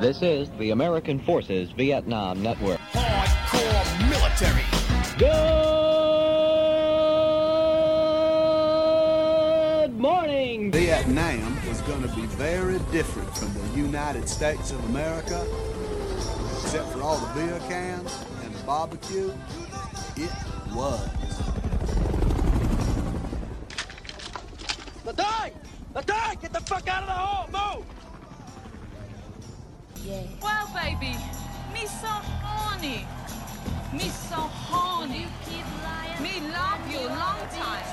This is the American Forces Vietnam Network. Hardcore military. Good morning. Vietnam was going to be very different from the United States of America, except for all the beer cans and the barbecue. It was. Ladai! Ladai! Get the fuck out of the hole! Move! Well, baby, me so horny. Me so horny. Me love you long time.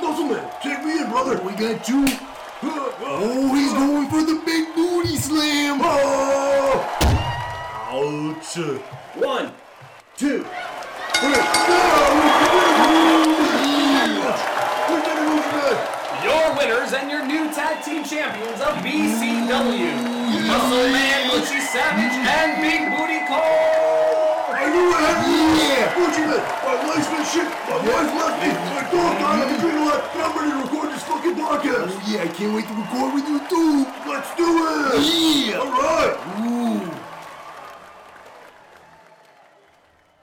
Muscleman, take me in, brother. We got two. Oh, he's going for the big booty slam. Oh! Ouch. One, two, three. two. Your winners and your new tag team champions of BCW. Muscle Man, Butchie Savage, and Big Booty Cole. I knew I had to Yeah. Gucci man, my wife's been shit. My wife left me. My dog died. I've been drinking a lot. And I'm ready to record this fucking podcast. Oh, yeah, I can't wait to record with you, too. Let's do it. Yeah. All right. Ooh.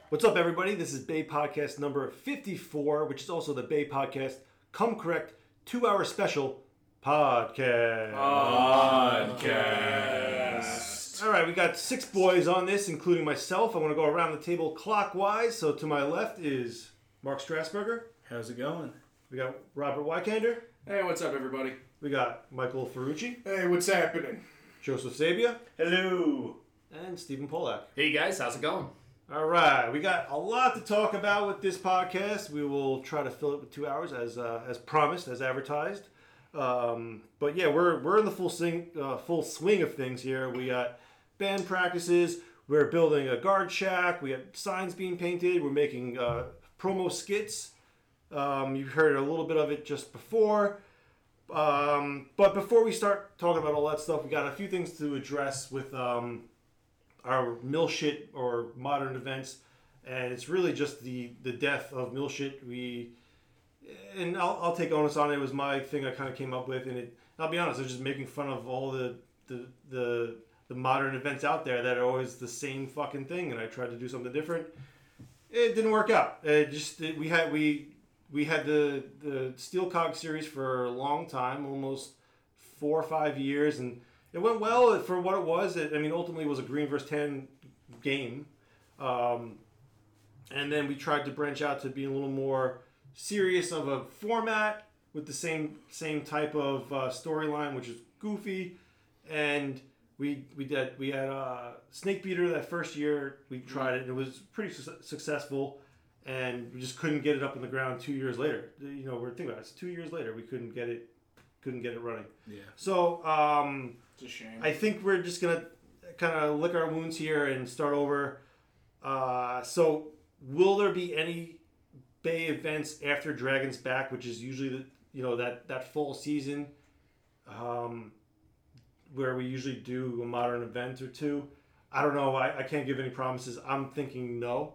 What's up, everybody? This is BAE Podcast number 54, which is also the BAE Podcast Come Correct two hour special podcast. Podcast. All right, we got six boys on this, including myself. I want to go around the table clockwise. So to my left is Mark Strasburger. How's it going? We got Robert Wykander. Hey, what's up, everybody? We got Michael Ferrucci, Hey, what's happening? Joseph Sabia, Hello. and Stephen Polak. Hey, guys, how's it going? All right, we got a lot to talk about with this podcast. We will try to fill it with two hours, as uh, as promised, as advertised. Um, but yeah, we're we're in the full swing uh, full swing of things here. We got band practices. We're building a guard shack. We have signs being painted. We're making uh, promo skits. Um, you've heard a little bit of it just before. Um, but before we start talking about all that stuff, we got a few things to address with um, our Milshit or modern events, and it's really just the the death of Milshit. We and I'll, I'll take onus on it. It was my thing I kind of came up with, and it. I'll be honest, I was just making fun of all the the the the modern events out there that are always the same fucking thing, and I tried to do something different. It didn't work out. It just it, we had we we had the the Steel Cog series for a long time, almost four or five years, and it went well for what it was. It, I mean, ultimately, it was a green versus tan game, um, and then we tried to branch out to be a little more serious of a format with the same same type of uh, storyline, which is goofy, and we we did we had uh, Snake Beater that first year. We tried it, and it was pretty su- successful. And we just couldn't get it up on the ground two years later. You know, we're thinking about it. It's two years later. We couldn't get it, couldn't get it running. Yeah. So um, It's a shame. I think we're just gonna kind of lick our wounds here and start over. Uh, so, will there be any BAE events after Dragons Back, which is usually the you know that that fall season, um, where we usually do a modern event or two? I don't know. I, I can't give any promises. I'm thinking no,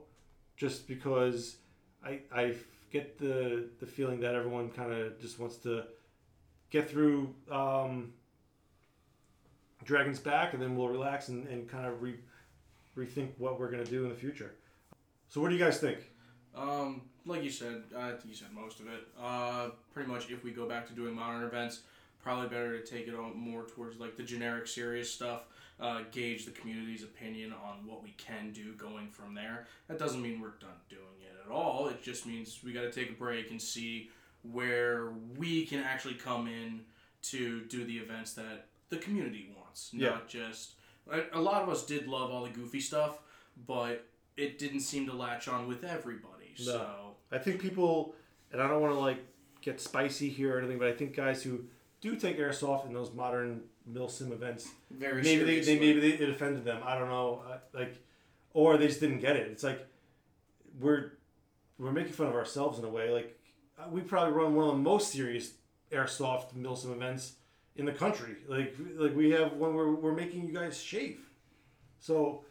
just because I I get the the feeling that everyone kind of just wants to get through. Um, Dragon's back, and then we'll relax and, and kind of re, rethink what we're gonna do in the future. So, what do you guys think? Um, like you said, I think you said most of it. Uh, pretty much, if we go back to doing modern events, probably better to take it on more towards like the generic, serious stuff. Uh, gauge the community's opinion on what we can do going from there. That doesn't mean we're done doing it at all. It just means we got to take a break and see where we can actually come in to do the events that the community wants, Yeah. not just. A lot of us did love all the goofy stuff, but it didn't seem to latch on with everybody. So I think people, and I don't want to like get spicy here or anything, but I think guys who do take airsoft in those modern milsim events, very maybe they, they maybe they, it offended them. I don't know, like, or they just didn't get it. It's like we're we're making fun of ourselves in a way. Like uh, we probably run one of the most serious airsoft milsim events in the country. Like like we have when we're we're making you guys shave. So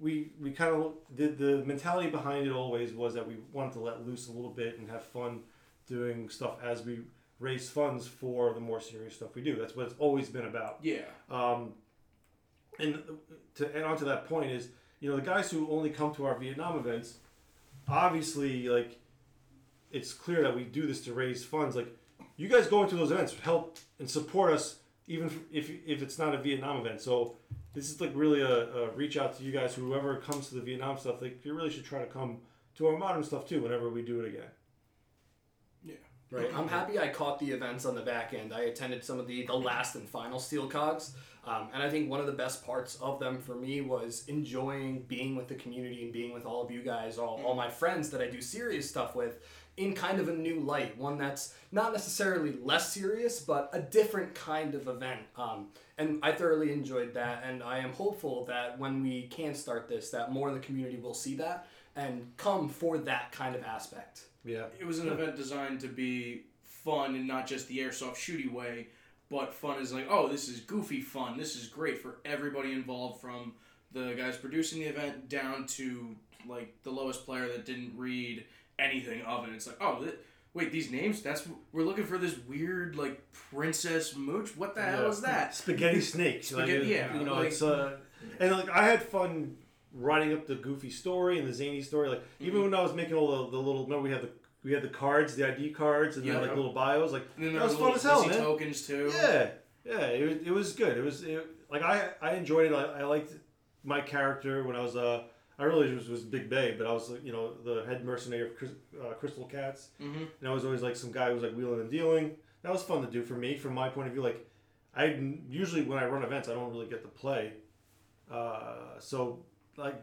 we we kind of the the mentality behind it always was that we wanted to let loose a little bit and have fun doing stuff as we raise funds for the more serious stuff we do. That's what it's always been about. Yeah. Um, and to add on to that point is, you know, the guys who only come to our Vietnam events, obviously, like, it's clear that we do this to raise funds. Like, you guys going to those events help and support us, even if, if it's not a Vietnam event. So this is like really a, a reach out to you guys, whoever comes to the Vietnam stuff. Like, you really should try to come to our modern stuff too whenever we do it again. Yeah. Right. I'm happy I caught the events on the back end. I attended some of the, the last and final Steel Cogs. Um, and I think one of the best parts of them for me was enjoying being with the community and being with all of you guys, all, all my friends that I do serious stuff with, in kind of a new light. One that's not necessarily less serious, but a different kind of event. Um, and I thoroughly enjoyed that. And I am hopeful that when we can start this, that more of the community will see that and come for that kind of aspect. Yeah. It was an event designed to be fun and not just the airsoft shooty way, but fun is like, oh, this is goofy fun. This is great for everybody involved, from the guys producing the event down to like the lowest player that didn't read anything of it. It's like, oh, th- wait, these names? That's we're looking for this weird like princess mooch. What the hell is that? Spaghetti snakes. Spaghetti- like, yeah, You know, like- it's uh, and like I had fun writing up the goofy story and the zany story. Like even Mm-hmm. when I was making all the, the little, remember we had the we had the cards, the ID cards, and Yeah. then like little bios. Like that was fun as hell, man. tokens too. Yeah, yeah, it was, it was good. It was it, like I I enjoyed it. I, I liked my character when I was uh I really was, was Big Bay, but I was like you know the head mercenary of Chris, uh, Crystal Cats, Mhm. and I was always like some guy who was like wheeling and dealing. That was fun to do for me, from my point of view. Like I usually when I run events, I don't really get to play, uh, so like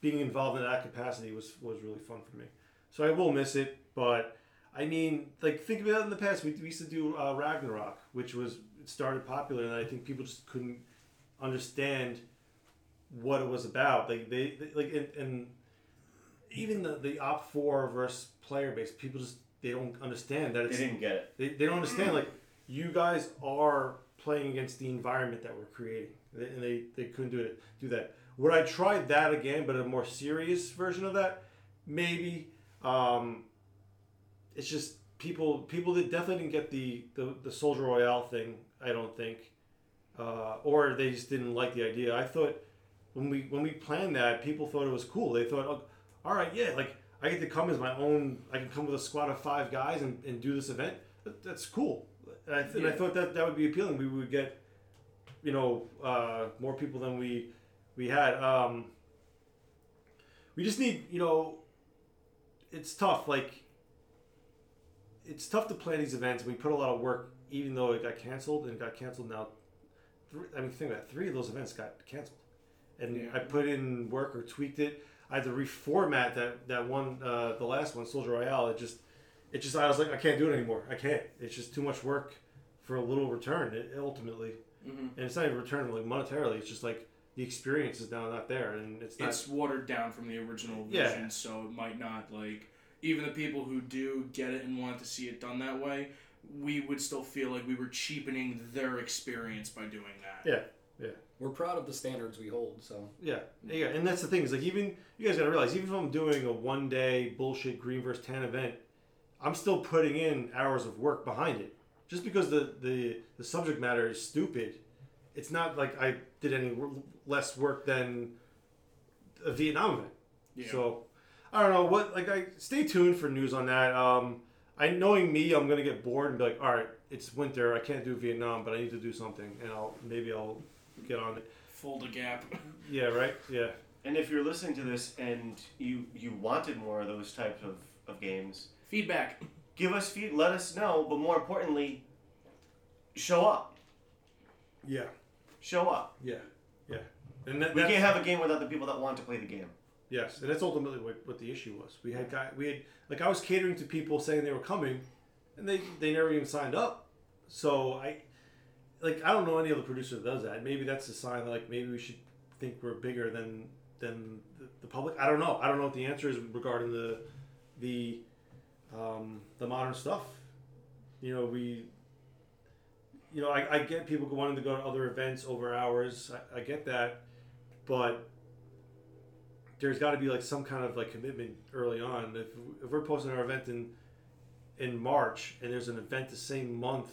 being involved in that capacity was was really fun for me. So I will miss it, but I mean, like think about it in the past. We, we used to do uh, Ragnarok, which was it started popular, and I think people just couldn't understand what it was about. Like they, they like and, and even the the OPFOR versus player base, people just they don't understand that They didn't get it. they, they don't understand like you guys are playing against the environment that we're creating. They- and they, they couldn't do it do that. Would i try that again but a more serious version of that? Maybe. Um, it's just people people that definitely didn't get the, the the soldier royale thing i don't think. Uh, or they just didn't like the idea. I thought when we when we planned that people thought it was cool. They thought oh, all right yeah like i get to come as my own i can come with a squad of five guys and, and do this event. That, that's cool. And I, and I thought that that would be appealing. We would get you know uh, more people than we we had. Um, we just need you know it's tough like it's tough to plan these events. We put a lot of work even though it got canceled and it got canceled now. Three, i mean think about it three of those events got canceled and Yeah. i put in work or tweaked it i had to reformat that that one uh, the last one soldier royale it just it just i was like i can't do it anymore i can't it's just too much work for a little return it, ultimately Mhm. and it's not even return like monetarily it's just like the experience is now not there and it's not it's watered down from the original Yeah. vision, so it might not like even the people who do get it and want to see it done that way. We would still feel like we were cheapening their experience by doing that. yeah yeah We're proud of the standards we hold, so. Yeah, yeah, and that's the thing is like even you guys gotta realize even if I'm doing a one day bullshit green versus tan event, I'm still putting in hours of work behind it. Just because the the, the subject matter is stupid, it's not like I did any less work than a Vietnam event. Yeah. So I don't know what like I stay tuned for news on that. Um, I knowing me, I'm gonna get bored and be like, all right, it's winter, I can't do Vietnam, but I need to do something, and I'll maybe I'll get on it. Fold a gap. Yeah, right. Yeah. And if you're listening to this and you you wanted more of those types of, of games, Feedback. give us feed. Let us know. But more importantly, show up. Yeah. Show up. Yeah, yeah, and that, We can't have a game without the people that want to play the game. yes, and that's ultimately what, what the issue was. We had guy, we had like I was catering to people saying they were coming, and they they never even signed up. So I, like I don't know any other producer that does that. Maybe that's a sign that like maybe we should think we're bigger than than the, the public. I don't know. I don't know what the answer is regarding the the um, the modern stuff. You know we. You know, I, I get people wanting to go to other events over hours. I, I get that, but there's got to be like some kind of like commitment early on. If, if we're posting our event in in March and there's an event the same month,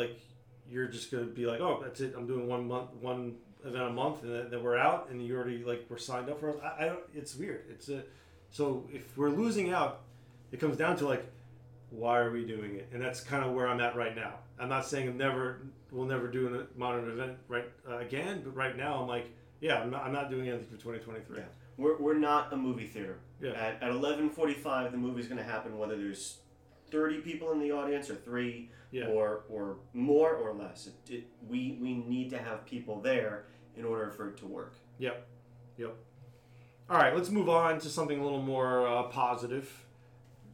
like you're just gonna be like, oh, that's it. I'm doing one month, one event a month, and then, then we're out, and you already like we're signed up for. I, I don't. It's weird. It's a. So if we're losing out, it comes down to like, why are we doing it? And that's kind of where I'm at right now. I'm not saying I'm never we'll never do a modern event right uh, again, but right now I'm like, yeah, I'm not, I'm not doing anything for 2023. Yeah. We're, we're not a movie theater. Yeah. At, at 11:45, the movie's going to happen, whether there's 30 people in the audience or three, Yeah. or or more or less. It, it, we we need to have people there in order for it to work. Yep. Yep. All right, let's move on to something a little more uh, positive.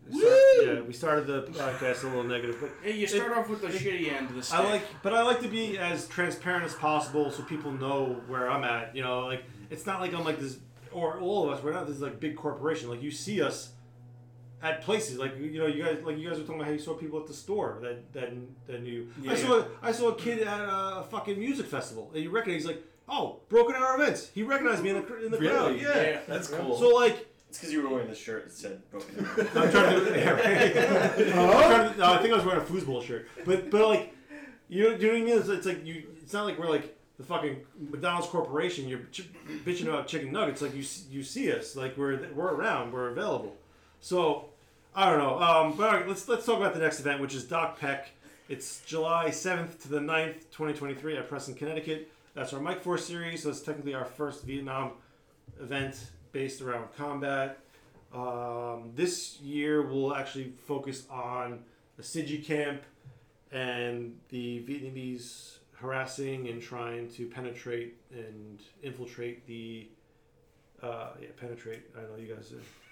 We start- yeah, we started the podcast a little negative, but Hey, you start off with the shitty end of the stick. I like, but I like to be as transparent as possible so people know where I'm at. You know, like it's not like I'm like this, or all of us. We're not this like big corporation. Like you see us at places, like you know, you guys, like you guys were talking about how you saw people at the store that that that knew. I Yeah. saw I saw a kid at a fucking music festival, and you recognize he's like, oh, Broken Arrow events. He recognized me in the in the crowd. Yeah, Yeah, that's cool. So like. It's because you were wearing the shirt that said Broken Arrow. I'm trying to. Yeah, right. I'm trying to- no, I think I was wearing a foosball shirt, but but like, you know, do you know what I mean? It's, it's like you. It's not like we're like the fucking McDonald's corporation. You're ch- bitching about chicken nuggets. Like you you see us. Like we're we're around. We're available. So I don't know. Um, but all right, let's let's talk about the next event, which is Dak Pek. It's July 7th to the 9th, 2023 at Preston, Connecticut. That's our Mike Force series. So it's technically our first Vietnam event based around combat. Um, this year we'll actually focus on the CIDG camp and the Vietnamese harassing and trying to penetrate and infiltrate the. Uh, yeah, penetrate. I know you guys. Are,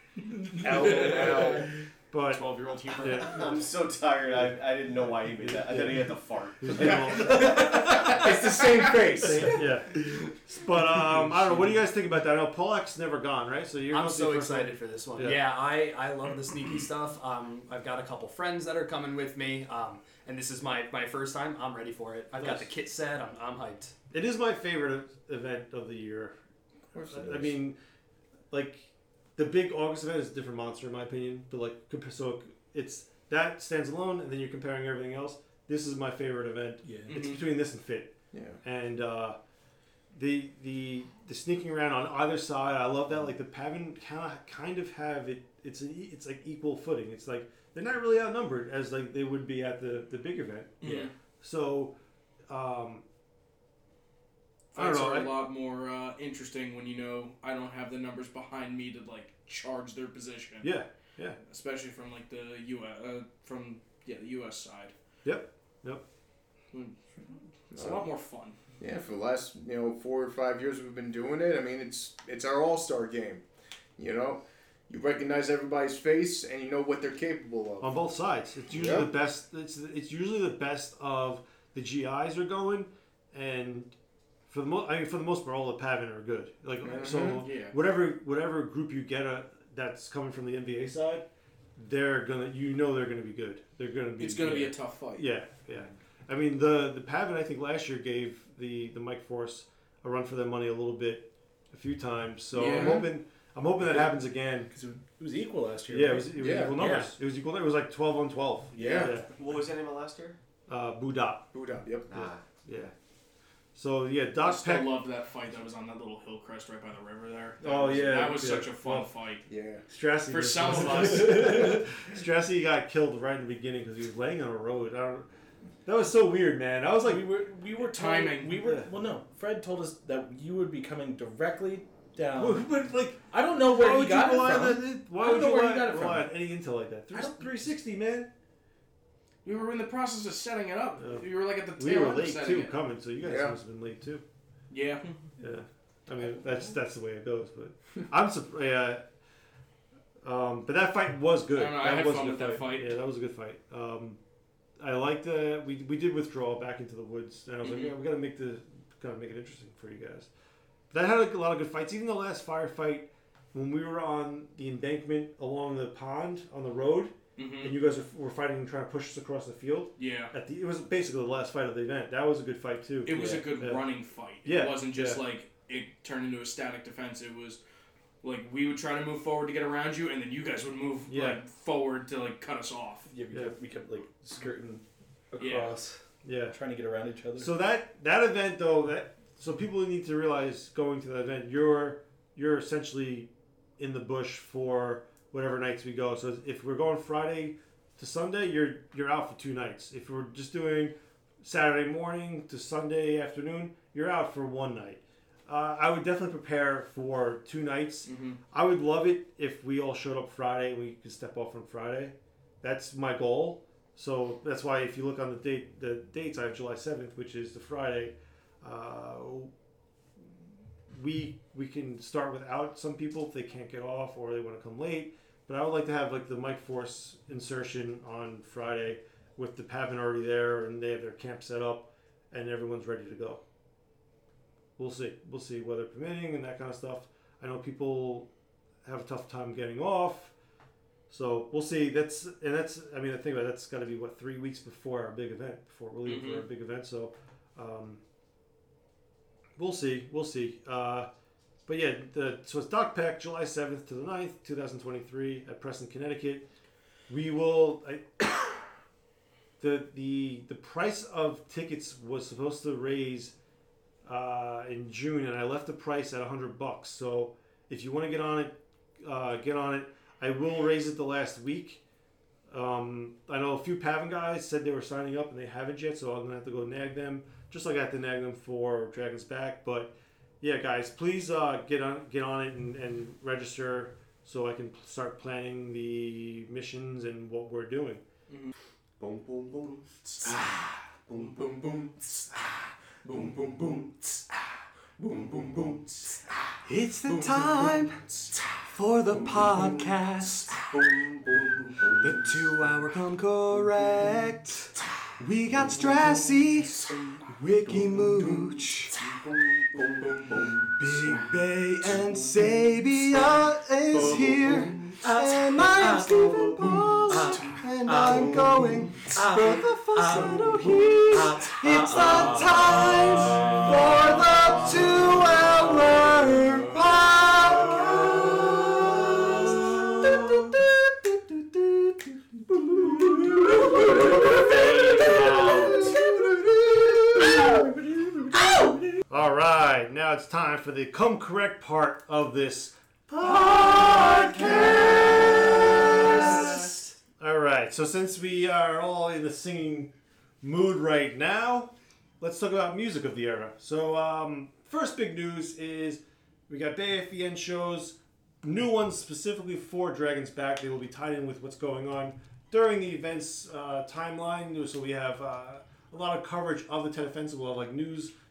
Ow, ow. but 12 year old humor. yeah, I'm so tired. I, I didn't know why he made that. I thought he had to fart. Who's getting all- It's the same face. yeah. But um, I don't know. What do you guys think about that? I know Polak's never gone, right? So you're I'm so first one. excited for this one. Yeah. Yeah, I, I love the sneaky stuff. Um, I've got a couple friends that are coming with me, um, and this is my, my first time. I'm ready for it. I've got the kit set. I'm, I'm hyped. It is my favorite event of the year. Of course. I mean, like the big August event is a different monster in my opinion. But like, so it's that stands alone, and then you're comparing everything else. This is my favorite event. Yeah. It's between this and Fit. Yeah. And uh, the the the sneaking around on either side, I love that. Like the PAVN kind of kind of have it. It's an e- it's like equal footing. It's like they're not really outnumbered as like they would be at the the big event. Yeah. So. Um, I don't Fights know, are a lot more uh, interesting when you know I don't have the numbers behind me to like charge their position. yeah, yeah. Especially from like the U.S. Uh, from yeah the U.S. side. Yep. Yep. It's a lot more fun. Yeah, for the last you know four or five years we've been doing it. I mean, it's it's our all star game. You know, you recognize everybody's face and you know what they're capable of. on both sides. It's usually Yeah. the best. It's it's usually the best of the GIs are going, and for the most, I mean, for the most part, all the PAVN are good. Like so, Mhm. Yeah. whatever whatever group you get a, that's coming from the NVA side, they're gonna you know they're gonna be good. They're gonna be. It's gonna be a tough fight. Yeah, yeah. I mean the the PAVN I think last year gave the the Mike Force a run for their money a little bit, a few times. So I'm hoping I'm hoping that happens again. Because it was equal last year. Yeah, it was, it was yeah. equal numbers. It was equal. It was like twelve on twelve. Yeah. What was the name of last year? Uh, Bu Dop. Boot up. Yep. Ah, Yeah. So yeah, I Doc still Peck. loved that fight that was on that little hill crest right by the river there. That Oh, was, yeah, that was yeah. such a fun Well, fight. Yeah. Strassi For some of us. Strassi got killed right in the beginning because he was laying on a road. I don't. That was so weird, man. I was like, we were we were Timing. Told, we were Yeah. well, no. Fred told us that you would be coming directly down. but like, I don't know where why he would you got it rely on from. that? Why I don't would know you where he rely, got it from. on any intel like that? Three, 360, man. We were in the process of setting it up. Yeah. You were like at the tail We tail were end of late setting too it. coming, so you guys Yeah. must have been late too. Yeah. Yeah, I mean that's that's the way it goes. But I'm surprised. Yeah. Um, but that fight was good. I don't know, I that had was fun a good with that fight. Yeah, that was a good fight. Um, I liked the we, we did withdraw back into the woods, and I was like, Mhm. yeah, we got to make the kind of make it interesting for you guys. But that had like, a lot of good fights. Even the last firefight when we were on the embankment along the pond on the road, hmm and you guys were, were fighting and trying to push us across the field. Yeah. At the it was basically the last fight of the event. That was a good fight too. It was Yeah. a good Yeah. running fight. Yeah, It wasn't just yeah. like it turned into a static defense. It was like we would try to move forward to get around you, and then you guys would move Yeah. like forward to like cut us off. Yeah, we, Kept, we kept like skirting across, Yeah. trying to get around each other. So that that event though that so people need to realize going to the event you're you're essentially in the bush for whatever nights we go. So if we're going Friday to Sunday, you're you're out for two nights. If we're just doing Saturday morning to Sunday afternoon, you're out for one night. Uh, I would definitely prepare for two nights. I would love it if we all showed up Friday and we could step off on Friday. That's my goal. So that's why if you look on the date, the dates, I have July seventh, which is the Friday. Uh, we we can start without some people if they can't get off or they want to come late. But I would like to have like the Mike Force insertion on Friday with the PAVN already there and they have their camp set up and everyone's ready to go. We'll see. We'll see weather permitting and that kind of stuff. I know people have a tough time getting off. So we'll see. That's and that's. I mean, the thing about it, that's got to be what three weeks before our big event, before we're leaving for our big event. So um, we'll see. We'll see. Uh, but yeah, the so it's Dak Pek, July seventh to the 9th, two thousand twenty-three, at Preston, Connecticut. We will. I, the the the price of tickets was supposed to raise uh, in June, and I left the price at hundred bucks. So if you want to get on it, uh, get on it. I will raise it the last week. Um, I know a few PAVN guys said they were signing up and they haven't yet, so I'm gonna have to go nag them, just like I had to nag them for Dragons Back. But yeah, guys, please uh, get on get on it and, and register so I can start planning the missions and what we're doing. Boom, boom, boom. Ah. Boom, boom, boom. Ah. Boom, boom, boom. Ah. Boom, boom, boom. It's the time for the podcast. Boom boom the two hour come correct. We got Strassy, Wiki Mooch, Big Bay, and Sabia is here. And I'm Stephen Paul, and I'm going for the falsetto heat. It's the time for the two All right, now it's time for the come correct part of this podcast. All right, so since we are all in the singing mood right now, let's talk about music of the era. So, um, first big news is we got BAE FEN shows, new ones specifically for Dragon's Back. They will be tied in with what's going on during the event's uh, timeline. So we have uh, a lot of coverage of the Tet Offensive. We'll have like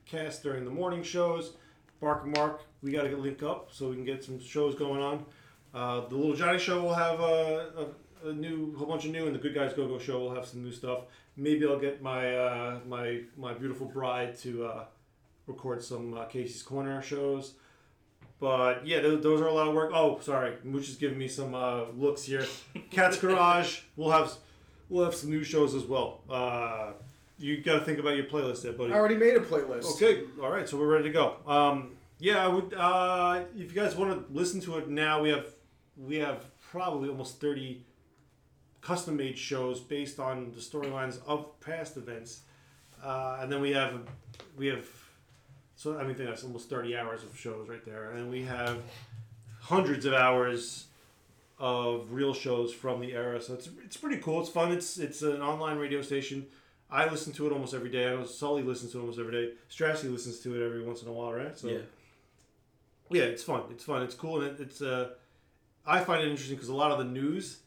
newscasts during the morning shows. Bark and Mark, we got to link up so we can get some shows going on. Uh, the Little Johnny Show will have a, a, a new, whole bunch of new, and the Good Guys Go Go Show will have some new stuff. Maybe I'll get my uh, my my beautiful bride to uh, record some uh, Casey's Corner shows. But yeah, those, those are a lot of work. Oh, sorry, Mooch is giving me some uh, looks here. Cat's Garage, we'll have we'll have some new shows as well. You got to think about your playlist there, buddy. I already made a playlist. Okay, all right, so we're ready to go. Um, yeah, I would. Uh, if you guys want to listen to it now, we have we have probably almost thirty custom made shows based on the storylines of past events, uh, and then we have we have so I mean that's almost thirty hours of shows right there, and we have hundreds of hours of real shows from the era. So it's it's pretty cool. It's fun. It's it's an online radio station. I listen to it almost every day. I know Sully listens to it almost every day. Strassy listens to it every once in a while, right? So Yeah. yeah, it's fun. It's fun. It's cool, and it, it's uh, I find it interesting because a lot of the news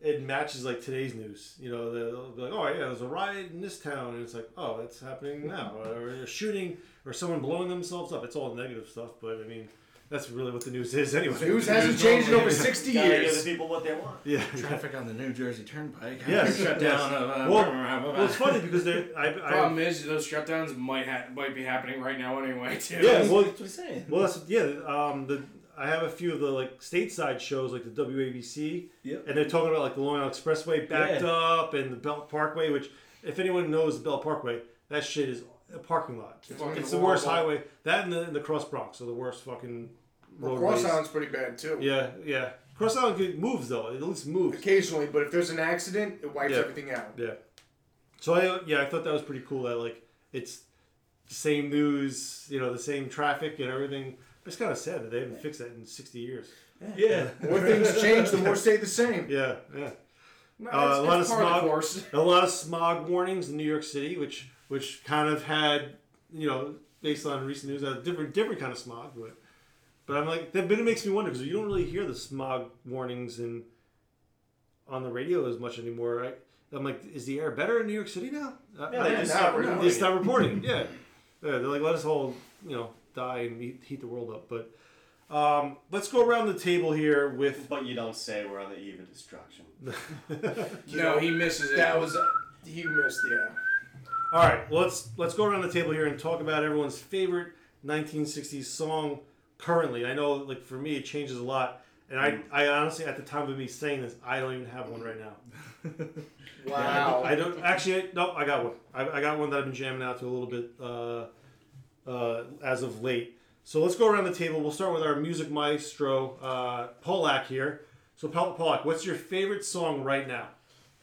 it matches like today's news. You know, they'll be like, "Oh yeah, there's a riot in this town," and it's like, "Oh, that's happening now," or a shooting, or someone blowing themselves up. It's all negative stuff, but I mean, that's really what the news is anyway. The News hasn't changed in over 60 Gotta give years. the people what they want. Yeah. Traffic on the New Jersey Turnpike. Yes. Shut yes. down. uh, well, uh, well, it's funny because they, I, I, Problem is, those shutdowns might ha- might be happening right now anyway too. Yeah, well, That's what he's saying. well, that's yeah. Um, the I have a few of the like stateside shows like the WABC, Yep. and they're talking about like the Long Island Expressway backed Yeah. up and the Belt Parkway. Which, if anyone knows the Belt Parkway, that shit is a parking lot. It's, fucking the worst highway. That and the, and the Cross Bronx are the worst fucking Well, Cross race. Island's pretty bad too. Yeah, yeah. Cross Island good- moves though. It at least moves. Occasionally, but if there's an accident, it wipes Yeah. everything out. Yeah. So I yeah I thought that was pretty cool that like it's the same news you know the same traffic and everything. It's kind of sad that they haven't fixed that in sixty years. Yeah. The more things change, the more stay the same. Yeah, yeah. No, Uh, a lot of it's part of smog. A lot of smog warnings in New York City, which which kind of had you know based on recent news, a different different kind of smog, but. But I'm like that. But it makes me wonder because you don't really hear the smog warnings in on the radio as much anymore. Right? I'm like, is the air better in New York City now? Uh, Yeah, they they just stop- stop reporting They it. stop reporting. Yeah, yeah. They're like, let us all you know die and heat, heat the world up. But um, let's go around the table here with. But you don't say we're on the eve of destruction. No, he misses it. That was he missed. Yeah. All right, let's let's go around the table here and talk about everyone's favorite 1960s song currently. I know, like for me, it changes a lot, and I, I honestly, at the time of me saying this, I don't even have one right now. Wow. I don't actually. Nope, I got one. I, I got one that I've been jamming out to a little bit uh, uh, as of late. So let's go around the table. We'll start with our music maestro, uh, Polak here. So Pol- Polak, what's your favorite song right now?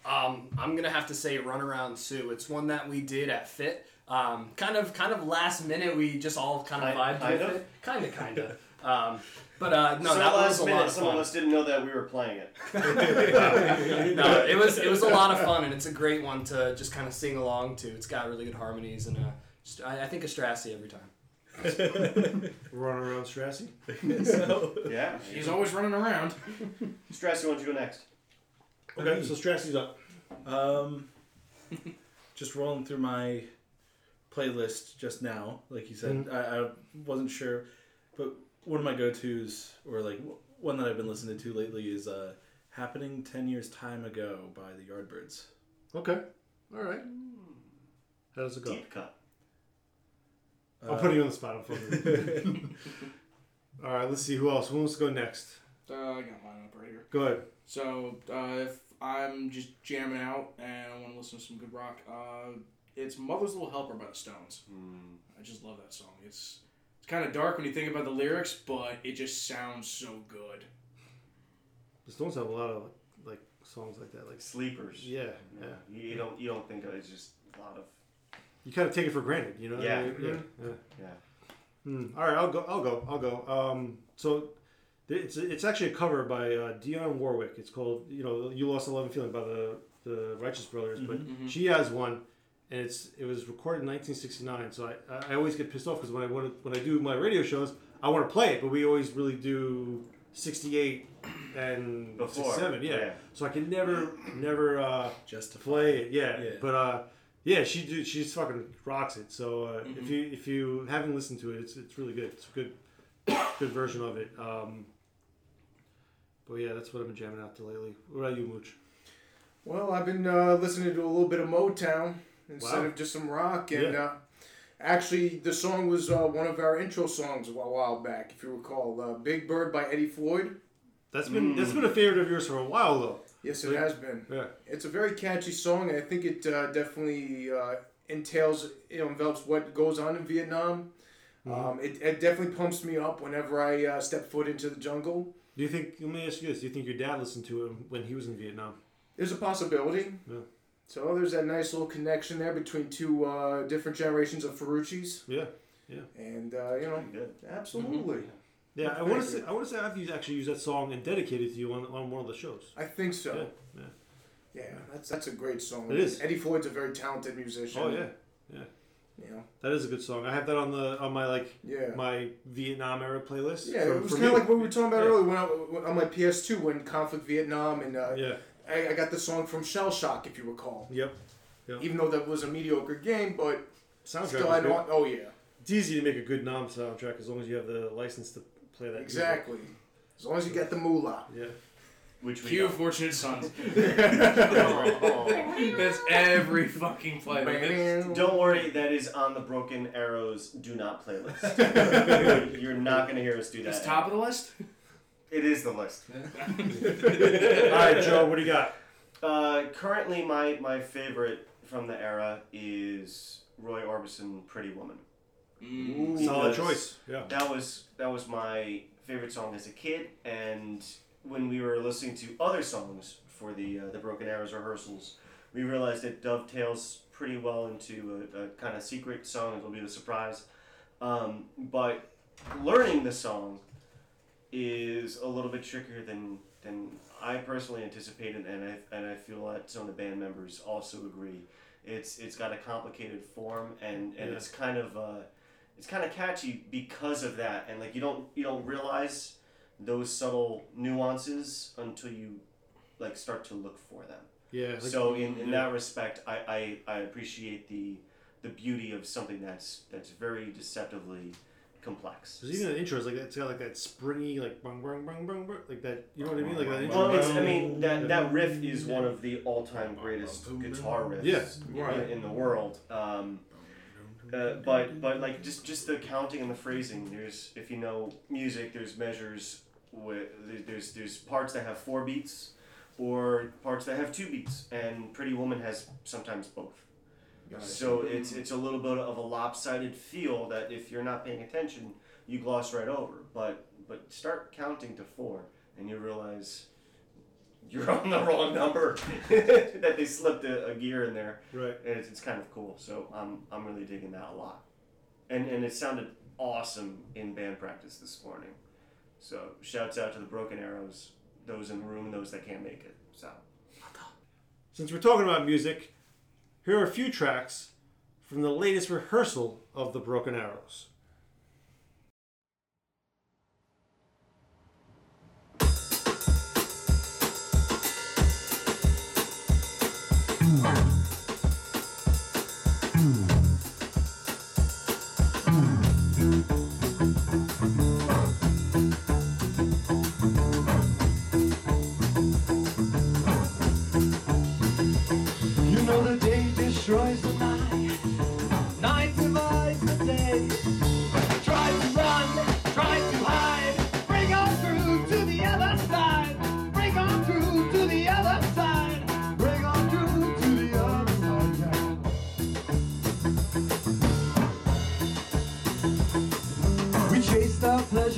Um, I'm gonna have to say "Run Around Sue." It's one that we did at Fit. Um, kind of, kind of last minute. We just all kind of Kind- vibed kind with of? it. Kind of, kind of. Um, but uh, no, so that last was a minute, lot of some fun. of us didn't know that we were playing it. no, it was it was a lot of fun, and it's a great one to just kind of sing along to. It's got really good harmonies, and uh, just, I, I think of Strassi every time. Run around Strassi. Yeah. He's always running around. Stress, why don't you go next? Okay, so Strassi's up. Um, just rolling through my playlist just now, like you said. Mhm. I, I wasn't sure, but one of my go-tos, or like w- one that I've been listening to lately, is uh, "Happening Ten Years Time Ago" by the Yardbirds. Okay. All right. How does it go? Deep cut. I'm putting you on the spot. All right. Let's see who else. Who wants to go next? Uh, I got mine up right here. Go ahead. So uh, if I'm just jamming out and I want to listen to some good rock, uh, it's "Mother's Little Helper" by the Stones. I just love that song. It's it's kind of dark when you think about the lyrics, but it just sounds so good. The Stones have a lot of like songs like that, like Sleepers. Yeah, yeah. You, you don't you don't think of it as just a lot of You kind of take it for granted, you know. what I Yeah. mean? yeah, yeah. yeah. Hmm. All right, I'll go. I'll go. I'll go. Um, so it's it's actually a cover by uh, Dionne Warwick. It's called you know you lost a love and feeling by the the Righteous Brothers, but Mhm. Mhm. she has one, and it's it was recorded in 1969. So I, I always get pissed off because when I want to, when I do my radio shows, I want to play it, but we always really do 68 and Before, 67. Yeah. yeah. So I can never never uh, Just to play it. Yeah. Yeah. But uh, yeah, she do she's fucking rocks it. So uh, Mhm. if you if you haven't listened to it, it's it's really good. It's a good good version of it. Um, but yeah, that's what I've been jamming out to lately. What about you, Mooch? Well, I've been uh, listening to a little bit of Motown instead Wow. of just some rock, and Yeah. uh, actually, the song was uh, one of our intro songs a while- while back, if you recall. Uh, "Big Bird" by Eddie Floyd. That's been that's been a favorite of yours for a while though. Yes, it Like- has been. Yeah. It's a very catchy song, and I think it uh, definitely uh, entails, you know, envelops what goes on in Vietnam. Mhm. Um, it, it definitely pumps me up whenever I uh, step foot into the jungle. Do you think? Let me ask you this: Do you think your dad listened to him when he was in Vietnam? There's a possibility. Yeah. So there's that nice little connection there between two uh, different generations of Ferrucci's. Yeah. Yeah. And uh, you know, good. absolutely. Yeah, I want to say I want to say I've used, actually used that song and dedicated it to you on, on one of the shows. I think so. Yeah, yeah. Yeah, that's that's a great song. It is. Eddie Floyd's a very talented musician. Oh yeah, yeah. Know. That is a good song. I have that on the on my like Yeah. my Vietnam era playlist. Yeah, it was kind of like what we were talking about Yeah. earlier when I, when- on my PS2 when conflict Vietnam and uh, Yeah. I, I got the song from Shell Shock if you recall. Yep. Yep. Even though that was a mediocre game, but Soundtrack still I know. Oh yeah, It's easy to make a good Nam soundtrack as long as you have the license to play that. music. exactly. As long as you get the moolah. Yeah. Which we Cue don't. Fortunate Sons. That's every fucking playlist. Don't worry, that is on the Broken Arrows Do Not playlist. You're not going to hear us do that. It's top of the list. It is the list. All right, Joe, what do you got? Uh, currently, my, my favorite from the era is Roy Orbison, Pretty Woman. Mm. Solid choice, yeah. That was that was my favorite song as a kid, and when we were listening to other songs for the uh, the Broken Arrows rehearsals, we realized it dovetails pretty well into a, a kind of secret song. It'll be the surprise, um, but learning the song is a little bit trickier than than I personally anticipated, and I and I feel that some of the band members also agree. It's it's got a complicated form, and, and Yeah. it's kind of uh, it's kind of catchy because of that, and like you don't you don't realize those subtle nuances until you like start to look for them. Yeah, like- so in, in yeah. that respect, I, I, I appreciate the the beauty of something that's that's very deceptively complex. There's even an intro. It's like it's got like that springy, like bang bang bang bang bang, like that. You know what I mean? Like that intro. Well, it's, I mean that that riff is one of the all-time greatest guitar riffs Yeah. in, in the world. Um, uh, but but like just just the counting and the phrasing. There's if you know music, there's measures with there's there's parts that have four beats or parts that have two beats, and Pretty Woman has sometimes both. Gotcha. So it's it's a little bit of a lopsided feel that if you're not paying attention, you gloss right over. But but start counting to four, and you realize you're on the wrong number. that they slipped a, a gear in there. Right. And it's, it's kind of cool. So I'm I'm really digging that a lot. And and it sounded awesome in band practice this morning. So shouts out to the Broken Arrows, those in the room, and those that can't make it. So Since we're talking about music, here are a few tracks from the latest rehearsal of the Broken Arrows. You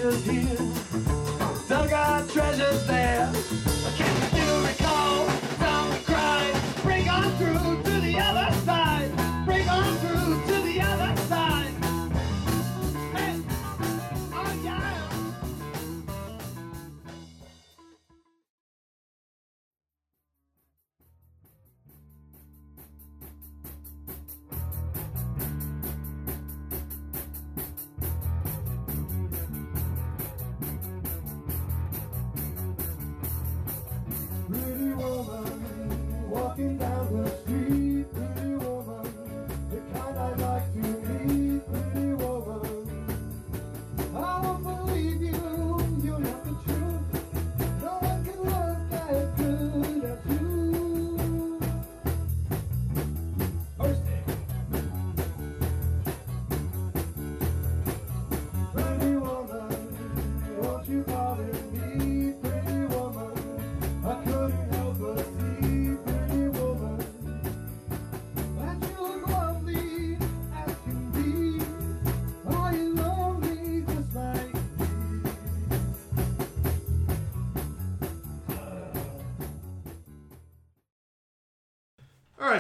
our pleasures here. Dug our treasures there.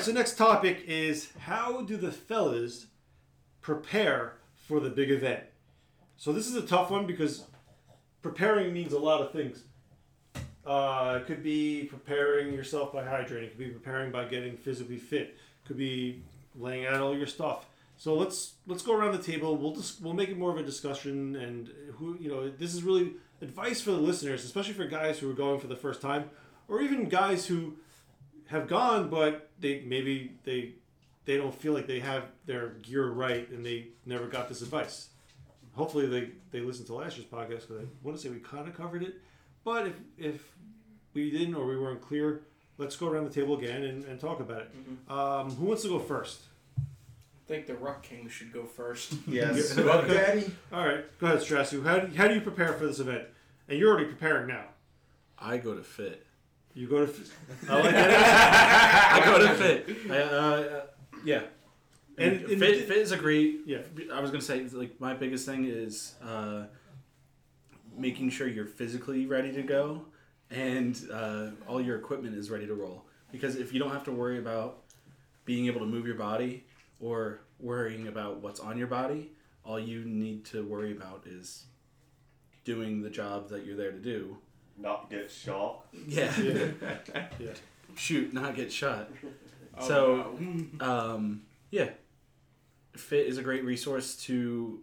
Right, so next topic is how do the fellas prepare for the big event? So this is a tough one because preparing means a lot of things. Uh, it could be preparing yourself by hydrating. It could be preparing by getting physically fit. It could be laying out all your stuff. So let's let's go around the table. We'll just we'll make it more of a discussion, and who you know this is really advice for the listeners, especially for guys who are going for the first time, or even guys who have gone, but they maybe they they don't feel like they have their gear right, and they never got this advice. Hopefully, they they listen to last year's podcast because I want to say we kind of covered it, but if if we didn't or we weren't clear, let's go around the table again and, and talk about it. Um, who wants to go first? I think the Ruck King should go first. Yes. Ruck Daddy. All right, go ahead, Strassu. How do, how do you prepare for this event? And you're already preparing now. I go to fit. You go to. Fit. I like that. I go to fit. I, uh, uh, yeah. And, And- and fit, it- fit is a great. Yeah. I was gonna say like my biggest thing is uh, making sure you're physically ready to go, and uh, all your equipment is ready to roll. Because if you don't have to worry about being able to move your body or worrying about what's on your body, all you need to worry about is doing the job that you're there to do. Not get shot. Yeah. Yeah. yeah. Shoot, not get shot. Oh, so, um, yeah, Fit is a great resource to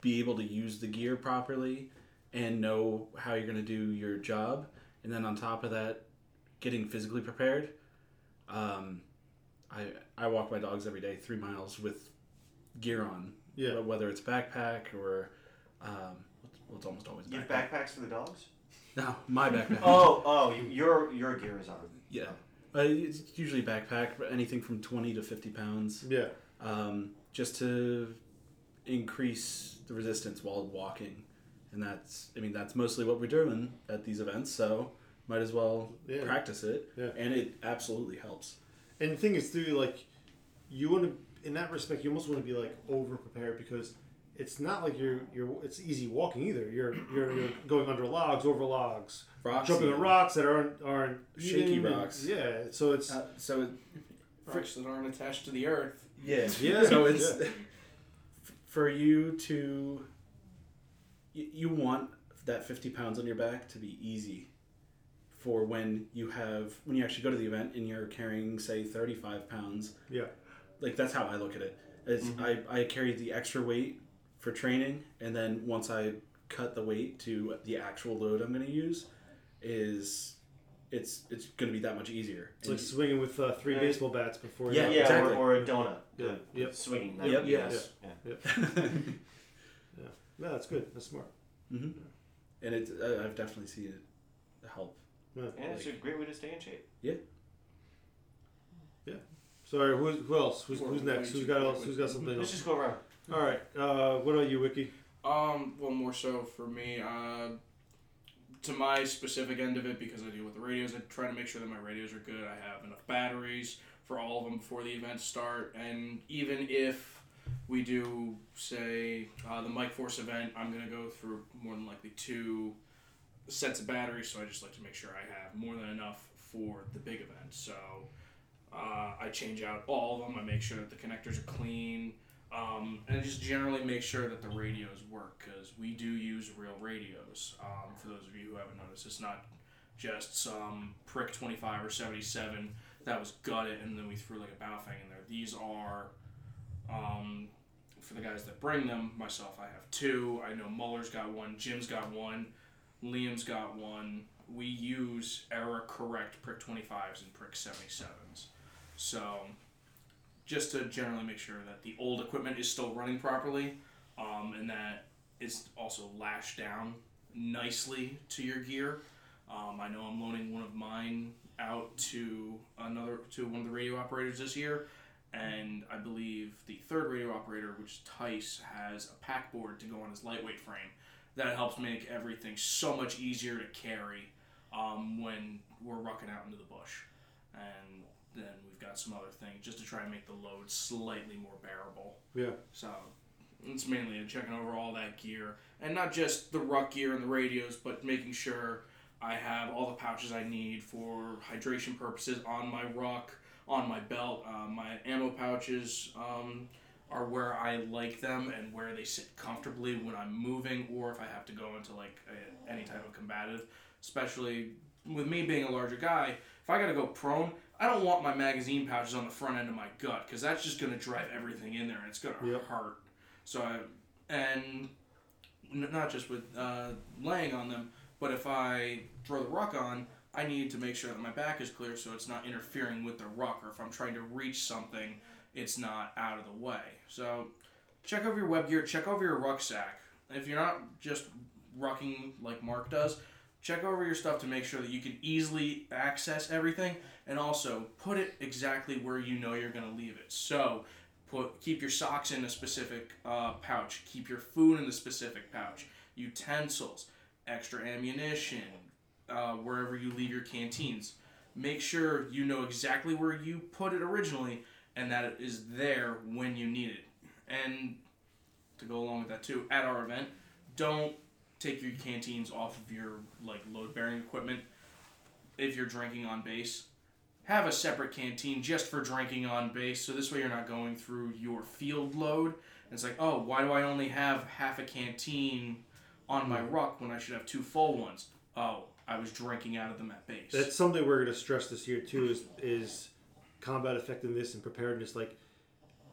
be able to use the gear properly and know how you're going to do your job. And then on top of that, getting physically prepared. Um, I I walk my dogs every day, three miles with gear on. Yeah. Whether it's backpack or, um, well, it's almost always You have backpacks for the dogs? No, my backpack. Oh, oh, you- your your gear is on. Yeah. Uh, it's usually backpack, but anything from 20 to 50 pounds. Yeah. Um, just to increase the resistance while walking. And that's, I mean, that's mostly what we're doing at these events, so might as well Yeah. practice it. Yeah. And it absolutely helps. And the thing is, too, like, you want to, in that respect, you almost want to be like over prepared because it's not like you're you're it's easy walking either. You're you're, you're going under logs, over logs, Rocks jumping on even. rocks that aren't aren't Shaky even- rocks. Yeah, so it's Uh, so it, Rocks that aren't attached to the earth. Yeah. Yeah, So it's yeah. for you to you, you want that 50 pounds on your back to be easy for when you have when you actually go to the event and you're carrying say 35 pounds yeah. like that's how i look at it. it is I, I carry the extra weight for training and then once i cut the weight to the actual load i'm going to use is it's it's going to be that much easier It's like swinging with uh, three Yeah. baseball bats before. Yeah, you Yeah, exactly. or, or a donut. Yeah. Yep. Swinging. Yep. that- Yes. Yeah. Yep. yeah. No, that's good. That's smart. hmm and it's I- i've definitely seen it help Yeah. And it's a great way to stay in shape. yeah Yeah. Sorry, who's, who else? Who's, who's next? way Who's too got else? Who's got something else? Let's else? just go around. All right. Uh, what about you, Wiki? Um, well, more so for me, uh, to my specific end of it, because I deal with the radios, I try to make sure that my radios are good. I have enough batteries for all of them before the events start, and even if we do, say, uh, the Mike Force event, I'm gonna go through more than likely two sets of batteries, so I just like to make sure I have more than enough for the big event. So uh, I change out all of them. I make sure that the connectors are clean. Um, and just generally make sure that the radios work because we do use real radios. Um, for those of you who haven't noticed, it's not just some prick 25 or 77 that was gutted and then we threw like a Baofeng in there. These are, um, for the guys that bring them, myself, I have two. I know Muller's got one, Jim's got one, Liam's got one. We use error correct prick 25s and prick 77s. So, just to generally make sure that the old equipment is still running properly um, and that it's also lashed down nicely to your gear. Um, I know I'm loaning one of mine out to another to one of the radio operators this year, and I believe the third radio operator, which is Tice, has a pack board to go on his lightweight frame that helps make everything so much easier to carry um, when we're rucking out into the bush. And then we've got some other things just to try and make the load slightly more bearable. Yeah. So it's mainly checking over all that gear and not just the ruck gear and the radios, but making sure I have all the pouches I need for hydration purposes on my ruck, on my belt. Uh, my ammo pouches um, are where I like them and where they sit comfortably when I'm moving or if I have to go into like a, any type of combative. Especially with me being a larger guy, if I gotta go prone, I don't want my magazine pouches on the front end of my gut because that's just gonna drive everything in there and it's gonna Yep. hurt. So, I, and n- not just with uh, laying on them, but if I throw the ruck on, I need to make sure that my back is clear so it's not interfering with the ruck, or if I'm trying to reach something, it's not out of the way. So, check over your web gear, check over your rucksack. If you're not just rucking like Mark does, check over your stuff to make sure that you can easily access everything, and also put it exactly where you know you're going to leave it. So, put keep your socks in a specific uh, pouch, keep your food in the specific pouch, utensils, extra ammunition, uh, wherever you leave your canteens. Make sure you know exactly where you put it originally, and that it is there when you need it. And to go along with that too, at our event, don't take your canteens off of your like load bearing equipment if you're drinking on base. Have a separate canteen just for drinking on base, so this way you're not going through your field load. And it's like, oh, why do I only have half a canteen on my mm. ruck when I should have two full ones? Oh, I was drinking out of them at base. That's something we're going to stress this year too. Is is combat effectiveness and preparedness. Like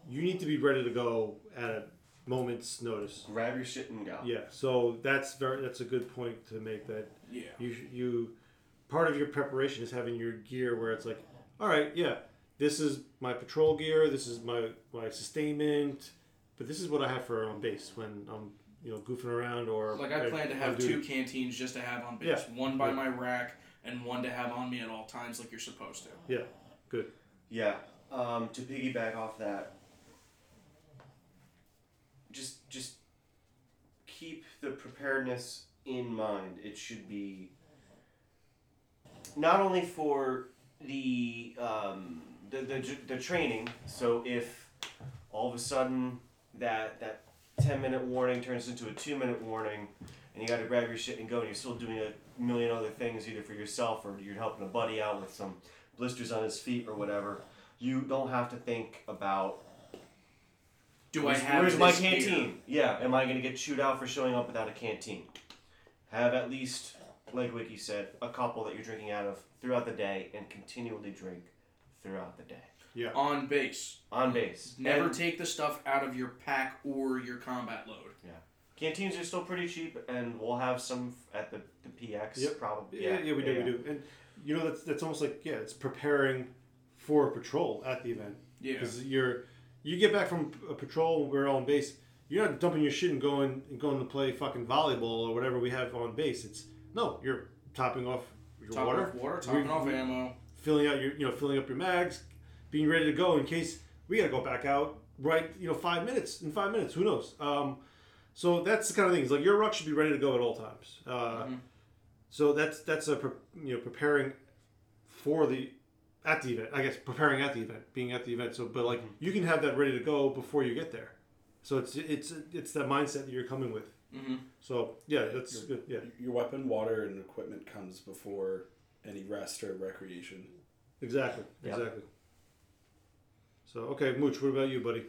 you need to be ready to go at a moment's notice. Grab your shit and go. Yeah. So that's very that's a good point to make. That Yeah. you you part of your preparation is having your gear where it's like, all right, yeah, this is my patrol gear. This is my my sustainment. But this is what I have for on base when I'm you know goofing around or Like I plan to have two canteens just to have on base. Yeah. One by Yeah. my rack and one to have on me at all times like you're supposed to. Yeah. Good. Yeah. Um, to piggyback off that, just just keep the preparedness in mind. It should be not only for the um, the, the the training. So if all of a sudden that that ten minute warning turns into a two minute warning, and you got to grab your shit and go, and you're still doing a million other things either for yourself or you're helping a buddy out with some blisters on his feet or whatever. You don't have to think about. Do I where's, have Where's my this gear? canteen? Yeah, am I gonna get chewed out for showing up without a canteen? Have at least, like Wiki said, a couple that you're drinking out of throughout the day, and continually drink throughout the day. Yeah. On base. On base. Never And- take the stuff out of your pack or your combat load. Yeah. Canteens are still pretty cheap, and we'll have some at the, the PX. Yep. Probably. Yeah, yeah, we do, we do. And you know that's that's almost like yeah, it's preparing for a patrol at the event. Yeah. Because you're you get back from a patrol, we're on base. You're not dumping your shit and going and going to play fucking volleyball or whatever we have on base. It's no, you're topping off your Topping water, off water, topping Re- off ammo. filling out your you know filling up your mags, being ready to go in case we got to go back out right you know five minutes in five minutes who knows. Um, so that's the kind of thing. It's like your ruck should be ready to go at all times. Uh, Mm-hmm. So that's that's a you know preparing for the at the event. I guess preparing at the event, being at the event. So but like you can have that ready to go before you get there. So it's it's it's that mindset that you're coming with. Mm-hmm. So yeah, that's good. Yeah, Your weapon, water, and equipment comes before any rest or recreation. exactly, Yep. exactly. So okay, Mooch, what about you, buddy?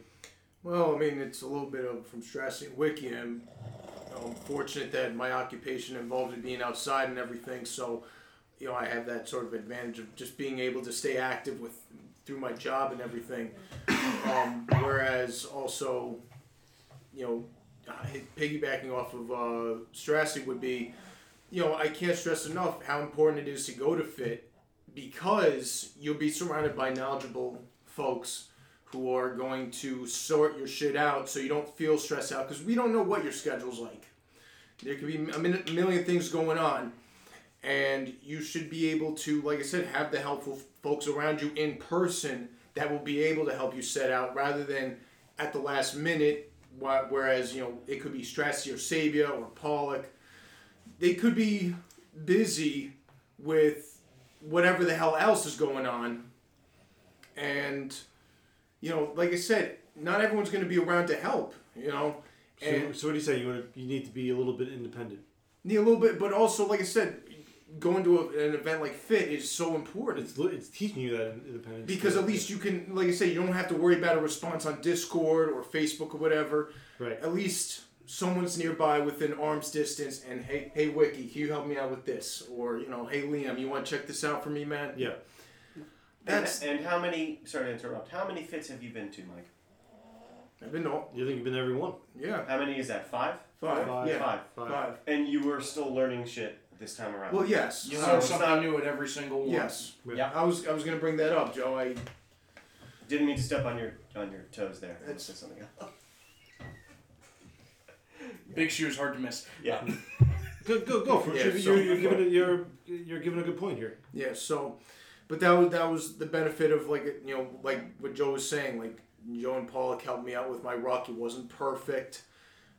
Well, I mean, it's a little bit of from stressing Wiki, and you know, I'm fortunate that my occupation involved me being outside and everything. So, you know, I have that sort of advantage of just being able to stay active with through my job and everything. Um, whereas also, you know, piggybacking off of uh, would be, you know, I can't stress enough how important it is to go to fit because you'll be surrounded by knowledgeable folks who are going to sort your shit out so you don't feel stressed out because we don't know what your schedule's like. There could be a million things going on, and you should be able to, like I said, have the helpful folks around you in person that will be able to help you set out rather than at the last minute. Whereas you know it could be Strassi or Sabia or Pollock, they could be busy with whatever the hell else is going on, and you know, like I said, not everyone's going to be around to help. You know, So, so what do you say? You want to, you need to be a little bit independent. need a little bit, but also, like I said, going to a, an event like Fit is so important. It's it's teaching you that independence because at least you can, like I say, you don't have to worry about a response on Discord or Facebook or whatever. Right. At least someone's nearby within arm's distance, and hey, hey, Wiki, can you help me out with this? Or you know, hey, Liam, you want to check this out for me, man? Yeah. That's and, and how many? Sorry to interrupt. How many fits have you been to, Mike? I've been to. You think you've been to every one? Yeah. How many is that? Five. Five, Five. yeah, Five. five. And you were still learning shit this time around. Well, yes. You So learn it's something not- new at every single one. Yes. Yeah. I was I was gonna bring that up, Joe. I Didn't mean to step on your on your toes there. It's- That's something else. Big shoes, hard to miss. Yeah. Go go go for it. Yeah, you're, so- you're, you're giving it. You're you're giving a good point here. Yeah, so, but that was that was the benefit of like you know like what Joe was saying. Like Joe and Pollock helped me out with my ruck. It wasn't perfect.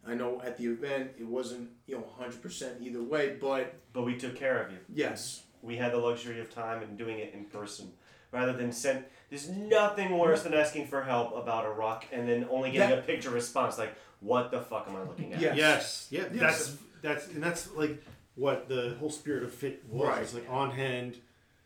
I know at the event it wasn't you know hundred percent either way, but But we took care of you. yes, We had the luxury of time and doing it in person. rather than send. There's nothing worse than asking for help about a rock and then only getting That- a picture response like, "What the fuck am I looking at?" Yes. Yeah. Yes. That's that's and that's like what the whole spirit of fit was. Right. It's like on hand.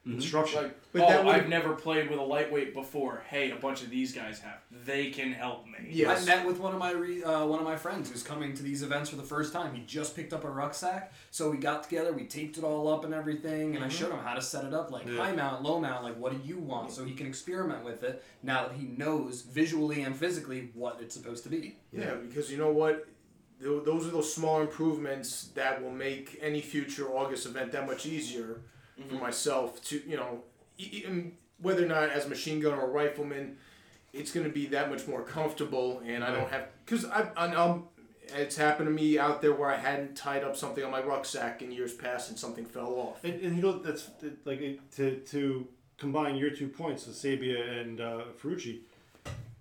Instruction. Like, But oh, that would've- I've never played with a lightweight before. Hey, a bunch of these guys have. They can help me. Yes. I met with one of my re, uh, one of my friends who's coming to these events for the first time. He just picked up a rucksack, so we got together, we taped it all up and everything, and I Mhm. showed him how to set it up, like Yeah. high mount, low mount, like what do you want, so he can experiment with it. Now that he knows visually and physically what it's supposed to be. Yeah, because you know what? Those are those small improvements that will make any future August event that much easier for myself to, you know, whether or not as a machine gunner or rifleman, it's going to be that much more comfortable, and I don't have because I, I um, it's happened to me out there where I hadn't tied up something on my rucksack in years past and something fell off. And, and you know that's like to to combine your two points, the Sabia and uh, Ferrucci.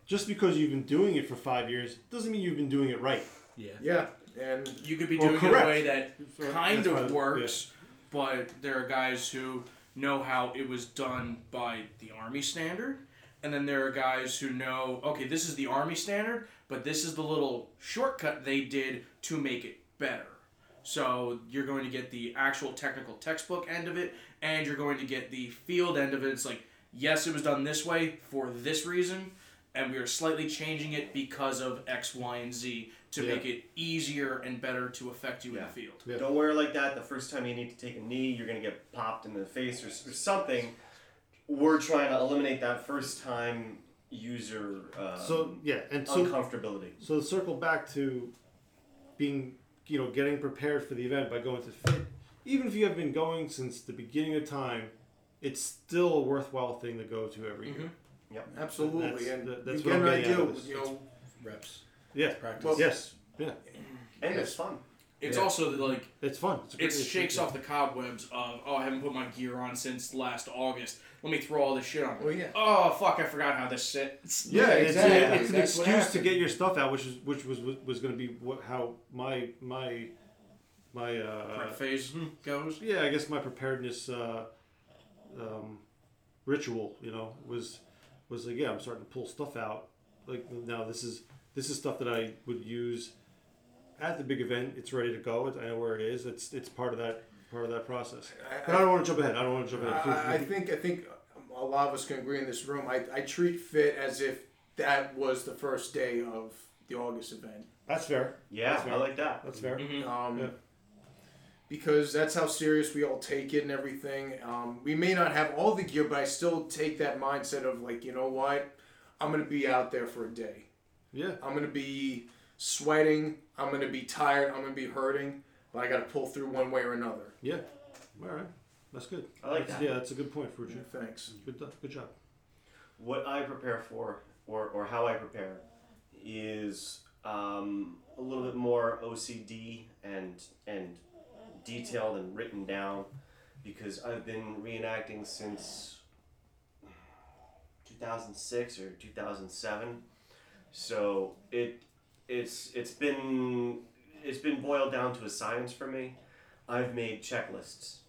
Just because you've been doing it for five years doesn't mean you've been doing it right. Yeah. Yeah, and You could be Or doing it in a way that kind that's of why- works, but there are guys who know how it was done by the Army standard, and then there are guys who know, okay, this is the Army standard, but this is the little shortcut they did to make it better. So you're going to get the actual technical textbook end of it, and you're going to get the field end of it. It's like, yes, it was done this way for this reason, and we are slightly changing it because of X, Y, and Z to Yeah. make it easier and better to affect you in the field. Don't wear it like that the first time you need to take a knee. You're gonna get popped in the face or, or something. We're trying to eliminate that first time user um, So yeah, and so uncomfortability. So circle back to being, you know, getting prepared for the event by going to fit. Even if you have been going since the beginning of time, it's still a worthwhile thing to go to every year. Yep. Absolutely, That's, and that- that's you what get I'm an getting out idea, of this. you know, reps. Yeah. Practice. Well- yes. Yeah. And it's fun. It's Yeah. also like It's fun. It's, it shakes yeah. off the cobwebs of oh I haven't put my gear on since last August. Let me throw all this shit on. Oh, yeah. Oh fuck! I forgot how this sits. Yeah, it's, exactly. a, it's an That's excuse to get your stuff out, which is which was was, was going to be what how my my my uh, Prep phase goes. yeah, I guess my preparedness uh, um, ritual, you know, was was like yeah, I'm starting to pull stuff out. Like now, this is this is stuff that I would use at the big event. It's ready to go. I know where it is. It's it's part of that part of that process. I- But I don't want to jump ahead. I don't want to jump ahead. I, I think I think a lot of us can agree in this room. I, I treat fit as if that was the first day of the August event. that's fair. Yeah, That's fair. I like that. That's fair. Um, Yeah. Because that's how serious we all take it and everything. Um, we may not have all the gear, but I still take that mindset of like, you know what? I'm gonna be out there for a day. Yeah. I'm gonna be sweating. I'm gonna be tired. I'm gonna be hurting. But I gotta pull through one way or another. Yeah. All right. That's good. I like That's- that. Yeah, that's a good point, Ferrucci. Thanks. Good, good job. What I prepare for, or, or how I prepare, is um, a little bit more OCD and and detailed and written down, because I've been reenacting since 2006 or 2007. So it it's it's been it's been boiled down to a science for me. I've made checklists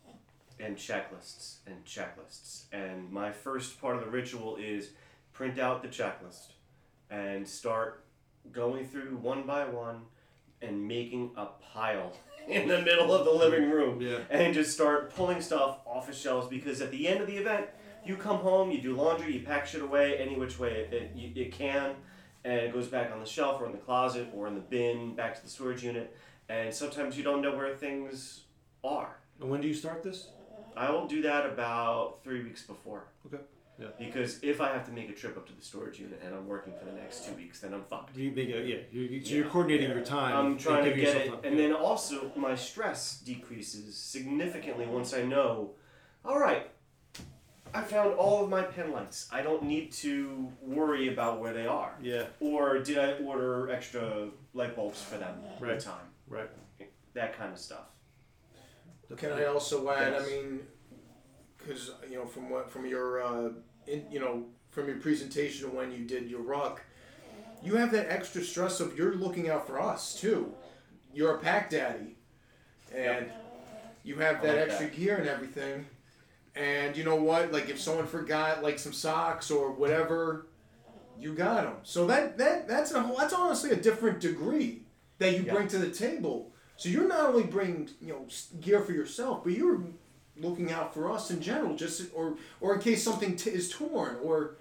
and checklists and checklists. And my first part of the ritual is print out the checklist and start going through one by one and making a pile in the middle of the living room Yeah. and just start pulling stuff off of shelves because at the end of the event you come home you do laundry you pack shit away any which way it, it, you- it can and it goes back on the shelf or in the closet or in the bin back to the storage unit and sometimes you don't know where things are And when do you start this? I will do that about three weeks before. Okay. Yeah. Because if I have to make a trip up to the storage unit and I'm working for the next two weeks, then I'm fucked. You make a, yeah. You, you, so Yeah. you're coordinating your time. I'm trying to get it, time. and Yeah. then also my stress decreases significantly once I know. All right, I found all of my pen lights. I don't need to worry about where they are. Yeah. Or did I order extra light bulbs for them Right. in time? Right. That kind of stuff. Can I also add? Yes. I mean, because you know, from what from your, uh, in, you know, from your presentation when you did your ruck, you have that extra stress of you're looking out for us too. You're a pack daddy, and you have that like extra that. gear and everything. And you know what? Like if someone forgot like some socks or whatever, you got them. So that that that's a whole, that's honestly a different degree that you Yeah. bring to the table. So you're not only bringing you know gear for yourself, but you're looking out for us in general, just or or in case something t- is torn or.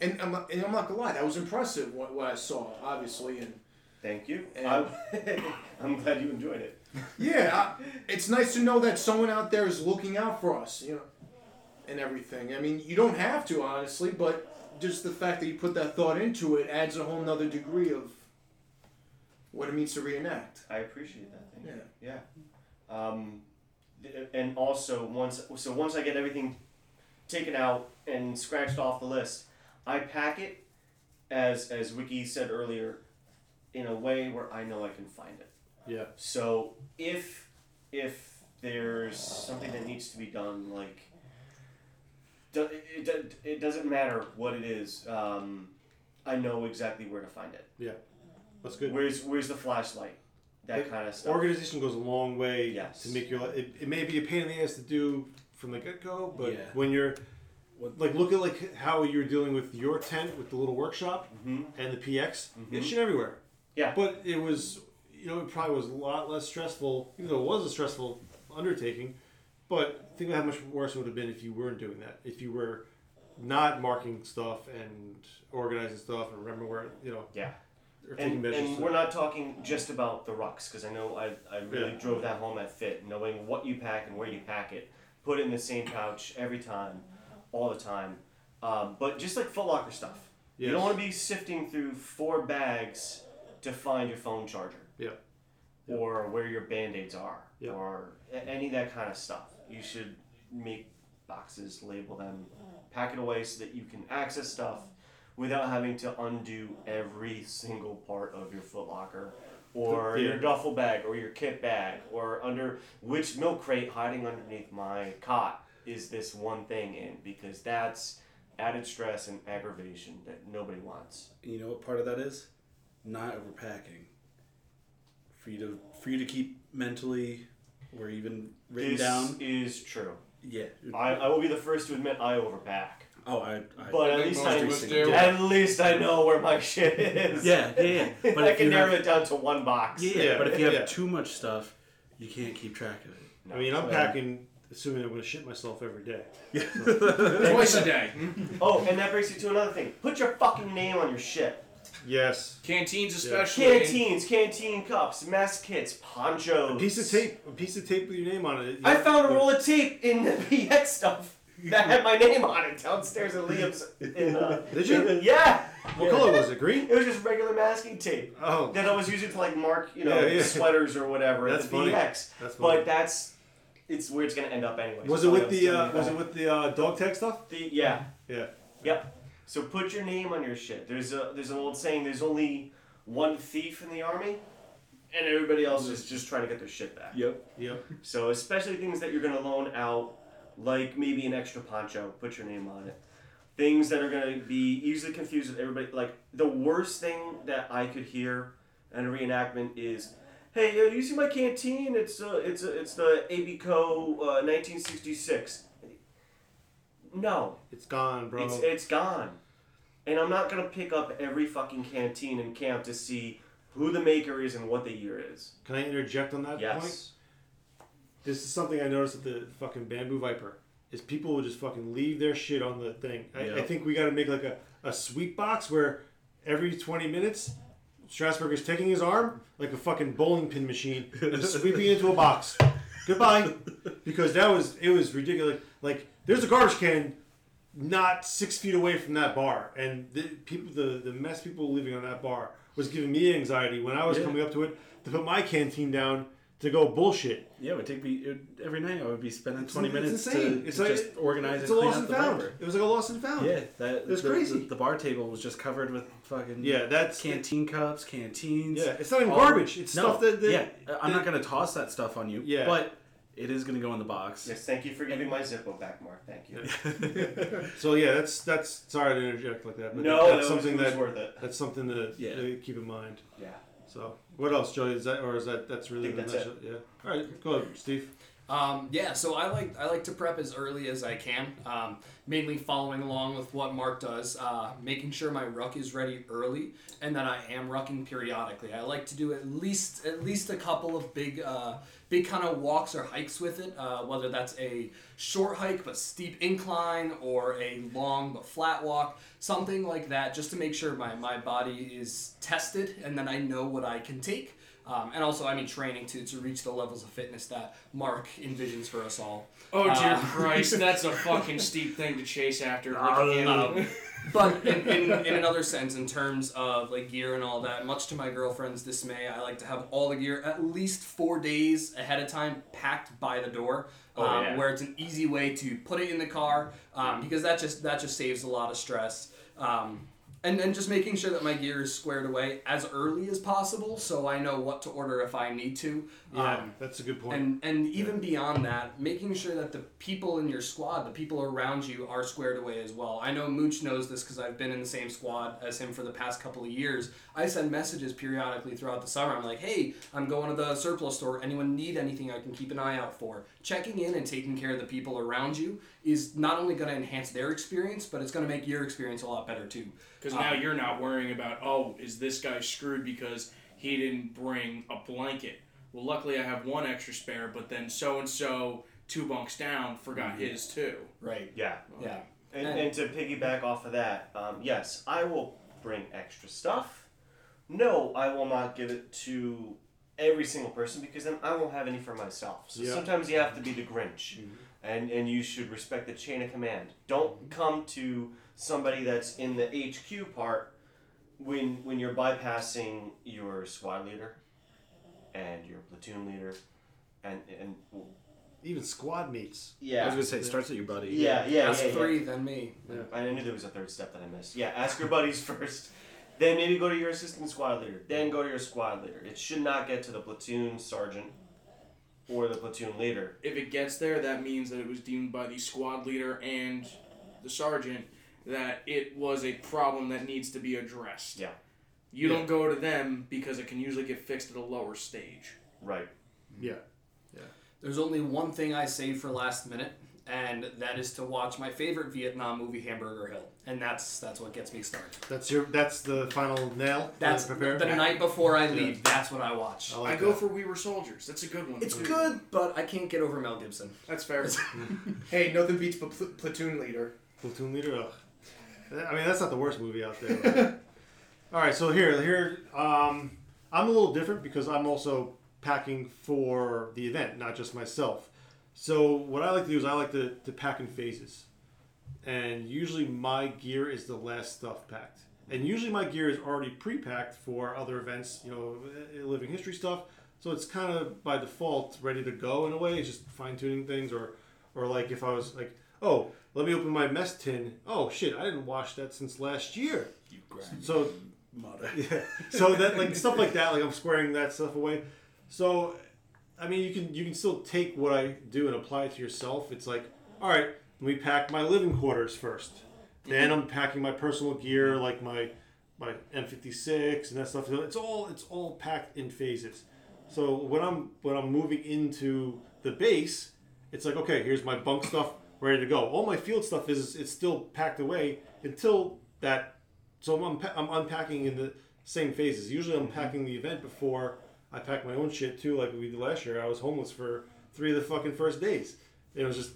And I'm, not, and I'm not gonna lie, that was impressive what, what I saw, obviously, and Thank you. And- I'm, I'm glad you enjoyed it. yeah, I, it's nice to know that someone out there is looking out for us, you know, and everything. I mean, you don't have to, honestly, but just the fact that you put that thought into it adds a whole nother degree of what it means to reenact. I appreciate that. Thank Yeah. you. Yeah. Um, and also once so once I get everything taken out and scratched off the list, I pack it as as Wiki said earlier in a way where I know I can find it. Yeah. So if if there's something that needs to be done, like do, it, it, it doesn't matter what it is, um, I know exactly where to find it. Yeah. That's good. Where's where's the flashlight? That kind of stuff. Organization goes a long way Yes. to make your life. It, it may be a pain in the ass to do from the get go, but Yeah. when you're like look at like how you're dealing with your tent with the little workshop Mhm. and the PX. Mhm. It's shit everywhere. Yeah. But it was, you know, it probably was a lot less stressful, even though it was a stressful undertaking. But think about how much worse it would have been if you weren't doing that. If you were not marking stuff and organizing stuff and remember where, you know, Yeah. And, and we're not talking just about the rucks because I know I, I really Yeah. drove that home at Fit, knowing what you pack and where you pack it. Put it in the same pouch every time, all the time. Um, but just like footlocker stuff. You don't want to be sifting through four bags to find your phone charger. Yeah. Or where your band aids are. Yeah. Or a- any of that kind of stuff. You should make boxes, label them, pack it away so that you can access stuff without having to undo every single part of your footlocker or Yeah. your duffel bag or your kit bag or under which milk crate hiding underneath my cot is this one thing in because that's added stress and aggravation that nobody wants. You know what part of that is? Not overpacking. For you to for you to keep mentally or even written this down. is true. Yeah. I, I will be the first to admit I overpack. Oh, I. I But at think least most I, of us do. at least I know where my shit is. Yeah, yeah, yeah. But I if can you narrow have- it down to one box. yeah, Yeah, but if you have yeah. too much stuff, you can't keep track of it. I mean, I'm So- packing, assuming I'm going to shit myself every day. Yeah. Twice a day. Oh, and that brings you to another thing. Put your fucking name on your shit. Yes. Canteens especially. Canteens, canteen cups, mess kits, ponchos. A piece of tape, a piece of tape with your name on it. I found a roll of tape in the PX stuff that had my name on it downstairs at Liam's. In, uh, Did you? in- yeah. What color was it? Green? It was just regular masking tape Oh, that I was using to like mark, you know, Yeah, yeah. sweaters or whatever That's at the funny. PX. That's funny. But that's it's where it's gonna end up anyway. was so it with the uh, was it with the uh, dog tag stuff? the yeah Yeah. Yep. So put your name on your shit. There's a there's an old saying. There's only one thief in the army, and everybody else is just trying to get their shit back. Yep. Yep. So especially things that you're gonna loan out, like maybe an extra poncho. Put your name on it. Things that are gonna be easily confused with everybody. Like the worst thing that I could hear in a reenactment is. Hey, uh, do you see my canteen? It's uh, it's uh, it's the ABCO uh, 1966. No, It's gone, bro. it's it's gone. And I'm not gonna pick up every fucking canteen in camp to see who the maker is and what the year is. Can I interject on that point? Yes. This is something I noticed at the fucking Bamboo Viper. Is people will just fucking leave their shit on the thing. I, I think we got to make like a, a sweep box where every 20 minutes Strasburg is taking his arm like a fucking bowling pin machine and sweeping it into a box. Goodbye. Because that was it was ridiculous. Like there's a garbage can not six feet away from that bar, and the people the the mess people living on that bar was giving me anxiety when I was Yeah. coming up to it to put my canteen down to go bullshit. Yeah, it would take me it, would- every night. I would be spending It's- twenty it's minutes insane. to, It's to like- just organize It's and a clean lost up and the found. It was like a lost and found. Yeah, that It was the, crazy. The, the bar table was just covered with fucking Yeah, that's canteen cups, canteens. Yeah, it's not even all- garbage. It's no, stuff that- that- yeah, I'm not gonna toss that stuff on you. Yeah. but it is gonna go in the box. Yes, thank you for giving my Zippo back, Mark. Thank you. So yeah, that's that's sorry to interject like that, but No, that's that something it was that worth it. that's something to, Yeah. to keep in mind. Yeah. So what else, Joey? Is that or is that that's really think the that's nutshell? Yeah. All right, go ahead, Steve. Um, yeah, so I like I like to prep as early as I can, um, mainly following along with what Mark does, uh, making sure my ruck is ready early, and that I am rucking periodically. I like to do at least at least a couple of big uh, big kind of walks or hikes with it, uh, whether that's a short hike but steep incline or a long but flat walk, something like that, just to make sure my, my body is tested and then I know what I can take. Um, and also, I mean, training to, to reach the levels of fitness that Mark envisions for us all. Oh dear Uh, Christ, that's a fucking steep thing to chase after. Like, but in, in, in another sense, in terms of like gear and all that, much to my girlfriend's dismay, I like to have all the gear at least four days ahead of time packed by the door, Oh, um, yeah. where it's an easy way to put it in the car um, because that just that just saves a lot of stress. Um, and, and just making sure that my gear is squared away as early as possible so I know what to order if I need to. Yeah, Um, that's a good point. and and even beyond that, making sure that the people in your squad, the people around you, are squared away as well. I know Mooch knows this because I've been in the same squad as him for the past couple of years. I send messages periodically throughout the summer. I'm like, hey, I'm going to the surplus store. Anyone need anything I can keep an eye out for? Checking in and taking care of the people around you is not only going to enhance their experience, but it's going to make your experience a lot better too. Because Um, now you're not worrying about, oh, is this guy screwed because he didn't bring a blanket? Well, luckily I have one extra spare, but then so and so, two bunks down, forgot Mm-hmm. his too. Right. Yeah. Yeah. And, And- and to piggyback off of that, um, yes, I will bring extra stuff. No, I will not give it to every single person because then I won't have any for myself. So Yeah. sometimes you have to be the Grinch, and and you should respect the chain of command. Don't come to somebody that's in the HQ part when when you're bypassing your squad leader and your platoon leader, and and Even squad mates. yeah. I was gonna say it starts at your buddy. Yeah, yeah, That's yeah, yeah. three, then me. I knew there was a third step that I missed. Yeah, ask your buddies first. Then maybe go to your assistant squad leader. Then go to your squad leader. It should not get to the platoon sergeant or the platoon leader. If it gets there, that means that it was deemed by the squad leader and the sergeant that it was a problem that needs to be addressed. Yeah. You Yeah. don't go to them because it can usually get fixed at a lower stage. Right. Yeah. Yeah. There's only one thing I save for last minute, and that is to watch my favorite Vietnam movie, Hamburger Hill, and that's that's what gets me started. That's your. That's the final nail. That's to the prepare. night before I Yeah. leave. That's what I watch. I I go that. for We Were Soldiers. That's a good one. It's too. good, but I can't get over Mel Gibson. That's fair. Hey, nothing beats pl- pl- platoon leader. Platoon leader. Ugh. I mean, that's not the worst movie out there. All right, so here, here, um, I'm a little different because I'm also packing for the event, not just myself. So what I like to do is I like to, to pack in phases, and usually my gear is the last stuff packed, and usually my gear is already pre-packed for other events, you know, uh, living history stuff. So it's kind of by default ready to go in a way. It's just fine tuning things, or or like if I was like, oh, let me open my mess tin. Oh shit, I didn't wash that since last year. You grab So mother. yeah, so that like stuff like that, like I'm squaring that stuff away. So, I mean, you can you can still take what I do and apply it to yourself. It's like, all right, let me pack my living quarters first. Then I'm packing my personal gear, like my my M56 and that stuff. It's all it's all packed in phases. So when I'm when I'm moving into the base, it's like okay, here's my bunk stuff ready to go. All my field stuff is it's still packed away until that. So I'm unpa- I'm unpacking in the same phases. Usually I'm packing the event before I pack my own shit too, like we did last year. I was homeless for three of the fucking first days. It was just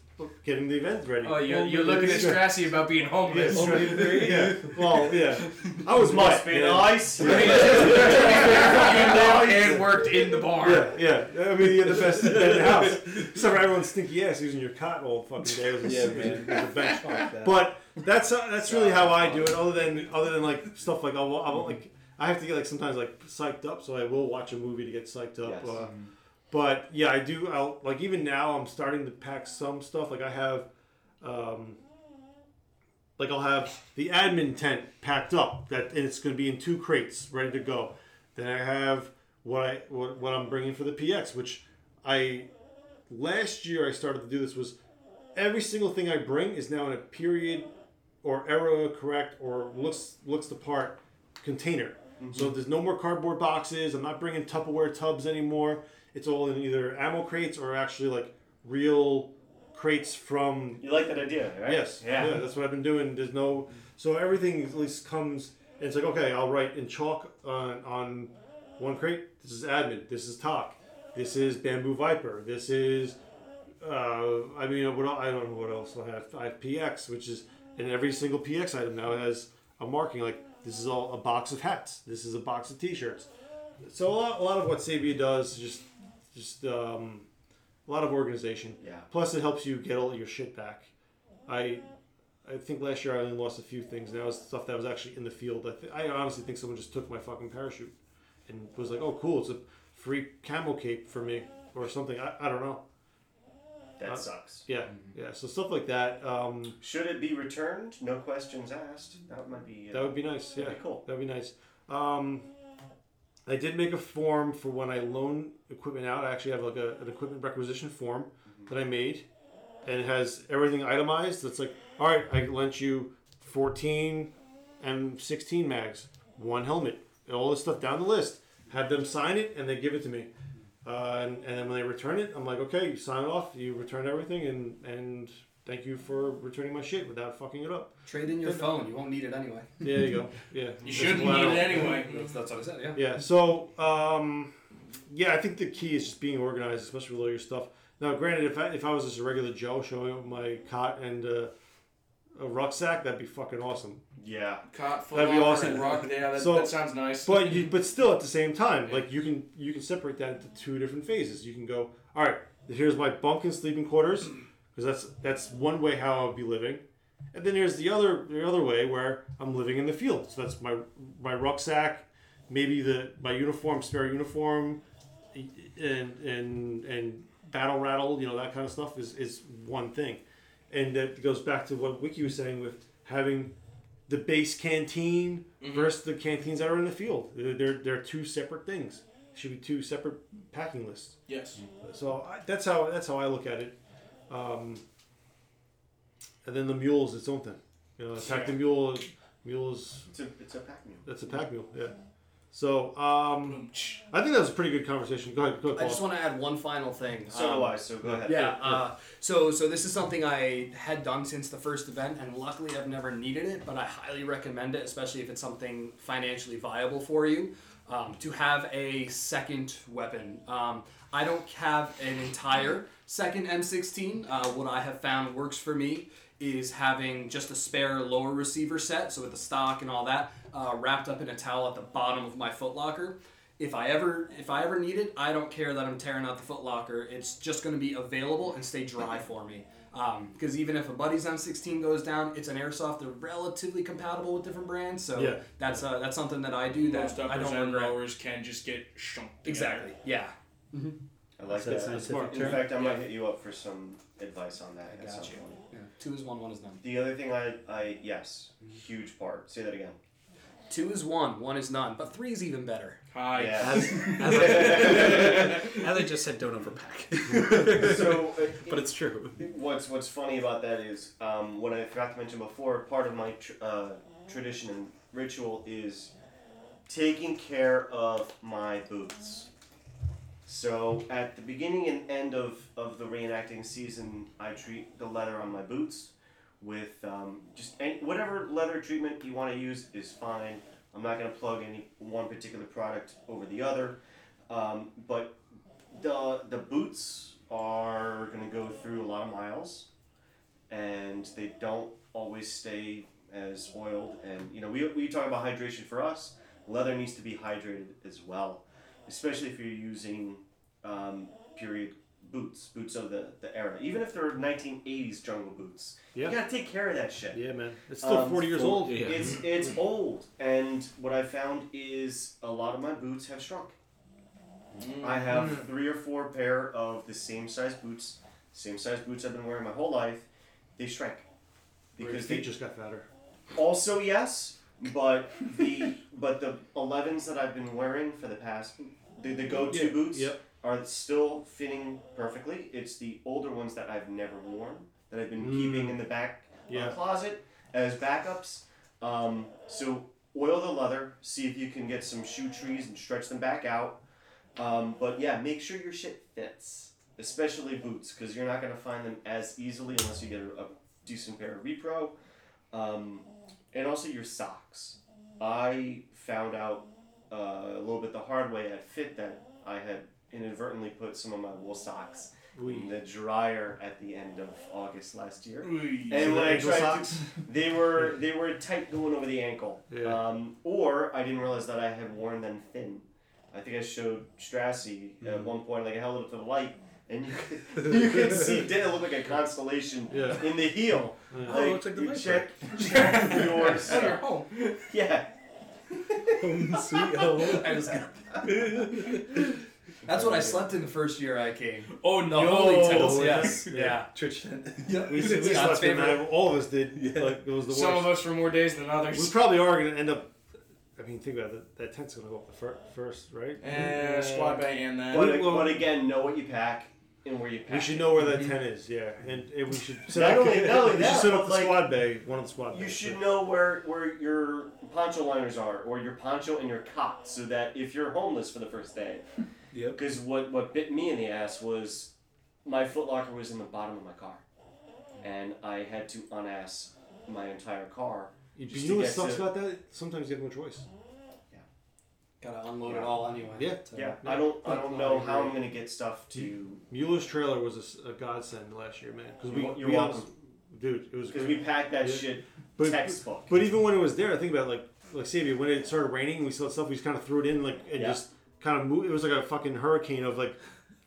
getting the event ready. Oh, you're, you're looking at Strassy about being homeless. yeah. Well, yeah. I was Must wet, be man. nice. you lived and worked in the bar. Yeah, yeah. I mean, you had the best in the house. Except for everyone's stinky ass using your cot all fucking day. It was a, Yeah, it was a- man. it was a bench. But that's uh, that's really how I do it. Other than other than like stuff like I'll, I'll like I have to get like sometimes like psyched up, so I will watch a movie to get psyched up. Yes. Uh, but yeah, I do. I'll like even now I'm starting to pack some stuff. Like I have, um, like I'll have the admin tent packed up that and it's going to be in two crates ready to go. Then I have what I what, what I'm bringing for the PX, which I last year I started to do this was every single thing I bring is now in a period or error correct or looks looks the part container. So there's no more cardboard boxes. I'm not bringing Tupperware tubs anymore. It's all in either ammo crates or actually like real crates from. You like that idea, right? Yes. Yeah. Yeah. That's what I've been doing. There's no. So everything at least comes. And it's like okay, I'll write in chalk on on one crate. This is admin. This is talk. This is bamboo viper. This is. Uh, I mean, what I don't know what else I have. I have PX, which is, and every single PX item now has a marking like this is all a box of hats. This is a box of T-shirts. So a lot, a lot of what Sabia does is just, just um, a lot of organization. Yeah. Plus, it helps you get all your shit back. I, I think last year I only lost a few things. That was stuff that was actually in the field. I, th- I honestly think someone just took my fucking parachute, and was like, "Oh, cool! It's a free camo cape for me or something." I, I don't know. That Uh, sucks. Yeah, yeah. So stuff like that. Um, Should it be returned? No questions asked. That might be. Uh, That would be nice. Yeah, that'd be cool. That'd be nice. Um, I did make a form for when I loan equipment out. I actually have like a, an equipment requisition form Mm-hmm. that I made, and it has everything itemized. It's like, all right, I lent you 14 and 16 mags, one helmet, and all this stuff down the list. Have them sign it, and they give it to me. Uh, and, and then when they return it, I'm like, okay, you sign it off, you return everything, and and thank you for returning my shit without fucking it up. Trade in your phone. You won't need it anyway. There you go. Yeah. You That's shouldn't need it anyway. That's, that's what I said. Yeah. Yeah. So, um, yeah, I think the key is just being organized, especially with all your stuff. Now, granted, if I, if I was just a regular Joe showing up my cot and uh, a rucksack, that'd be fucking awesome. Yeah. Cot, full That'd be awesome. rock- yeah, that- So- that sounds nice. But you, but still, at the same time, like you can you can separate that into two different phases. You can go, all right, here's my bunk and sleeping quarters, because that's that's one way how I'll be living, and then there's the other the other way where I'm living in the field. So that's my my rucksack, maybe the my uniform, spare uniform, and and and battle rattle, you know that kind of stuff is is one thing, and that goes back to what Wiki was saying with having the base canteen versus the canteens that are in the field. They're, they're, they're two separate things. Should be two separate packing lists. Yes. So I, that's how that's how I look at it. Um, and then the mule is its own thing. You know, a pack the mule. Mule is It's a it's a pack mule. that's a pack mule. Yeah. So um, I think that was a pretty good conversation. Go ahead. Go ahead I Paul. just want to add one final thing. So do I, so go ahead. Yeah. Yeah, Uh, so so this is something I had done since the first event, and luckily I've never needed it, but I highly recommend it, especially if it's something financially viable for you. Um, to have a second weapon. Um, I don't have an entire second M16. Uh, what I have found works for me is having just a spare lower receiver set, so with the stock and all that, uh, wrapped up in a towel at the bottom of my footlocker. If I ever if I ever need it, I don't care that I'm tearing out the footlocker. It's just going to be available and stay dry for me. Because even if a buddy's M16 goes down, it's an airsoft. They're relatively compatible with different brands, so Yeah. that's uh, that's something that I do that Most I uppers don't and regret. lowers can just get shunked. Exactly. Yeah. I like That's that. In fact, I might Yeah. hit you up for some advice on that. I at got some you. point. Yeah. Two is one, one is none. The other thing I, I yes, huge part. Say that again. Two is one, one is none, but three is even better. Hi. Yeah. As, as, I, as I just said, don't overpack. so, uh, but it's true. What's What's funny about that is um, what I forgot to mention before. Part of my tr- uh, tradition and ritual is taking care of my boots. So at the beginning and end of, of the reenacting season, I treat the leather on my boots with um, just any, whatever leather treatment you want to use is fine. I'm not going to plug any one particular product over the other, um, but the the boots are going to go through a lot of miles, and they don't always stay as oiled. And you know, we we talk about hydration for us. Leather needs to be hydrated as well, especially if you're using um, period boots, boots of the, the era. Even if they're 1980s jungle boots, Yeah. you gotta take care of that shit. Yeah, man. It's still Um, 40 years for- old. It's it's old, and what I found is a lot of my boots have shrunk. I have three or four pair of the same size boots, same size boots I've been wearing my whole life. They shrank because they just got fatter. also yes, but the but the 11s that I've been wearing for the past the, the go-to Yeah, boots yep. Are still fitting perfectly. It's the older ones that I've never worn that I've been keeping in the back Yeah. closet as backups. Um, so oil the leather, see if you can get some shoe trees and stretch them back out. Um, but yeah, make sure your shit fits. especially boots, because you're not going to find them as easily unless you get a, a decent pair of repro. Um, and also your socks. I found out uh, a little bit the hard way at Fit that I had inadvertently put some of my wool socks in the dryer at the end of August last year. Ooh. And So when I tried socks? to, they were they were tight going over the ankle. Yeah. Um, or I didn't realize that I had worn them thin. I think I showed Strassi at Mm. one point, like I held it up to the light, and you could, you could see it did look like a constellation Yeah. in the heel. Yeah. Oh, it looks like the you Viper. check, check your you're stuff. home. Yeah. Home sweet home. I was That's what I slept in the first year I came. Oh The no! holy tents, yes. Yeah. Yeah. Church tent. Yeah. We, we Scott's slept in favorite. that. All of us did. Yeah. Like it was the worst. Some of us for more days than others. We probably are going to end up. I mean, think about it. That tent's going to go up the fir- first, right? Eh, squad bay and that. But, Well- but again, know what you pack and where you pack. We should know where that tent is, yeah, and, and we should set Not up. only- not only we should set up the like, squad bay, one of the squad You bays. should know where where your poncho liners are, or your poncho and your cot, so that if you're homeless for the first day, Yep. because what what bit me in the ass was my footlocker was in the bottom of my car, and I had to unass my entire car. You, just you know what sucks to- about that? Sometimes you have no choice. Gotta unload it all anyway. Yeah. So- Yeah, I don't I don't know how I'm gonna get stuff to Mueller's trailer was a godsend last year, man. Because we, You're- you're we welcome. honest- dude, it was because we packed that Yeah. shit But, textbook. But even when it was there, I think about like like Savia, when it started raining, we saw stuff. We just kind of threw it in like and Yeah. just kind of move. It was like a fucking hurricane of like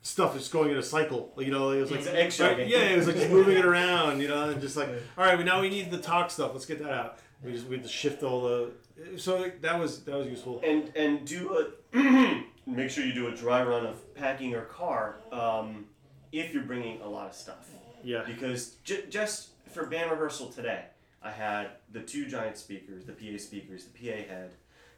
stuff just going in a cycle. You know, it was like It's an egg right, yeah, it was like just moving it around. You know, and just like all right, we now we need the talk stuff. Let's get that out. We just we had to shift all the. So that was that was useful. and and do a make sure you do a dry run of packing your car um, if you're bringing a lot of stuff Yeah. because j- just for band rehearsal today i had the two giant speakers the pa speakers the pa head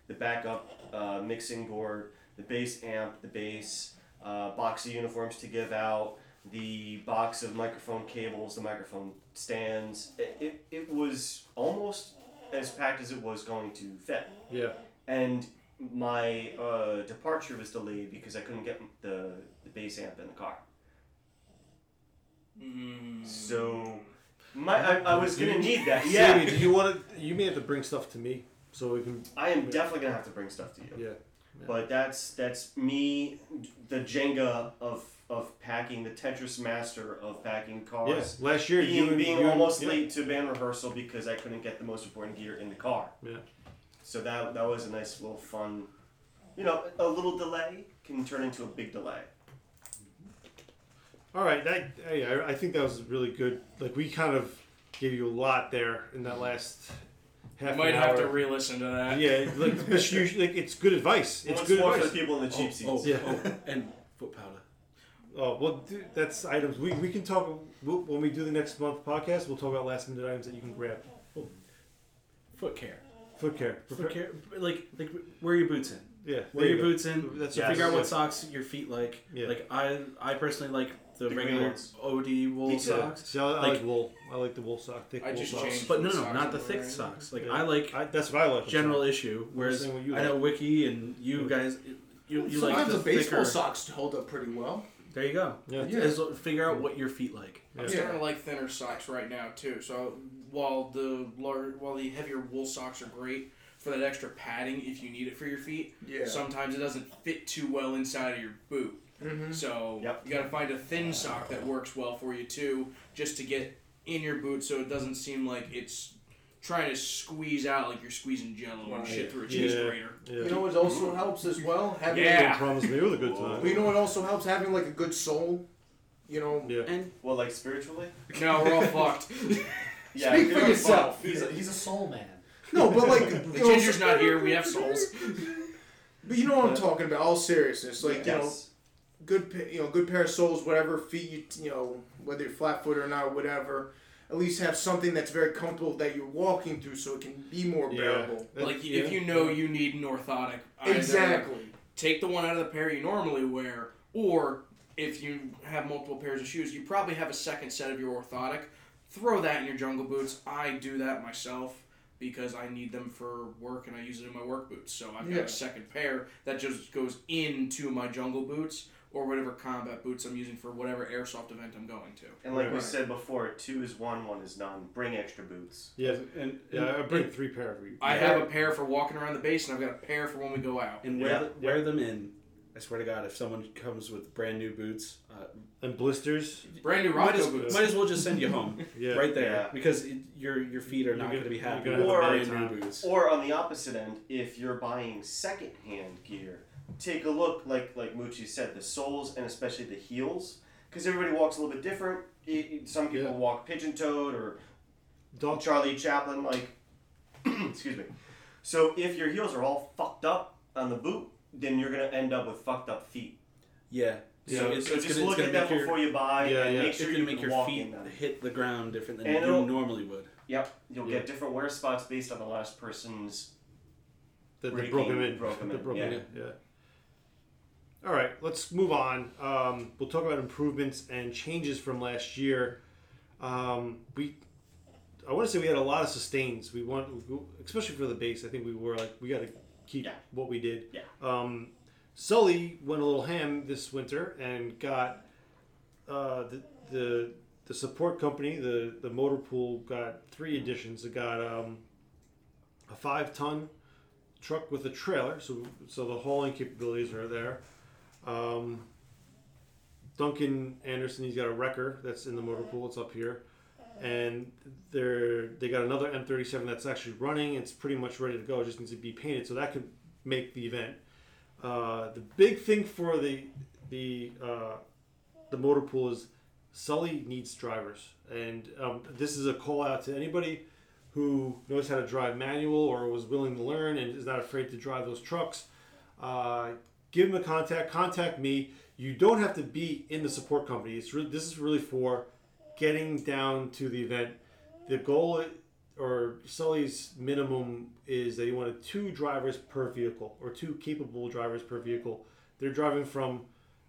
the backup uh, mixing board the bass amp the bass uh, box of uniforms to give out the box of microphone cables the microphone stands it, it, it was almost as packed as it was going to fit Yeah. and my uh, departure was delayed because I couldn't get the, the bass amp in the car. Mm. So my I, I was gonna need that. Savia, Yeah, do you want to? You may have to bring stuff to me so we can. I am definitely gonna have to bring stuff to you. Yeah. But that's that's me, the Jenga of of packing, the Tetris master of packing cars. Yes. Last year, being, you and- being you and- almost yeah. late to band rehearsal because I couldn't get the most important gear in the car. Yeah. So that that was a nice little fun, you know, a little delay can turn into a big delay. All right, that hey, I, I think that was really good. Like we kind of gave you a lot there in that last half. Might an have hour. to re-listen to that. Yeah, like, but you, like it's good advice. It's Once good more for advice. people in the cheap oh, seats. Oh, Yeah. oh, and foot powder. Oh well, dude, that's items we, we can talk we'll, when we do the next month podcast. We'll talk about last minute items that you can grab. Oh, foot care. Foot care. Foot care. Like, like wear your boots in. Yeah. Wear there your you go. boots in. That's Figure out yeah. what socks your feet like. Yeah. Like I, I personally like the, The regular ones. OD wool Me too. socks. See, I, I Like- like, wool. I like the wool sock. Thick I wool socks. But no, no, Socks not the thick wearing. socks. Like Yeah. I like I, that's what I like. general issue. Whereas same what I know like. Wiki and you guys, you, you like Sometimes the the baseball thicker. socks to hold up pretty well. There you go. Yeah. Yeah. Is figure out what your feet like. I'm starting to like thinner socks right now too. So while the lar- while the heavier wool socks are great for that extra padding if you need it for your feet, Yeah. sometimes it doesn't fit too well inside of your boot. Mm-hmm. So Yep. you got to find a thin sock that works well for you too, just to get in your boot, so it doesn't seem like it's trying to squeeze out like you're squeezing Jello and shit through a cheese Yeah. grater. Yeah. You know what also helps as well? Having Yeah. promised me with a good time. But you know what also helps? Having like a good soul. You know. Yeah. And Well, like spiritually? No, we're all fucked. Yeah, Speak for yourself. He's a, he's a soul man. No, but like The you know, ginger's not here. We have souls. But you know what I'm talking about. All seriousness, like you know, Yes. Good, you know, good pair of soles, whatever feet you, you know, whether you're flat footed or not, whatever. At least have something that's very comfortable that you're walking through, so it can be more bearable. That- Like yeah. if you know you need an orthotic, Exactly. take the one out of the pair you normally wear, or if you have multiple pairs of shoes, you probably have a second set of your orthotic. Throw that in your jungle boots. I do that myself because I need them for work and I use it in my work boots. So I've got a second pair that just goes into my jungle boots. Or whatever combat boots I'm using for whatever airsoft event I'm going to. And like we said before, two is one, one is none. Bring extra boots. Yeah, and yeah, I bring three pair every. I have a pair for walking around the base, and I've got a pair for when we go out. and wear, the- wear them in. I swear to God, if someone comes with brand new boots uh, and blisters, Brand new might Rocco as, boots. might as well just send you home Yeah. right there Yeah. because it, your your feet are not You're going to be happy you're with gonna have a brand new boots. Or on the opposite end, if you're buying second-hand gear, take a look, like like Mucci said, the soles and especially the heels, because everybody walks a little bit different. It- it- some people walk pigeon-toed or Dog- Charlie Chaplin, like excuse me. So if your heels are all fucked up on the boot, then you're gonna end up with fucked up feet. Yeah. So, So it's, so it's just gonna, look it's at gonna that your, before you buy, Yeah, and yeah. make it's sure going you to make your feet hit the ground different than And you normally would. Yep, you'll Yeah. get different wear spots based on the last person's. that they breaking- broke him in. broke him in, broke yeah. in, yeah. All right, let's move on. Um, we'll talk about improvements and changes from last year. Um, we, I want to say we had a lot of sustains. We want, especially for the base. I think we were like, we got to keep Yeah. what we did. Yeah. Um, Sully went a little ham this winter and got uh, the the the support company, the the motor pool, got three additions. It got um, a five ton truck with a trailer, so so the hauling capabilities are there. Um, Duncan Anderson, he's got a wrecker that's in the motor pool. It's up here, and they're they got another M37 that's actually running. It's pretty much ready to go. It just needs to be painted, so that could make the event. Uh, the big thing for the the uh, the motor pool is Sully needs drivers, and um, this is a call out to anybody who knows how to drive manual or was willing to learn and is not afraid to drive those trucks. Uh, give them a contact. Contact me. You don't have to be in the support company. It's really, this is really for getting down to the event. The goal or Sully's minimum is that he wanted two drivers per vehicle or two capable drivers per vehicle. They're driving from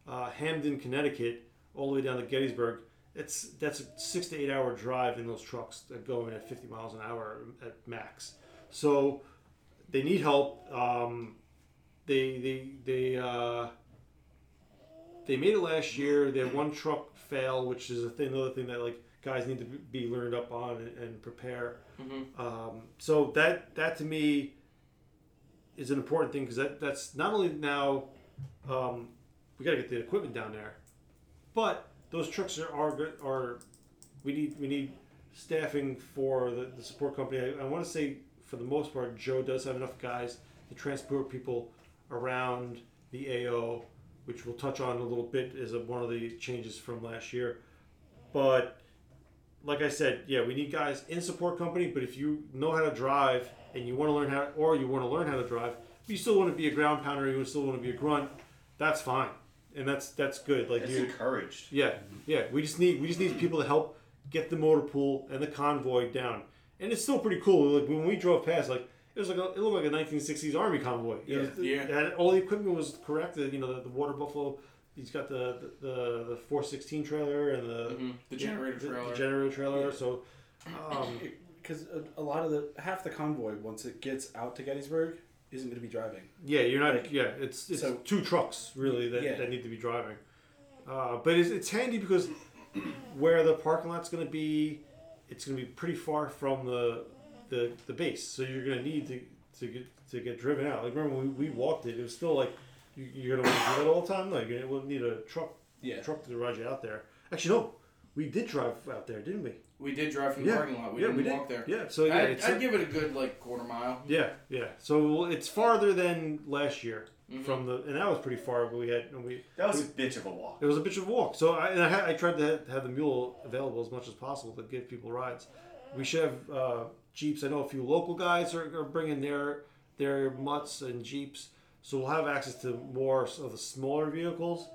uh, Hamden, Connecticut, all the way down to Gettysburg. It's that's a six to eight hour drive in those trucks that go in at 50 miles an hour at max. So they need help. Um, they they they uh, they made it last year. They had one truck fail, which is a thing, another thing that like guys need to be learned up on and, and prepare. Mhm. Um, so that that to me is an important thing because that that's not only now um, we got to get the equipment down there, but those trucks are are, good- are we need we need staffing for the, the support company. I, I want to say for the most part, Joe does have enough guys to transport people around the AO, which we'll touch on a little bit as a, one of the changes from last year. But like I said, yeah, we need guys in support company. But if you know how to drive and you want to learn how, or you want to learn how to drive, but you still want to be a ground pounder, you still want to be a grunt, that's fine, and that's that's good. Like you, encouraged. yeah, yeah. We just need we just need people to help get the motor pool and the convoy down, and it's still pretty cool. Like when we drove past, like it was like a, it looked like a 1960s army convoy. It was- Yeah. it had- all the equipment was correct. The, you know, the, the water buffalo. He's got the the, the 416 trailer and the Mhm. The generator the- the trailer. generator trailer. So, um, Because a, a lot of the half the convoy once it gets out to Gettysburg isn't going to be driving. Yeah, you're not. Like, yeah, it's it's so- two trucks really that, Yeah. that need to be driving. Uh, but it's, it's handy because where the parking lot's going to be, it's going to be pretty far from the the, the base, so you're going to need to to get to get driven out. Like remember when we, we walked it, it was still like you, you're going to want to do that all the time. Like you will need a truck Yeah. truck to ride you out there. Actually, no, we did drive out there, didn't we? We did drive from the Yeah. parking lot. We Yeah, didn't we did. walk there. Yeah, so yeah, I'd, it's I'd a- give it a good like quarter mile. Yeah, yeah. So it's farther than last year Mhm. from the, and that was pretty far. But we had and we That was we- a bitch of a walk. It was a bitch of a walk. So I, and I, had, I tried to have, have the mule available as much as possible to give people rides. We should have uh, jeeps. I know a few local guys are, are bringing their their mutts and jeeps, so we'll have access to more of the smaller vehicles,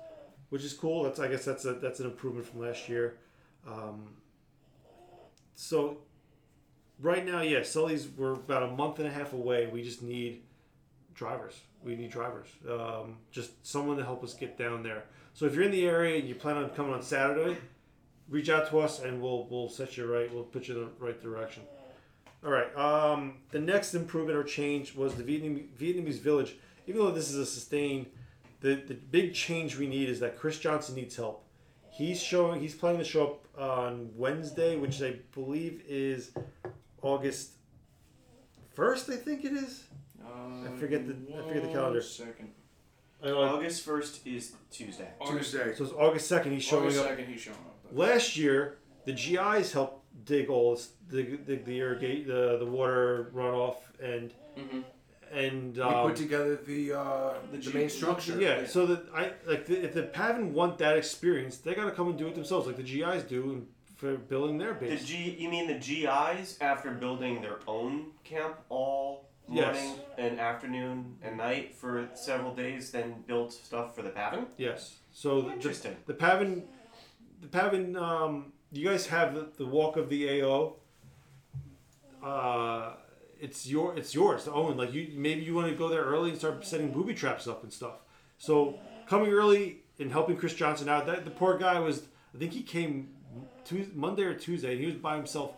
which is cool. That's I guess that's a that's an improvement from last year. Um, so right now, yeah, Sully's we're about a month and a half away. We just need drivers. We need drivers. Um, just someone to help us get down there. So if you're in the area and you plan on coming on Saturday, reach out to us and we'll we'll set you right. We'll put you in the right direction. All right. Um, the next improvement or change was the Vietnam, Vietnamese village. Even though this is a sustained, the the big change we need is that Chris Johnson needs help. He's showing. He's planning to show up on Wednesday, which I believe is August first. I think it is. I forget the I forget the calendar. Second. August first is Tuesday. Tuesday. So it's August second. He's showing August up. second, he's showing up. Last year, the GIs helped dig all this, dig, dig the irrigate the the water runoff and Mhm. and We um, put together the uh, the, G- main structure. yeah, so that I like the, if the PAVN want that experience, they got to come and do it themselves, like the GIs do for building their base. The base. G, you mean the GIs after building their own camp all Yes. morning and afternoon and night for several days, then built stuff for the PAVN? yes. So the, Interesting. the PAVN, the PAVN. Um, you guys have the, the walk of the AO. Uh, it's your it's yours Owen. Like you, maybe you want to go there early and start setting booby traps up and stuff. So coming early and helping Chris Johnson out. That the poor guy was. I think he came Tuesday, Monday or Tuesday. And he was by himself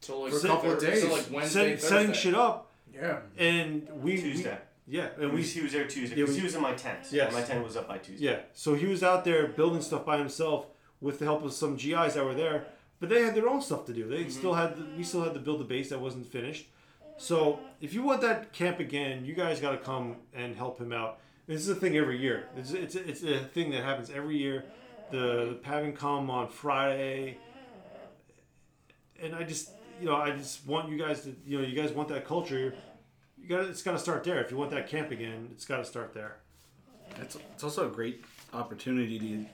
So like For a couple of so days. like Wednesday, setting, setting Thursday. shit up. Yeah. And we Tuesday. We, yeah, And and we he was there Tuesday Yeah, because we- he was in my tent. Yes. And my tent was up by Tuesday. Yeah, so he was out there building stuff by himself with the help of some GIs that were there, but they had their own stuff to do. They mhm. still had the, we still had to build the base that wasn't finished. So if you want that camp again, you guys got to come and help him out. This is a thing every year. It's it's, it's a thing that happens every year. The the PAVN come on Friday, and I just you know I just want you guys to you know you guys want that culture. You got it's got to start there. If you want that camp again, it's got to start there. It's, it's also a great opportunity to, like,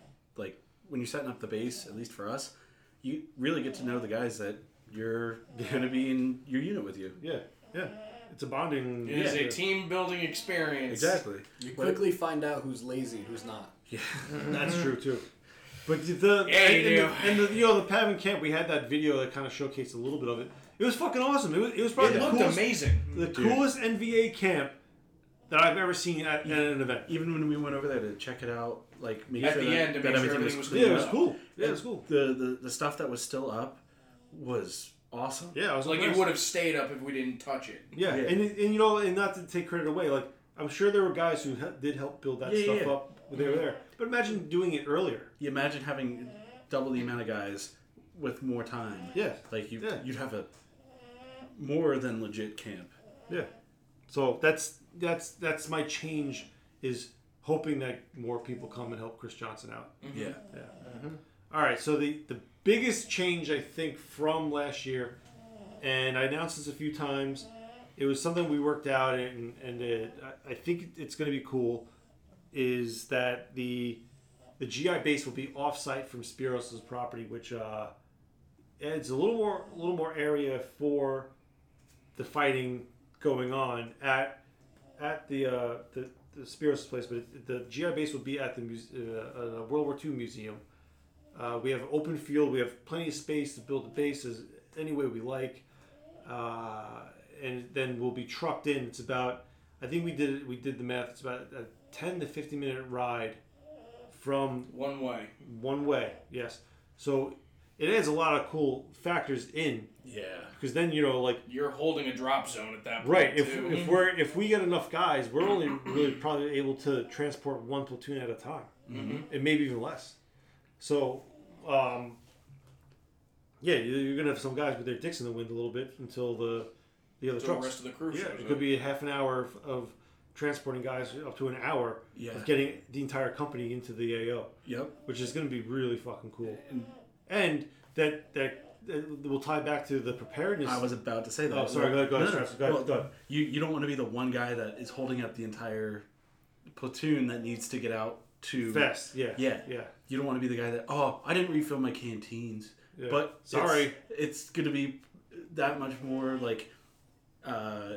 when you're setting up the base, at least for us, you really get to know the guys that you're going to be in your unit with you. Yeah, yeah. It's a bonding. It is yeah. a team building experience. Exactly. You quickly find out who's lazy, who's not. Yeah. That's true too. But the Yeah, you and, do. the, and the you know the PAVN camp we had that video that kind of showcased a little bit of it. It was fucking awesome. It was, it was probably It the looked coolest, amazing. the Dude. coolest NVA camp that I've ever seen at, at an event. Even when we went over there to check it out, like make At sure the that, end to that make sure everything everything was was Yeah, it was cool. Yeah, it was cool. The, the the stuff that was still up was awesome. Yeah, I was Like it would have stayed up if we didn't touch it. Yeah, Yeah. and and you know, and not to take credit away, like I'm sure there were guys who he- did help build that Yeah, stuff yeah. up when they were there. But imagine doing it earlier. You imagine having double the amount of guys with more time. Yeah, Like you, Yeah. you'd have a more than legit camp. Yeah. So that's that's that's my change is hoping that more people come and help Chris Johnson out. Yeah. Yeah. All right. So the the biggest change I think from last year, and I announced this a few times, it was something we worked out, and and it, I- I think it's going to be cool, is that the the GI base will be off-site from Spiros' property, which uh, adds a little more a little more area for the fighting going on at at the uh, the, the Spiros place, but it, the GI base will be at the muse- uh, uh, World War II museum. Uh, we have open field. We have plenty of space to build the bases any way we like, uh, and then we'll be trucked in. It's about I think we did it. We did the math. It's about a ten to fifteen minute ride from One way. one way. Yes, so it adds a lot of cool factors in Yeah. because then you know like You're holding a drop zone at that point. Right. If, too. if we're if we get enough guys, we're only really probably able to transport one platoon at a time, Mhm. and maybe even less. So, um, yeah, you- you're gonna have some guys with their dicks in the wind a little bit until the the other Until the trucks. rest of the crew Yeah, it could be a half an hour of, of transporting guys up to an hour Yeah. of getting the entire company into the AO. Yep. Which is going to be really fucking cool, And and that that, that will tie back to the preparedness. I was about to say that. Oh, sorry. Go ahead. Go ahead. No, no, Strauss, go ahead, well, go ahead. You you don't want to be the one guy that is holding up the entire platoon that needs to get out to Fast, yeah, yeah yeah. You don't want to be the guy that oh I didn't refill my canteens, Yeah. but Sorry. it's, it's gonna be that much more like uh,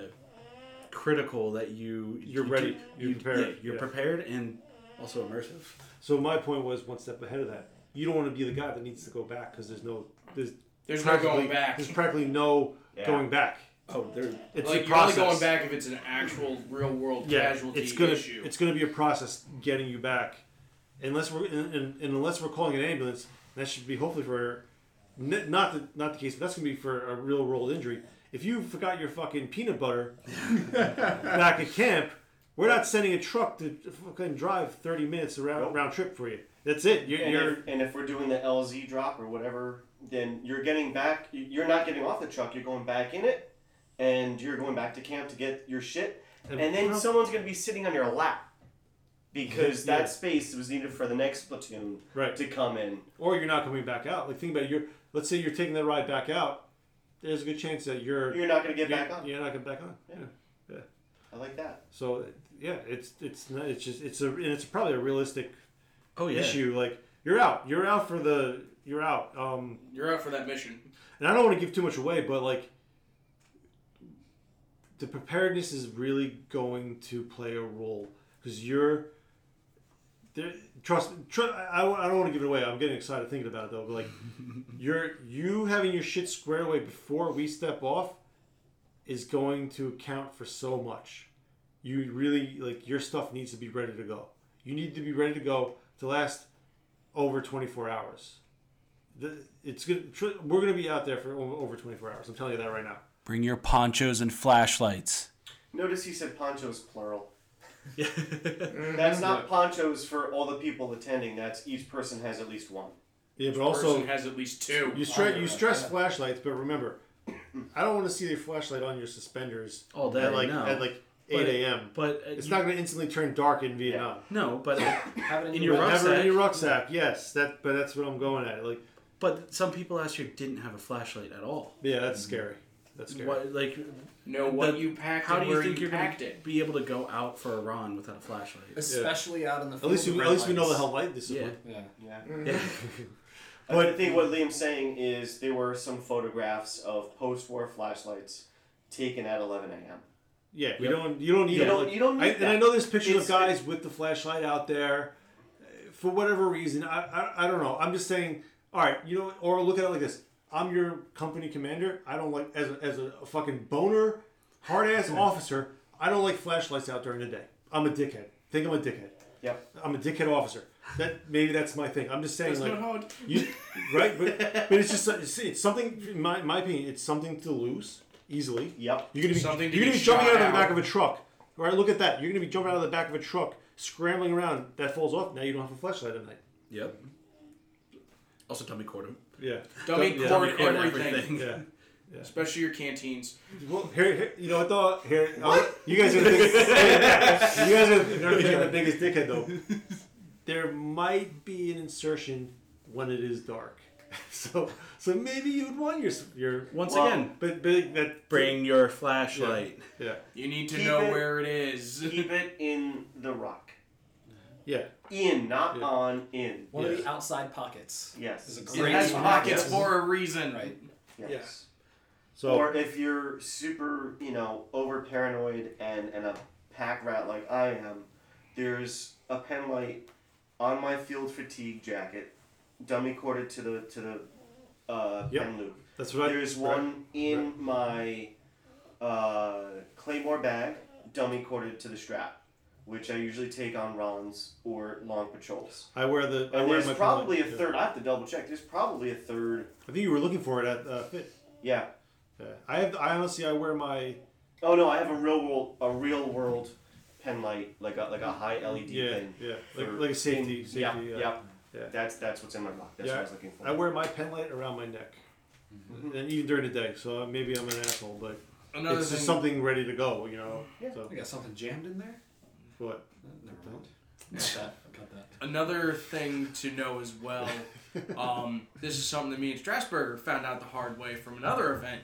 critical that you You're you ready. You're you- prepared. yeah, you're Yeah. prepared and also immersive. So my point was one step ahead of that. You don't want to be the guy that needs to go back because there's no there's There's no practically- going back. There's practically no Yeah. going back. Oh, there. It's like a you're only going back if it's an actual real world Yeah, casualty it's gonna issue. it's gonna be a process getting you back, unless we're and, and, and unless we're calling an ambulance. That should be hopefully for not the not the case, but that's gonna be for a real world injury. If you forgot your fucking peanut butter back at camp, We're not sending a truck to fucking drive 30 minutes around round trip for you. That's it. You're, and, you're if, and if we're doing the LZ drop or whatever, then you're getting back. You're not getting off the truck. You're going back in it, and you're going back to camp to get your shit. And- And then well- someone's gonna be sitting on your lap because Yeah. that space was needed for the next platoon Right. to come in. or you're not coming back out. Like think about it. You're let's say you're taking that ride back out. There's a good chance that you're You're not gonna get back on. You're not gonna back on. Yeah. Yeah. yeah. I like that. So yeah, it's it's not, it's just it's a and it's probably a realistic Oh yeah. issue. Like you're out. You're out for the you're out. Um, You're out for that mission. and I don't want to give too much away, but like the preparedness is really going to play a role because you're there. Trust, trust I, I don't want to give it away. I'm getting excited thinking about it though. But like you're you having your shit squared away before we step off is going to account for so much. You really like your stuff needs to be ready to go. You need to be ready to go to last over 24 hours. The, it's good. tr- We're going to be out there for o- over 24 hours. I'm telling you that right now. Bring your ponchos and flashlights. Notice he said ponchos plural. That's not ponchos for all the people attending. That's each person has at least one. Yeah, but Each also person has at least two. you stress you stress flashlights, but remember, I don't want to see your flashlight on your suspenders oh, All day, at like no. at like But- 8 a.m. but, uh, it's you- not going to instantly turn dark in Vietnam. No, but Have it in in your your But have it rucksack. in your rucksack. Yes, that. But that's what I'm going at. Like, But some people last year didn't have a flashlight at all. yeah, that's scary. That's scary. What like Know what the- you packed How do you think you are gonna be able to go out for a run without a flashlight? Especially out in the At least, field at least we know the hell lights. light this is. Yeah. Yeah. Yeah. Yeah. But I think what Liam's saying is there were some photographs of post-war flashlights taken at 11 a.m. Yeah, you Yep. don't. You don't need. You that. don't- you don't I, need And I know there's pictures It's- of guys with the flashlight out there, for whatever reason. I, I I don't know. I'm just saying. All right, you know, or look at it like this. I'm your company commander. I don't like as a, as a fucking boner, hard ass officer. I don't like flashlights out during the day. I'm a dickhead. Think I'm a dickhead. Yep. I'm a dickhead officer. That maybe that's my thing. I'm just saying That's like not hard. you, right? But, but it's just it's, it's something. In my, my opinion, it's something to lose easily. Yep. You're gonna be Something to you're gonna get be jumping out shot of the back out. of a truck. All right, look at that. You're gonna be jumping out of the back of a truck, scrambling around. That falls off. Now you don't have a flashlight at night. Yep. Also, dummy cord 'em. Yeah. Dummy Yeah. cord Dummy cord everything. everything. Yeah. Especially your canteens. Well, here, here you know what though? Here, uh, you guys are the biggest, you guys are gonna think the biggest dickhead though. There might be an insertion when it is dark, so so maybe you'd want your your Once Well, again, but, but that bring your flashlight. yeah You need to Keep know it- where it is. Keep it in the rock. yeah In, not Yeah. on, in. One of the outside pockets. Yes. Is a It has spot. pockets Yes. for a reason. Right. Yes. so or if you're super, you know, over paranoid and, and a pack rat like I am, there's a pen light on my field fatigue jacket, dummy corded to the to the uh, Yep. pen loop. that's right. There's right. one in my uh, claymore bag, dummy corded to the strap, which I usually take on runs or long patrols. I wear the I And wear there's probably a yeah. third. I have to double check. There's probably a third. I think you were looking for it at uh, Fit. Yeah. Yeah. I have I honestly I wear my Oh no, I have a real world, a real world pen light, like a like a high LED yeah thing. yeah like, like a safety in- safety yeah, yeah. yeah. Yeah. That's that's what's in my rock. That's Yeah, what I was looking for. I wear my pen light around my neck, and even during the day. So maybe I'm an asshole, but Another it's thing. just something ready to go. You know. So We got something jammed in there? what? Uh, Never mind. Cut that. Cut that. Another thing to know as well, um, this is something that me and Strasburger found out the hard way from another event.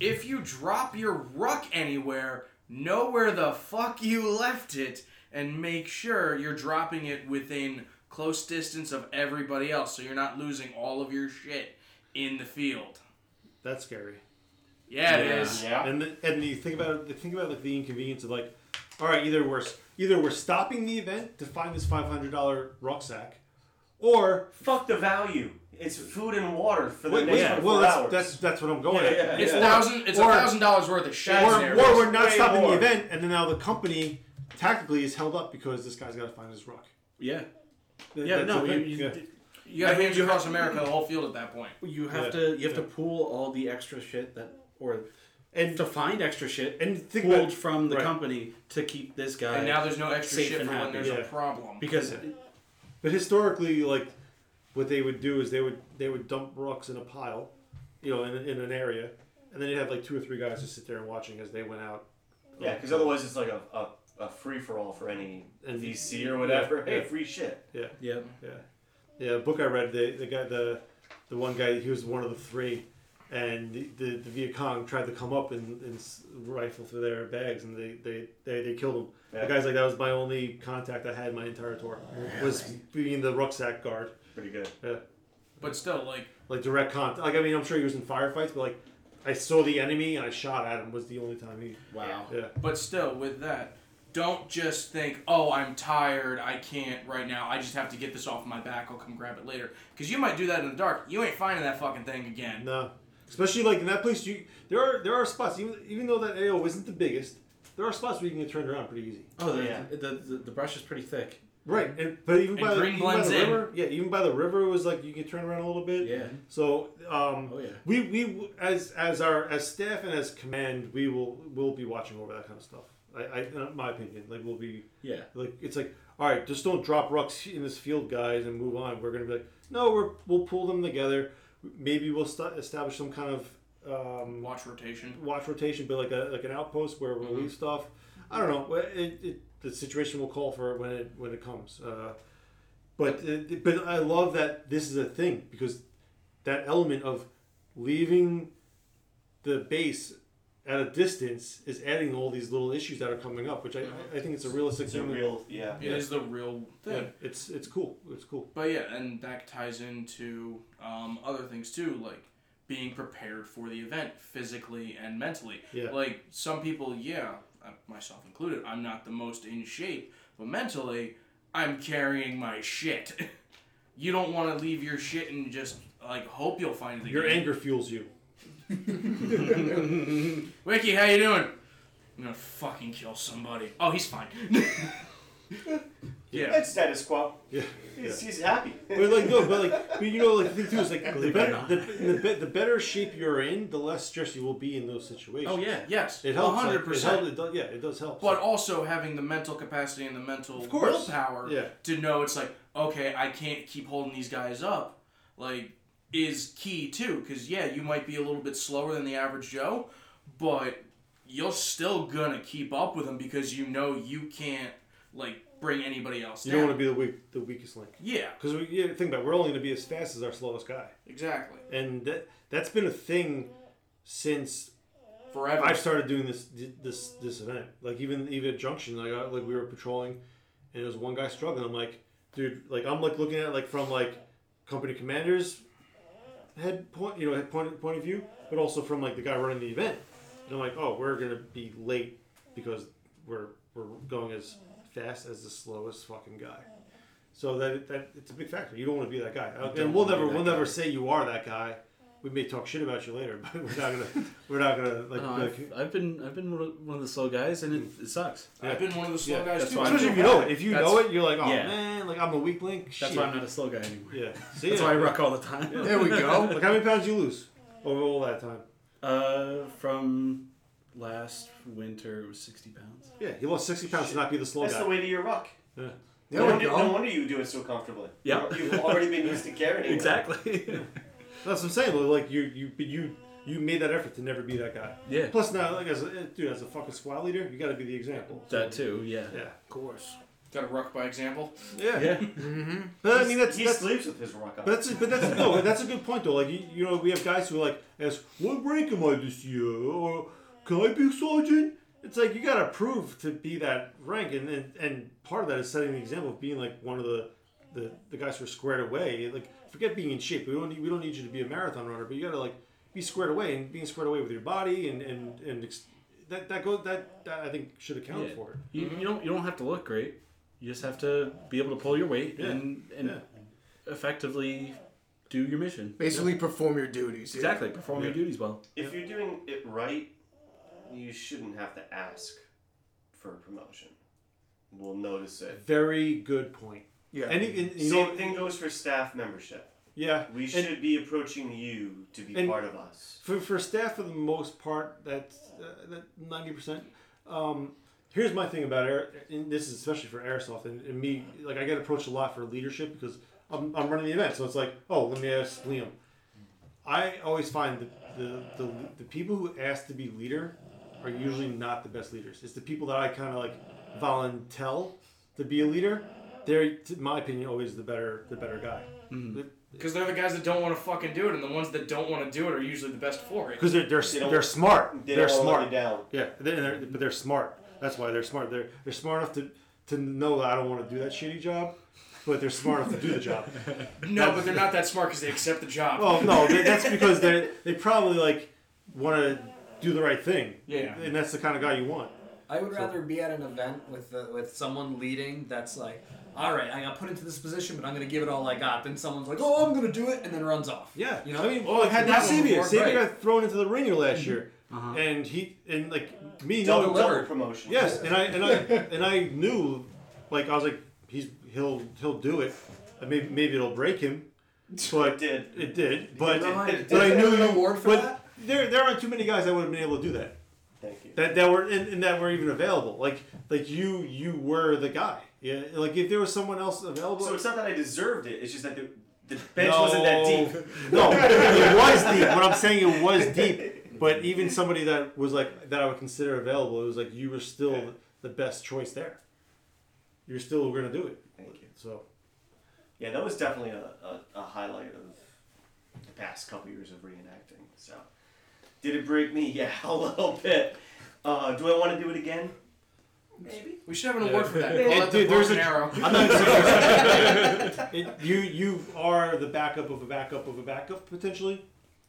If you drop your ruck anywhere, know where the fuck you left it, and make sure you're dropping it within close distance of everybody else, so you're not losing all of your shit in the field. That's scary. Yeah, it is. Yeah. And the, and you think about it, think about like the inconvenience of like, all right, either we're either we're stopping the event to find this five hundred dollar rucksack, or Fuck the value. It's food and water for the wait, next wait, 24 well that's, hours. that's that's what I'm going Yeah, at. yeah, It's yeah. thousand. It's a thousand dollars worth of shit. Or, there. or we're not way stopping more. the event, and then now the company tactically is held up because this guy's got to find his ruck. Yeah. Th- Yeah, no, you, you, Yeah. you got I mean, hands across America, the whole field at that point. you have Yeah. to you have Yeah. to pool all the extra shit that or and to find extra shit and think pulled about- from the right. company to keep this guy. And now there's no extra shit and for when happy. there's a problem. because But historically, like what they would do is they would they would dump rocks in a pile, you know, in, in an area, and then you'd have like two or three guys just sit there and watching as they went out. Yeah, because otherwise it's like a, a, a free for all for any And- VC or whatever. Yeah, hey, yeah. free shit. Yeah, yeah, yeah, yeah. A book I read, the the guy, the the one guy, he was one of the three, and the the, the Viet Cong tried to come up and, and rifle through their bags, and they they, they, they killed him. Yeah. The guy's like, that was my only contact I had my entire tour was being the rucksack guard. Pretty good. Yeah. But still, like like direct contact. Like I mean, I'm sure he was in firefights, but like I saw the enemy and I shot at him was the only time he. Wow. Yeah. But still, with that, don't just think, oh, I'm tired, I can't right now, I just have to get this off my back, I'll come grab it later. Because you might do that in the dark. You ain't finding that fucking thing again. No. Especially like in that place, you there are there are spots even even though that AO isn't the biggest, there are spots where you can get turned around pretty easy. Oh, the, Yeah. the, the, the brush is pretty thick. Right, and but even And by the, green even by blends the in. river, yeah, even by the river it was like you could turn around a little bit. Yeah. So um, Oh, yeah. we we as as our as staff and as command, we will will be watching over that kind of stuff. I, I in my opinion, like we'll be Yeah. like it's like all right, just don't drop rucks in this field, guys, and move on. We're gonna be like, no, we're we'll pull them together. Maybe we'll st- establish some kind of um, Watch rotation. watch rotation, but like a like an outpost where we'll leave stuff. I don't know. It, it, the situation will call for it when it when it comes. Uh, but it, but I love that this is a thing because that element of leaving the base at a distance is adding all these little issues that are coming up, which I, I think it's a realistic It's a thing. real, yeah. It is the real Yeah, thing. it's it's cool. It's cool. But yeah, and that ties into um, other things too, like being prepared for the event physically and mentally. Yeah. Like some people, yeah, uh, myself included, I'm not the most in shape, but mentally, I'm carrying my shit. you don't want to leave your shit and just like hope you'll find it again. Your anger fuels you. Wiki, how you doing? I'm gonna fucking kill somebody. Oh, he's fine. yeah. It's status quo. Yeah. He's, he's happy. But like no, but like but you know, like the thing too is like the Believe it or better the, the, be- the better shape you're in, the less stress you will be in those situations. Oh, yeah. Yes. It helps. like, hundred it percent. helps- it does- yeah, it does help. But also having the mental capacity and the mental Of willpower Yeah. to know it's like, okay, I can't keep holding these guys up, like, is key too. Because, yeah, you might be a little bit slower than the average Joe, but you're still gonna keep up with them because you know you can't, like, bring anybody else you down. don't want to be the weak, the weakest link. Yeah, Because we yeah, think about it, we're only to be as fast as our slowest guy, exactly. and that that's been a thing since Forever. I've started doing this this this event. Like even even at Junction, like I, like we were patrolling, and there was one guy struggling. I'm like, dude, like I'm like looking at it like from like company commander's head point, you know, head point point of view, but also from like the guy running the event. And I'm like, oh, we're gonna be late because we're we're going as fast as the slowest fucking guy. So that that it's a big factor. You don't want to be that guy, and we'll never we'll guy. never say you are that guy. We may talk shit about you later, but we're not gonna we're not gonna like. No, be I've, like I've been I've been one of- the slow guys, and it, it sucks. I've been one of the slow Yeah, guys too. Especially if you know it. If you that's, know it, you're like, oh yeah. man, like I'm a weak link. That's Shit. why I'm not a slow guy anymore. Yeah. See, That's yeah. why I ruck all the time. There we go. Like how many pounds you lose over all that time? Uh, from last winter, it was sixty pounds. Yeah, he lost sixty pounds to not be the slow That's guy. the way to your ruck. Yeah. There no, wonder, no wonder you do it so comfortably. Yeah. You've already been used to carrying it. Exactly. That's what I'm saying. though, Like you, you, but you, you made that effort to never be that guy. Yeah. Plus now, like as a dude, as a fucking squad leader, you got to be the example. that too. Yeah. Yeah. Of course. Got to ruck by example. Yeah. Yeah. Mm-hmm. But I mean, that's he that's. sleeps with his ruck on. But that's but that's no, that's a good point though. Like you, you know, we have guys who like ask, "What rank am I this year?" or "Can I be a sergeant?" It's like you gotta prove to be that rank, and and, and part of that is setting the example of being like one of the, the, the guys who are squared away. Like forget being in shape. We don't need, we don't need you to be a marathon runner, but you gotta like be squared away and being squared away with your body and and and ex- that that goes that, that I think should account Yeah. for it. You, mm-hmm. you don't you don't have to look great. You just have to be able to pull your weight Yeah. and and Yeah. effectively do your mission. Basically, perform your duties. yeah. Exactly. Perform your duties well. if you're doing it right, you shouldn't have to ask for a promotion. We'll notice it. Very good point. Yeah. And, you- and you Same know, thing goes for staff membership. Yeah, We and- should be approaching you to be part of us. For, for staff, for the most part, that's uh, that ninety percent. Um, here's my thing about air, and this is especially for airsoft and, and me. Like I get approached a lot for leadership because I'm, I'm running the event, so it's like, oh, let me ask Liam. I always find that the, the the people who ask to be leader are usually not the best leaders. It's the people that I kind of like volunteer to be a leader. They're, in my opinion, always the better the better guy. Because they're the guys that don't want to fucking do it, and the ones that don't want to do it are usually the best for it. because they're they're, They don't- they're smart. they They are don't wanna let smart. down. Yeah, they're, they're, but they're smart. That's why they're smart. They're they're smart enough to to know that I don't want to do that shitty job, but they're smart enough to do the job. No, but they're not that smart because they accept the job. Well, no, they- that's because they they probably like want to do the right thing. Yeah. and that's the kind of guy you want. I would So- rather be at an event with uh, with someone leading that's like, all right, I got put into this position, but I'm gonna give it all I got. Then someone's like, oh, I'm gonna do it, and then runs off. Yeah, you know. I mean, oh, well, I've had that one Sabia. before. Got thrown into the ringer last year, Uh-huh. and he and like me Double- knowing double promotion. Yes, and I and I and I knew, like I was like, he's he'll he'll do it. And maybe maybe it'll break him. But it did. It did. But Did- but I knew you. award for but that? there there aren't too many guys that would have been able to do that. Thank you. That that were and, and that were even available. Like like you you were the guy. Yeah. Like if there was someone else available. So it's not that I deserved it. It's just that the, the bench wasn't that deep. No, it was deep. What I'm saying, it was deep. But even somebody that was like that I would consider available, it was like you were still the best choice there. You're still going to do it. Thank you. So Yeah, that was definitely a, a, a highlight of the past couple years of reenacting. So, did it break me? Yeah, a little bit. Uh, do I want to do it again? Maybe. We should have an award for that. It- Call it the dude, there's broken a- arrow. I'm not saying it, you you are the backup of a backup of a backup potentially.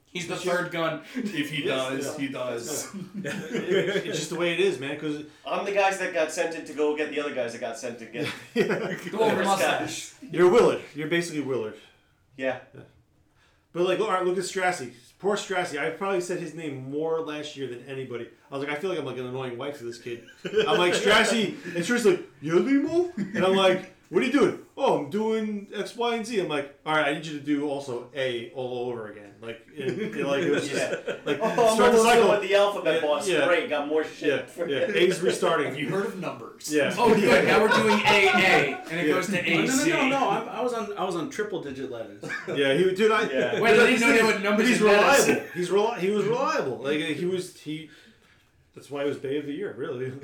He's the third gun. If he Yes, does, yeah. he does. It's just the way it is, man. Because I'm the guys that got sent in to go get the other guys that got sent to get. The one the mustache. you're Willard. You're basically Willard. Yeah. But like, all right, look at Strassi. Poor Strassi. I probably said his name more last year than anybody. I was like, I feel like I'm like an annoying wife to this kid. I'm like Strassi, and Strassi like, yeah, Limo, and I'm like, what are you doing? Oh, I'm doing X, Y, and Z. I'm like, all right, I need you to do also A all over again. Like, it, it- like it was just Yeah. like Oh, I'm start the cycle with the alphabet Yeah, boss. yeah. Great, got more shit. Yeah, for yeah. A's restarting. Have you heard of numbers? Yeah. Oh, good. Now we're doing AA, and it Yeah. goes to Oh, no, AC. no, no, no. I, I was on. I was on triple digit letters. Yeah, he dude. I, Yeah. Wait, I didn't he's- know they would numbers He's and letters. reliable. He's reli- He was reliable. Like he was he. That's why it was BAE of the Year, really.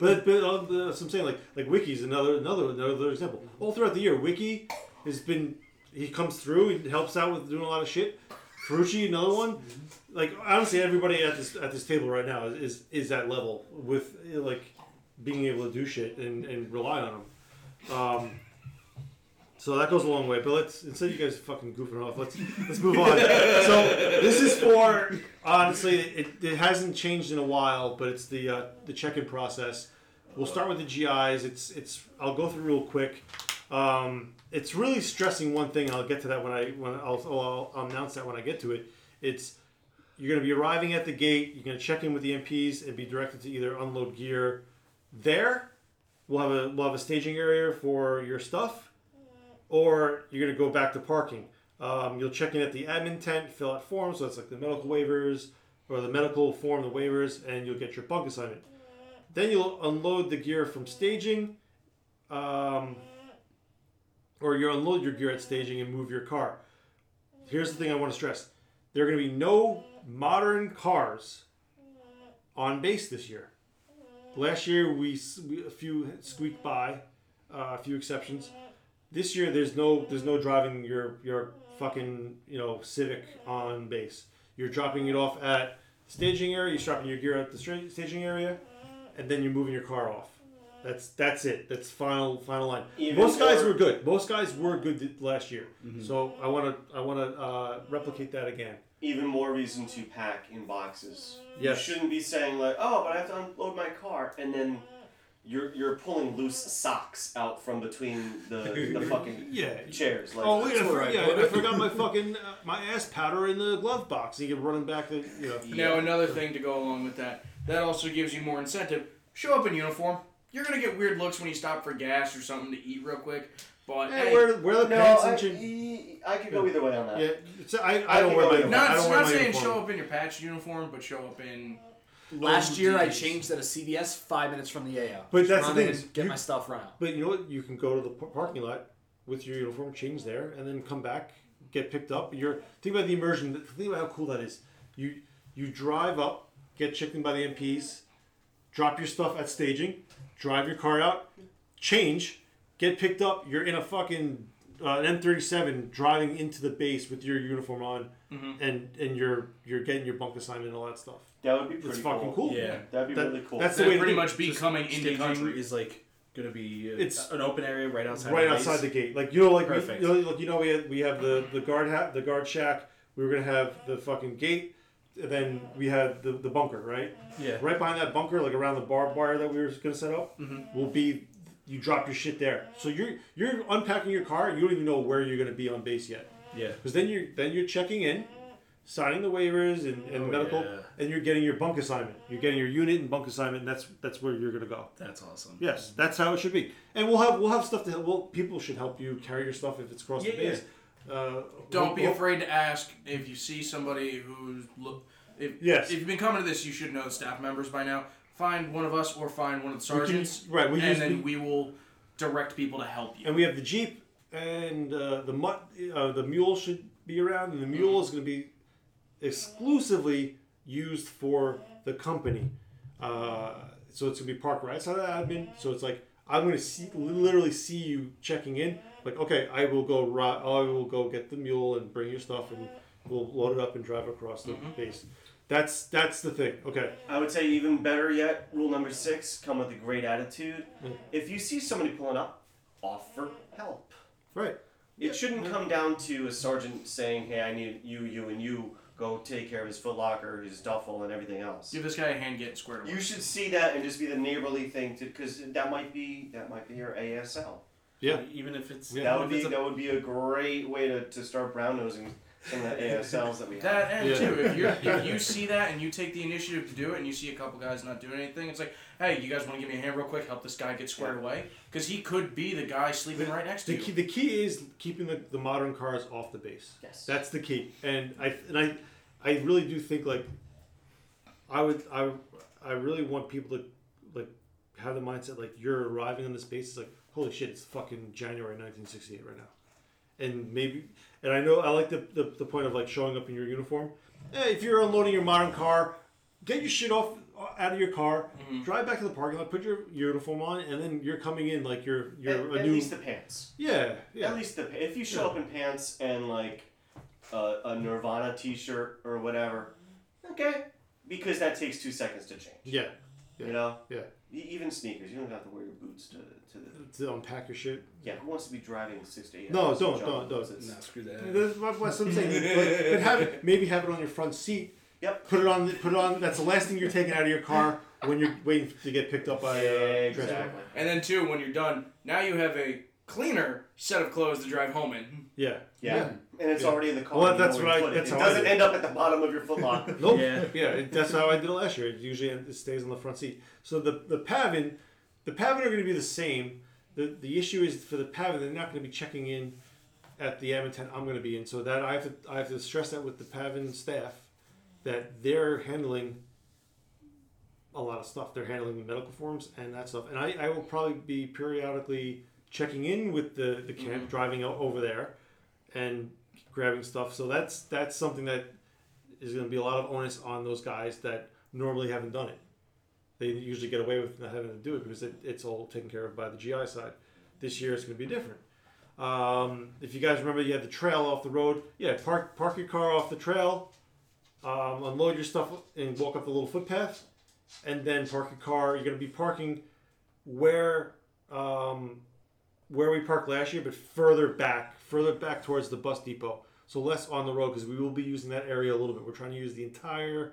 Like, but but uh, that's what I'm saying. Like like Wiki's another another another example. All throughout the year, Wiki has been he comes through. He helps out with doing a lot of shit. Ferrucci, another one. Like honestly, everybody at this at this table right now is is, is that level with like being able to do shit and, and rely on them. Um, so that goes a long way. But let's instead of you guys fucking goofing off, let's let's move on. so this is for honestly, it, it hasn't changed in a while, but it's the uh, the check-in process. We'll start with the GIs. It's it's I'll go through real quick. Um, it's really stressing one thing. I'll get to that when I when I'll, I'll, I'll announce that when I get to it. It's you're going to be arriving at the gate. You're going to check in with the MPs and be directed to either unload gear there. We'll have a we'll have a staging area for your stuff, or you're going to go back to parking. Um, you'll check in at the admin tent, fill out forms. So that's like the medical waivers or the medical form, the waivers, and you'll get your bunk assignment. Then you'll unload the gear from staging, um, or you'll unload your gear at staging and move your car. Here's the thing I want to stress: there are going to be no modern cars on base this year. Last year we, we a few squeaked by, uh, a few exceptions. This year there's no there's no driving your your fucking you know Civic on base. You're dropping it off at staging area. You're dropping your gear at the staging area, and then you're moving your car off. That's that's it. That's final final line. Even Most guys were good. Most guys were good last year. So I want to I want to uh, replicate that again. Even more reason to pack in boxes. Yes. You shouldn't be saying like, "Oh, but I have to unload my car," and then you're you're pulling loose socks out from between the the fucking Yeah. chairs. Like, oh wait, I, that's for- where yeah, I forgot my fucking uh, my ass powder in the glove box. You get running back to you know. Now another thing to go along with that, that also gives you more incentive. Show up in uniform. You're gonna get weird looks when you stop for gas or something to eat real quick. But Yeah, hey, wear, wear the No, pants I, and chin. I could go either way on that. Yeah, it's, I, I I don't wear my not, I don't wear not my saying uniform. show up in your patch uniform, but show up in. Last year I changed at a CVS five minutes from the AO. But that's the thing is get you- my stuff run out. But you know what? You can go to the par- parking lot with your uniform, change there, and then come back, get picked up. You're think about the immersion. Think about how cool that is. You you drive up, get checked in by the MPs, drop your stuff at staging, drive your car out, change, get picked up. You're in a fucking uh, an M37 driving into the base with your uniform on, Mhm. and and you're you're getting your bunk assignment and all that stuff. That would be It's pretty fucking cool. cool. Yeah. That'd be That- really cool. That's the way pretty much becoming Just coming into staging country. is like gonna be uh, It's- an open area right outside. right the outside the gate. Like you know, like we, you know, like you know, we had, we have the the guard hat, the guard shack. We were gonna have the fucking gate. And then we had the, the bunker, right? Yeah. Right behind that bunker, like around the barbed wire that we were gonna set up, Mhm. will be you drop your shit there. So you're you're unpacking your car. You don't even know where you're gonna be on base yet. Yeah. Because then you're then you're checking in, signing the waivers and, and Oh, medical, yeah. and you're getting your bunk assignment. You're getting your unit and bunk assignment. And that's that's where you're gonna go. That's awesome. Yes, that's how it should be. And we'll have we'll have stuff to help. Well, people should help you carry your stuff if it's across the Yeah, base. Uh, Don't be we'll- afraid to ask if you see somebody who's look. If, Yes. if you've been coming to this, you should know the staff members by now. Find one of us or find one of the We can- sergeants, right, we and use- then we- we will direct people to help you. And we have the jeep and uh, the mut, uh, the mule should be around, and the mule is going to be exclusively used for the company. Uh, so it's going to be parked right outside of the admin. So it's like I'm going to see, literally see you checking in. Like, okay, I will go. ri- I will go get the mule and bring your stuff, and we'll load it up and drive across the base. That's that's the thing. Okay. I would say even better yet, rule number six, come with a great attitude. Mm. If you see somebody pulling up, offer help. Right. It shouldn't come down to a sergeant saying, hey, I need you, you, and you go take care of his footlocker, his duffel, and everything else. Give this guy a hand getting squared away. You should see that and just be the neighborly thing to, because that might be that might be your ASL. Yeah. Even if it's that would be a- that would be a great way to, to start brown nosing some of the ASLs that we have. That and Yeah. too, if you if you see that and you take the initiative to do it, and you see a couple guys not doing anything, it's like, hey, you guys want to give me a hand real quick? Help this guy get squared away because he could be the guy sleeping right next to The you. key, the key is keeping the, the modern cars off the base. Yes. That's the key. And I and I I really do think like I would I I really want people to like have the mindset like you're arriving on this base it's like holy shit it's fucking January 1968 right now. And maybe and I know I like the, the, the point of like showing up in your uniform. Hey, if you're unloading your modern car, get your shit off out of your car, Mm-hmm. drive back to the parking lot, put your uniform on, and then you're coming in like you're you're at, a at new At least the pants. yeah, yeah. At least the if you show Yeah. up in pants and like a, a Nirvana T-shirt or whatever, okay, because that takes two seconds to change. Yeah. yeah. You know, Yeah. Even sneakers, you don't have to wear your boots to to the. To unpack your shit. Yeah, who wants to be driving six to eight? No, hours don't, in don't, don't. boots? It's- Nah, screw that. That's what what I'm saying. Like, but have it, maybe have it on your front seat. Yep. Put it on. Put it on. That's the last thing you're taking out of your car when you're waiting to get picked up by uh. Exactly. And then too, when you're done, now you have a cleaner set of clothes to drive home in. Yeah. Yeah. And it's Yeah. already in the car. Well, that's right. what you I- put that's it. It how I doesn't do end up at the bottom of your footlocker. Nope. Yeah. Yeah. that's how I did it last year. It usually it stays on the front seat. So the the PAVN, the PAVN are going to be the same. The the issue is for the PAVN, they're not going to be checking in at the M10 I'm going to be in. So that I have to I have to stress that with the PAVN staff that they're handling a lot of stuff. They're handling the medical forms and that stuff. And I, I will probably be periodically checking in with the, the camp, mm-hmm. driving o- over there and grabbing stuff. So that's that's something that is going to be a lot of onus on those guys that normally haven't done it. They usually get away with not having to do it because it, it's all taken care of by the GI side. This year it's going to be different. Um, if you guys remember, you had the trail off the road. Yeah, park park your car off the trail, um, unload your stuff, and walk up the little footpath, and then park your car. You're going to be parking where um, where we parked last year, but further back, further back towards the bus depot. So less on the road because we will be using that area a little bit. We're trying to use the entire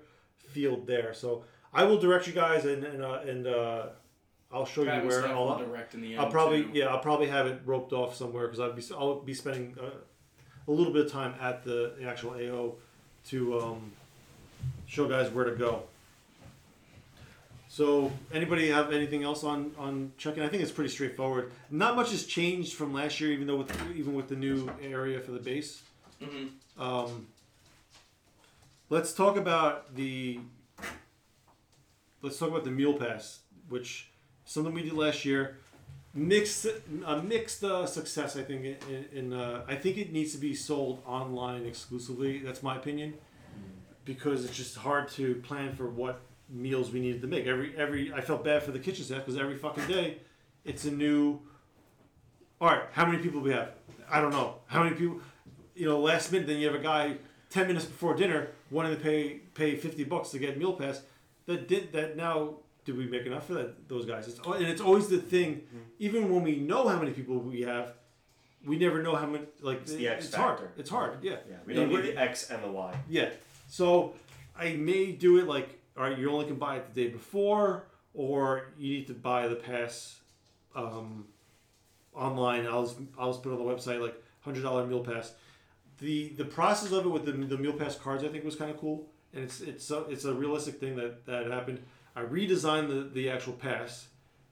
field there. So I will direct you guys and and uh, and uh, I'll show Pat you where I'll, direct in the I'll end, probably too. yeah I'll probably have it roped off somewhere because I'll be I'll be spending uh, a little bit of time at the, actual AO to um, show guys where to go. So, anybody have anything else on on checking? I think it's pretty straightforward. Not much has changed from last year, even though with even with the new area for the base. Mhm. Um, let's talk about the. Let's talk about the meal pass, which something we did last year. Mixed, a mixed uh, success, I think. In, in uh, I think it needs to be sold online exclusively. That's my opinion, because it's just hard to plan for what meals we needed to make. Every every I felt bad for the kitchen staff because every fucking day, it's a new. All right, how many people we have? I don't know. How many people? You know, last minute, then you have a guy ten minutes before dinner wanting to pay pay fifty bucks to get meal pass. That did that now. Did we make enough for that? Those guys, it's, and it's always the thing. Even when we know how many people we have, we never know how much. Like It's the X it's hard. It's hard. Yeah. Yeah, we don't need the X and the Y. Yeah. So I may do it like, all right, you only can buy it the day before, or you need to buy the pass um, online. I'll just, I'll just put it on the website like hundred dollar meal pass. The the process of it with the, the meal pass cards I think was kind of cool, and it's it's a, it's a realistic thing that that happened. I redesigned the, the actual pass,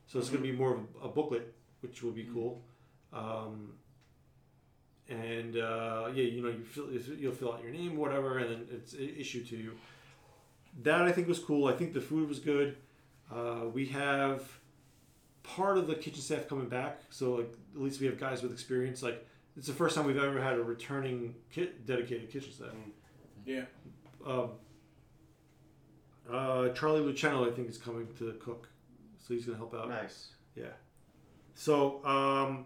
so it's going to be more of a, booklet, which will be cool. Um, and uh, yeah, you know, you fill, you'll fill out your name, whatever, and then it's issued to you. That I think was cool. I think the food was good. Uh, we have part of the kitchen staff coming back, so like at least we have guys with experience. Like it's the first time we've ever had a returning kit, dedicated kitchen staff. Yeah. Um, uh, Charlie Luciano, I think, is coming to cook, so he's gonna help out. Nice. Yeah. So, um,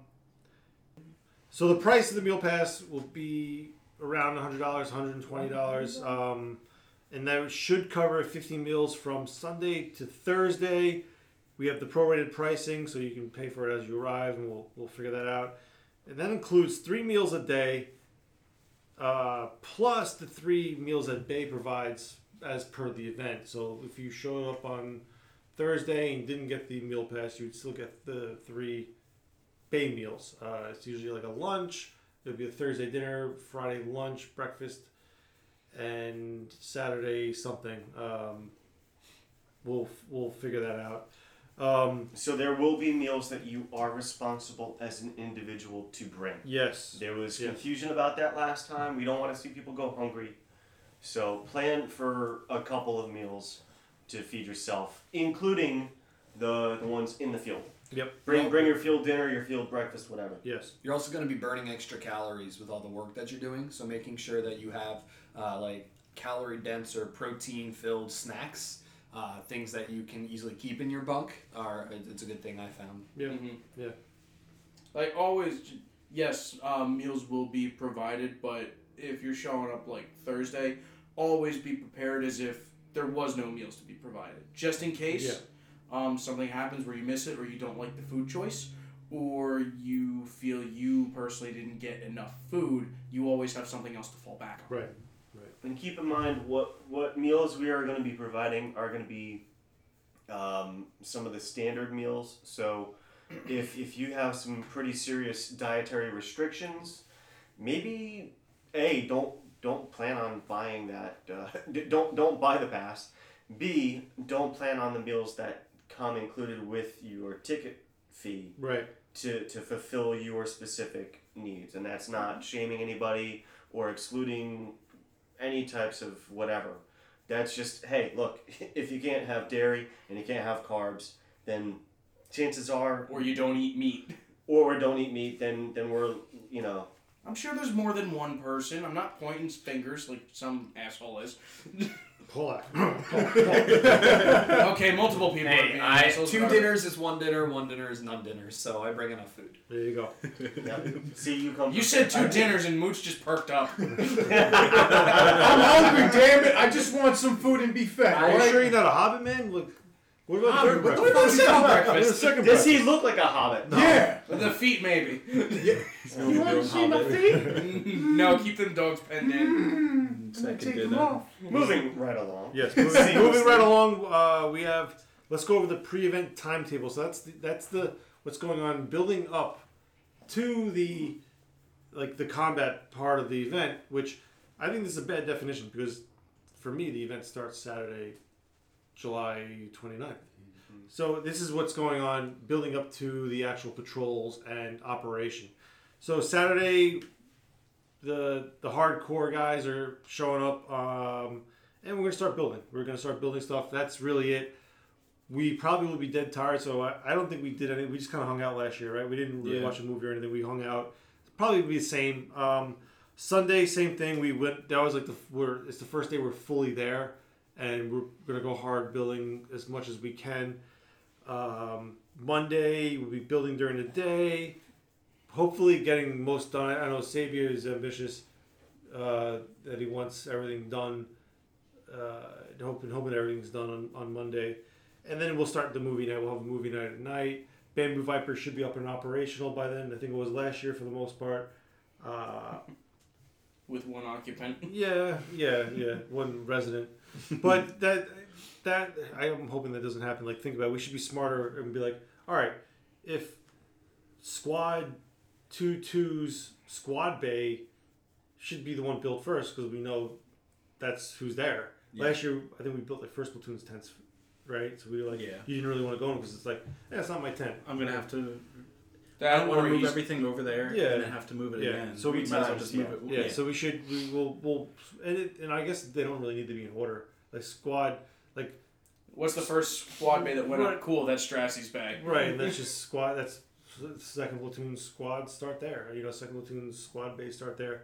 so the price of the meal pass will be around hundred dollars, hundred and twenty dollars, um, and that should cover fifteen meals from Sunday to Thursday. We have the prorated pricing, so you can pay for it as you arrive, and we'll we'll figure that out. And that includes three meals a day, uh, plus the three meals that BAE provides as per the event. So if you showed up on Thursday and didn't get the meal pass, you'd still get the three BAE meals. Uh, it's usually like a lunch. It'll be a Thursday dinner, Friday lunch, breakfast, and Saturday something. Um, we'll we'll figure that out. Um, So there will be meals that you are responsible as an individual to bring. Yes. There was Yes. confusion about that last time. We don't want to see people go hungry. So plan for a couple of meals to feed yourself, including the the ones in the field. Yep. Bring bring your field dinner, your field breakfast, whatever. Yes. You're also going to be burning extra calories with all the work that you're doing. So making sure that you have uh, like calorie dense or protein filled snacks, uh, things that you can easily keep in your bunk, are it's a good thing I found. Yeah. Mhm. Yeah. Like always, yes, um, meals will be provided, but if you're showing up like Thursday, always be prepared as if there was no meals to be provided, just in case Yeah. um, something happens where you miss it or you don't like the food choice. Or you feel you personally didn't get enough food, you always have something else to fall back on. Right. Right. And keep in mind what what meals we are going to be providing are going to be um, some of the standard meals. So if if you have some pretty serious dietary restrictions, maybe a don't don't plan on buying that. Uh, don't don't buy the pass. B don't plan on the meals that come included with your ticket fee Right. to, to fulfill your specific needs. And that's not shaming anybody or excluding any types of whatever. That's just, hey, look, if you can't have dairy and you can't have carbs, then chances are. Or you don't eat meat. Or don't eat meat, then, then we're, you know. I'm sure there's more than one person. I'm not pointing fingers like some asshole is. Pull up. okay, multiple people. Hey, being I, assholes two about dinners is one dinner, one dinner is none dinners, so I bring enough food. There you go. See, you come. You said two dinners and Mooch just perked up. I'm hungry, damn it! I just want some food and be fed. Are you sure you're not a hobbit man? Look, what about the Hobbit, third what breakfast? fuck is that What about breakfast? second Does he look like a hobbit? Yeah. the feet, maybe. You want to see my feet? no, keep them dogs penned in. Gonna Second take them off. Moving right along. Yes, moving, moving right along. Uh, we have. Let's go over the pre-event timetable. So that's the, that's the what's going on, building up to the like the combat part of the event. Which I think this is a bad definition because for me the event starts Saturday, July 29th. so this is what's going on, building up to the actual patrols and operation. So Saturday, the the hardcore guys are showing up, um, and we're gonna start building. We're gonna start building stuff. That's really it. We probably will be dead tired, so I, I don't think we did any. We just kind of hung out last year, right? We didn't really Yeah. watch a movie or anything. We hung out. Probably be the same. Um, Sunday, same thing. We went. That was like the we're. It's the first day we're fully there, and we're gonna go hard building as much as we can. Um, Monday we'll be building during the day. Hopefully, getting most done. I know Sabia is ambitious uh, that he wants everything done. Uh, hoping hoping everything's done on, on Monday, and then we'll start the movie night. We'll have a movie night at night. Bamboo Viper should be up and operational by then. I think it was last year for the most part. Uh, With one occupant. yeah, yeah, yeah. One resident, but that that I am hoping that doesn't happen. Like, think about it. we should be smarter and be like, all right, if squad two twos squad bay should be the one built first because we know that's who's there. Yeah. Last year, I think we built like first platoon's tents, right? So we were like, Yeah. you didn't really want to go in because it's like, yeah, it's not my tent. I'm gonna have to. That I don't want to move he's- everything over there Yeah. and then have to move it Yeah. again. So we might as well times, just yeah. move it. Yeah, so we should we will we'll and it, and I guess they don't really need to be in order. Like squad, like What's the first squad bay that went Right. up? Cool, that's Strassy's bag. right, and that's just squad. That's second platoon squad start there. You know, second platoon squad base start there.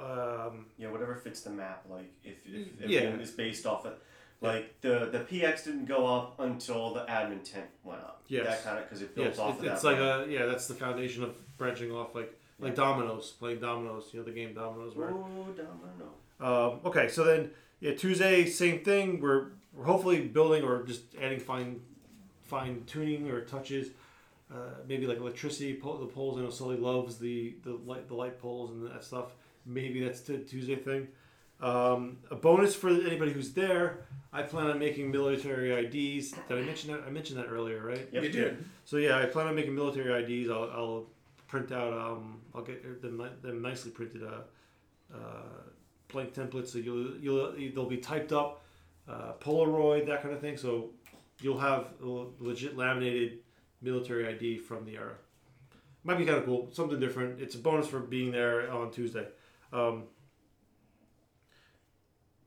Um, Yeah, whatever fits the map. Like if, if Yeah. everything is based off it. Like the the PX didn't go up until the admin tent went up. Yes. That kind of because it builds yes, off it- of that. it's like a yeah. That's the foundation of branching off, like like dominoes, playing dominoes. You know, the game dominoes. Where Oh, domino. Um, okay, so then yeah, Tuesday, same thing. We're we're hopefully building or just adding fine fine tuning or touches. Uh, maybe like electricity, pole, the poles. I know Sully loves the the light the light poles and that stuff. Maybe that's the Tuesday thing. Um, a bonus for anybody who's there. I plan on making military IDs. Did I mention that? I mentioned that earlier, right? Yep. You did. So yeah, I plan on making military IDs. I'll, I'll print out. Um, I'll get them, them nicely printed. Uh, uh, blank templates. So you'll you'll they'll be typed up, uh, Polaroid that kind of thing. So you'll have a legit laminated military ID from the era. Might be kind of cool. Something different. It's a bonus for being there on Tuesday. Um,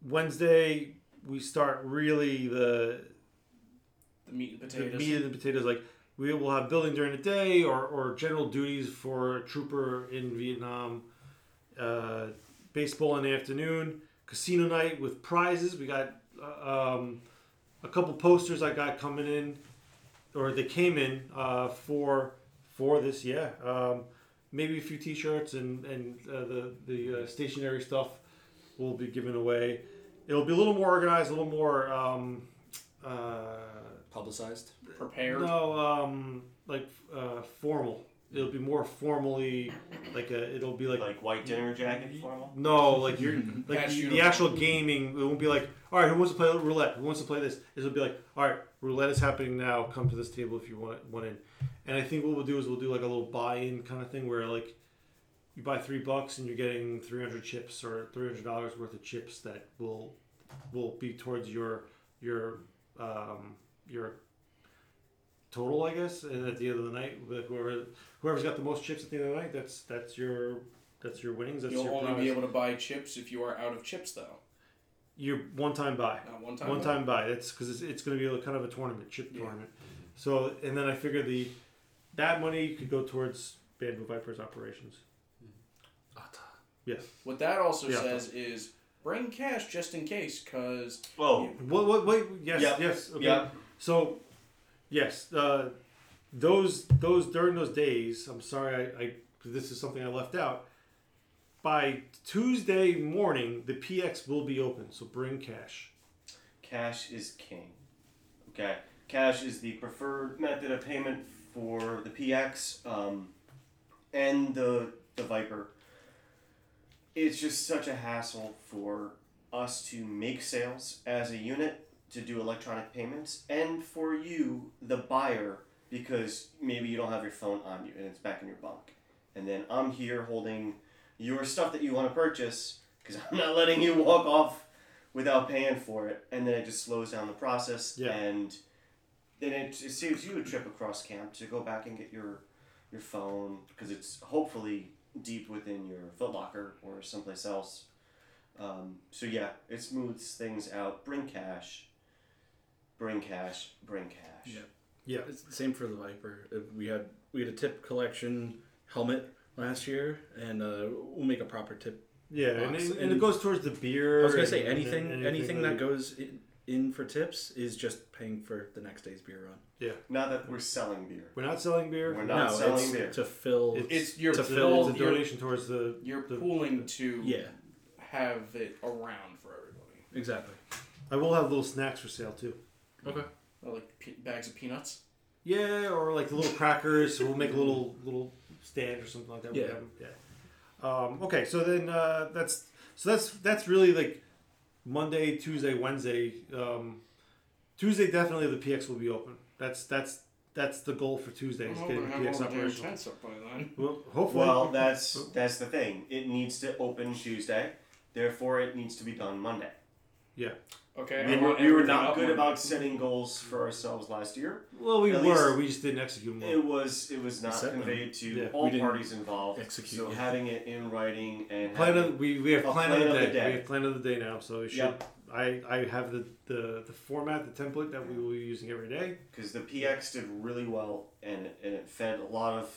Wednesday we start really the The meat and potatoes. the potatoes. meat and the potatoes. Like we will have building during the day or, or general duties for a trooper in Vietnam. Uh, baseball in the afternoon. Casino night with prizes. We got uh, um, a couple posters I got coming in, or they came in uh, for for this. Yeah, um, maybe a few T-shirts and and uh, the the uh, stationery stuff will be given away. It'll be a little more organized, a little more. Um, uh, Publicized. Prepared. no, um, like uh, formal. It'll be more formally, like a. It'll be like like white dinner jacket formal. no, like you're like Patch the, the uniform. actual gaming. It won't be like, all right, who wants to play roulette? Who wants to play this? It'll be like, all right, roulette is happening now. Come to this table if you want want in. And I think what we'll do is we'll do like a little buy-in kind of thing where like you buy three bucks and you're getting three hundred chips or three hundred dollars worth of chips that will will be towards your your um, your total, I guess. And at the end of the night, whoever whoever's got the most chips at the end of the night, that's that's your that's your winnings. That's You'll your only prize. be able to buy chips if you are out of chips, though. Your one time buy. Not one time. One buy. time buy. It's because it's, it's going to be a, kind of a tournament, chip Yeah. tournament. So and then I figure the that money could go towards Bamboo Vipers operations. Yes. What that also Yeah. says is bring cash just in case, because Oh. What? What? Wait. Yes. Yep. Yes. Okay. Yep. So, yes. Uh, those those during those days. I'm sorry. I, I this is something I left out. By Tuesday morning, the PX will be open. So bring cash. Cash is king. Okay. Cash is the preferred method of payment for the PX um, and the the Viper. It's just such a hassle for us to make sales as a unit to do electronic payments and for you, the buyer, because maybe you don't have your phone on you and it's back in your bunk. And then I'm here holding your stuff that you want to purchase because I'm not letting you walk off without paying for it. And then it just slows down the process Yeah. and then it, it saves you a trip across camp to go back and get your your phone because it's hopefully deep within your footlocker or someplace else. Um, so yeah, it smooths things out. Bring cash. Bring cash. Bring cash. Yeah. Yeah. It's the same for the Viper. Uh, We had we had a tip collection helmet last year, and uh, we'll make a proper tip. Yeah, and box. it- and it goes towards the beer I was gonna say anything, anything, anything that like- goes in, in for tips is just paying for the next day's beer run. Yeah. Not that we're selling beer. We're not selling beer. We're not No, selling it's beer. to fill. It's your to fill. It's a you're- donation towards the. You're the- pooling to Yeah. have it around for everybody. Exactly. I will have little snacks for sale too. Okay. Or like pe- bags of peanuts. Yeah, or like the little crackers. we'll make a little little stand or something like that. Yeah. yeah. Um, okay, so then uh, that's so that's that's really like Monday, Tuesday, Wednesday. Um, Tuesday definitely the PX will be open. That's that's that's the goal for Tuesday. Is I'm getting the hoping to have PX all the damn operational. tents up by then. Well, hopefully. Well, that's that's the thing. It needs to open Tuesday, therefore it needs to be done Monday. Yeah. Okay. We were, we were not good Monday. about setting goals for ourselves last year. Well, we At were. we just didn't execute them well. It was it was not set them. conveyed to Yeah, all parties involved. execute so yet. having it in writing and Plan of we, we have a plan, plan of the of the day. day. We have plan of the day now, so we should. Yep. I I have the, the the format, the template that we will be using every day. because the PX did really well and and it fed a lot of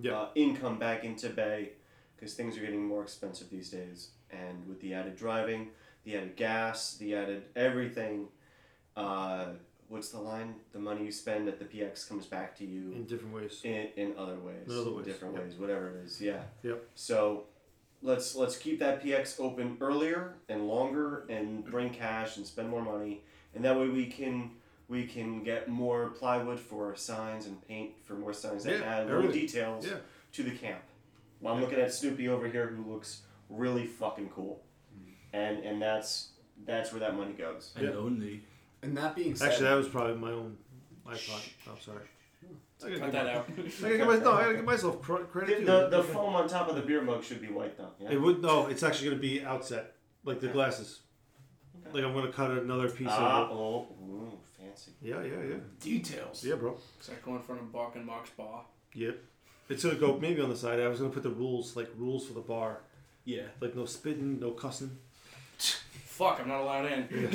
Yeah. uh, income back into BAE because things are getting more expensive these days. And with the added driving, the added gas, the added everything, uh, what's the line? The money you spend at the PX comes back to you in different ways. in, in other ways, In other ways, different yep. ways, whatever it is. Yeah. Yep. So let's let's keep that PX open earlier and longer and bring cash and spend more money, and that way we can we can get more plywood for signs and paint for more signs that Yeah, add little everything. details Yeah. to the camp. Well, I'm looking at Snoopy over here, who looks really fucking cool, and and that's that's where that money goes. And only. And that being said, Actually, that was probably my own iPod. Oh, sorry. I gotta Cut give that my- out. I gotta give, my, no, I gotta give myself cr- The, credit. too. the, the foam on top of the beer mug should be white though. Yeah. It would no. It's actually gonna be outset, like the glasses. Like I'm gonna cut another piece Ah, of it. oh, ooh, fancy. Yeah, yeah, yeah. Details. Yeah, bro. Is that going in front of Bach and Mox Bar? Yep. It's gonna go maybe on the side. I was gonna put the rules like rules for the bar, Yeah. like no spitting, no cussing. Fuck, I'm not allowed in.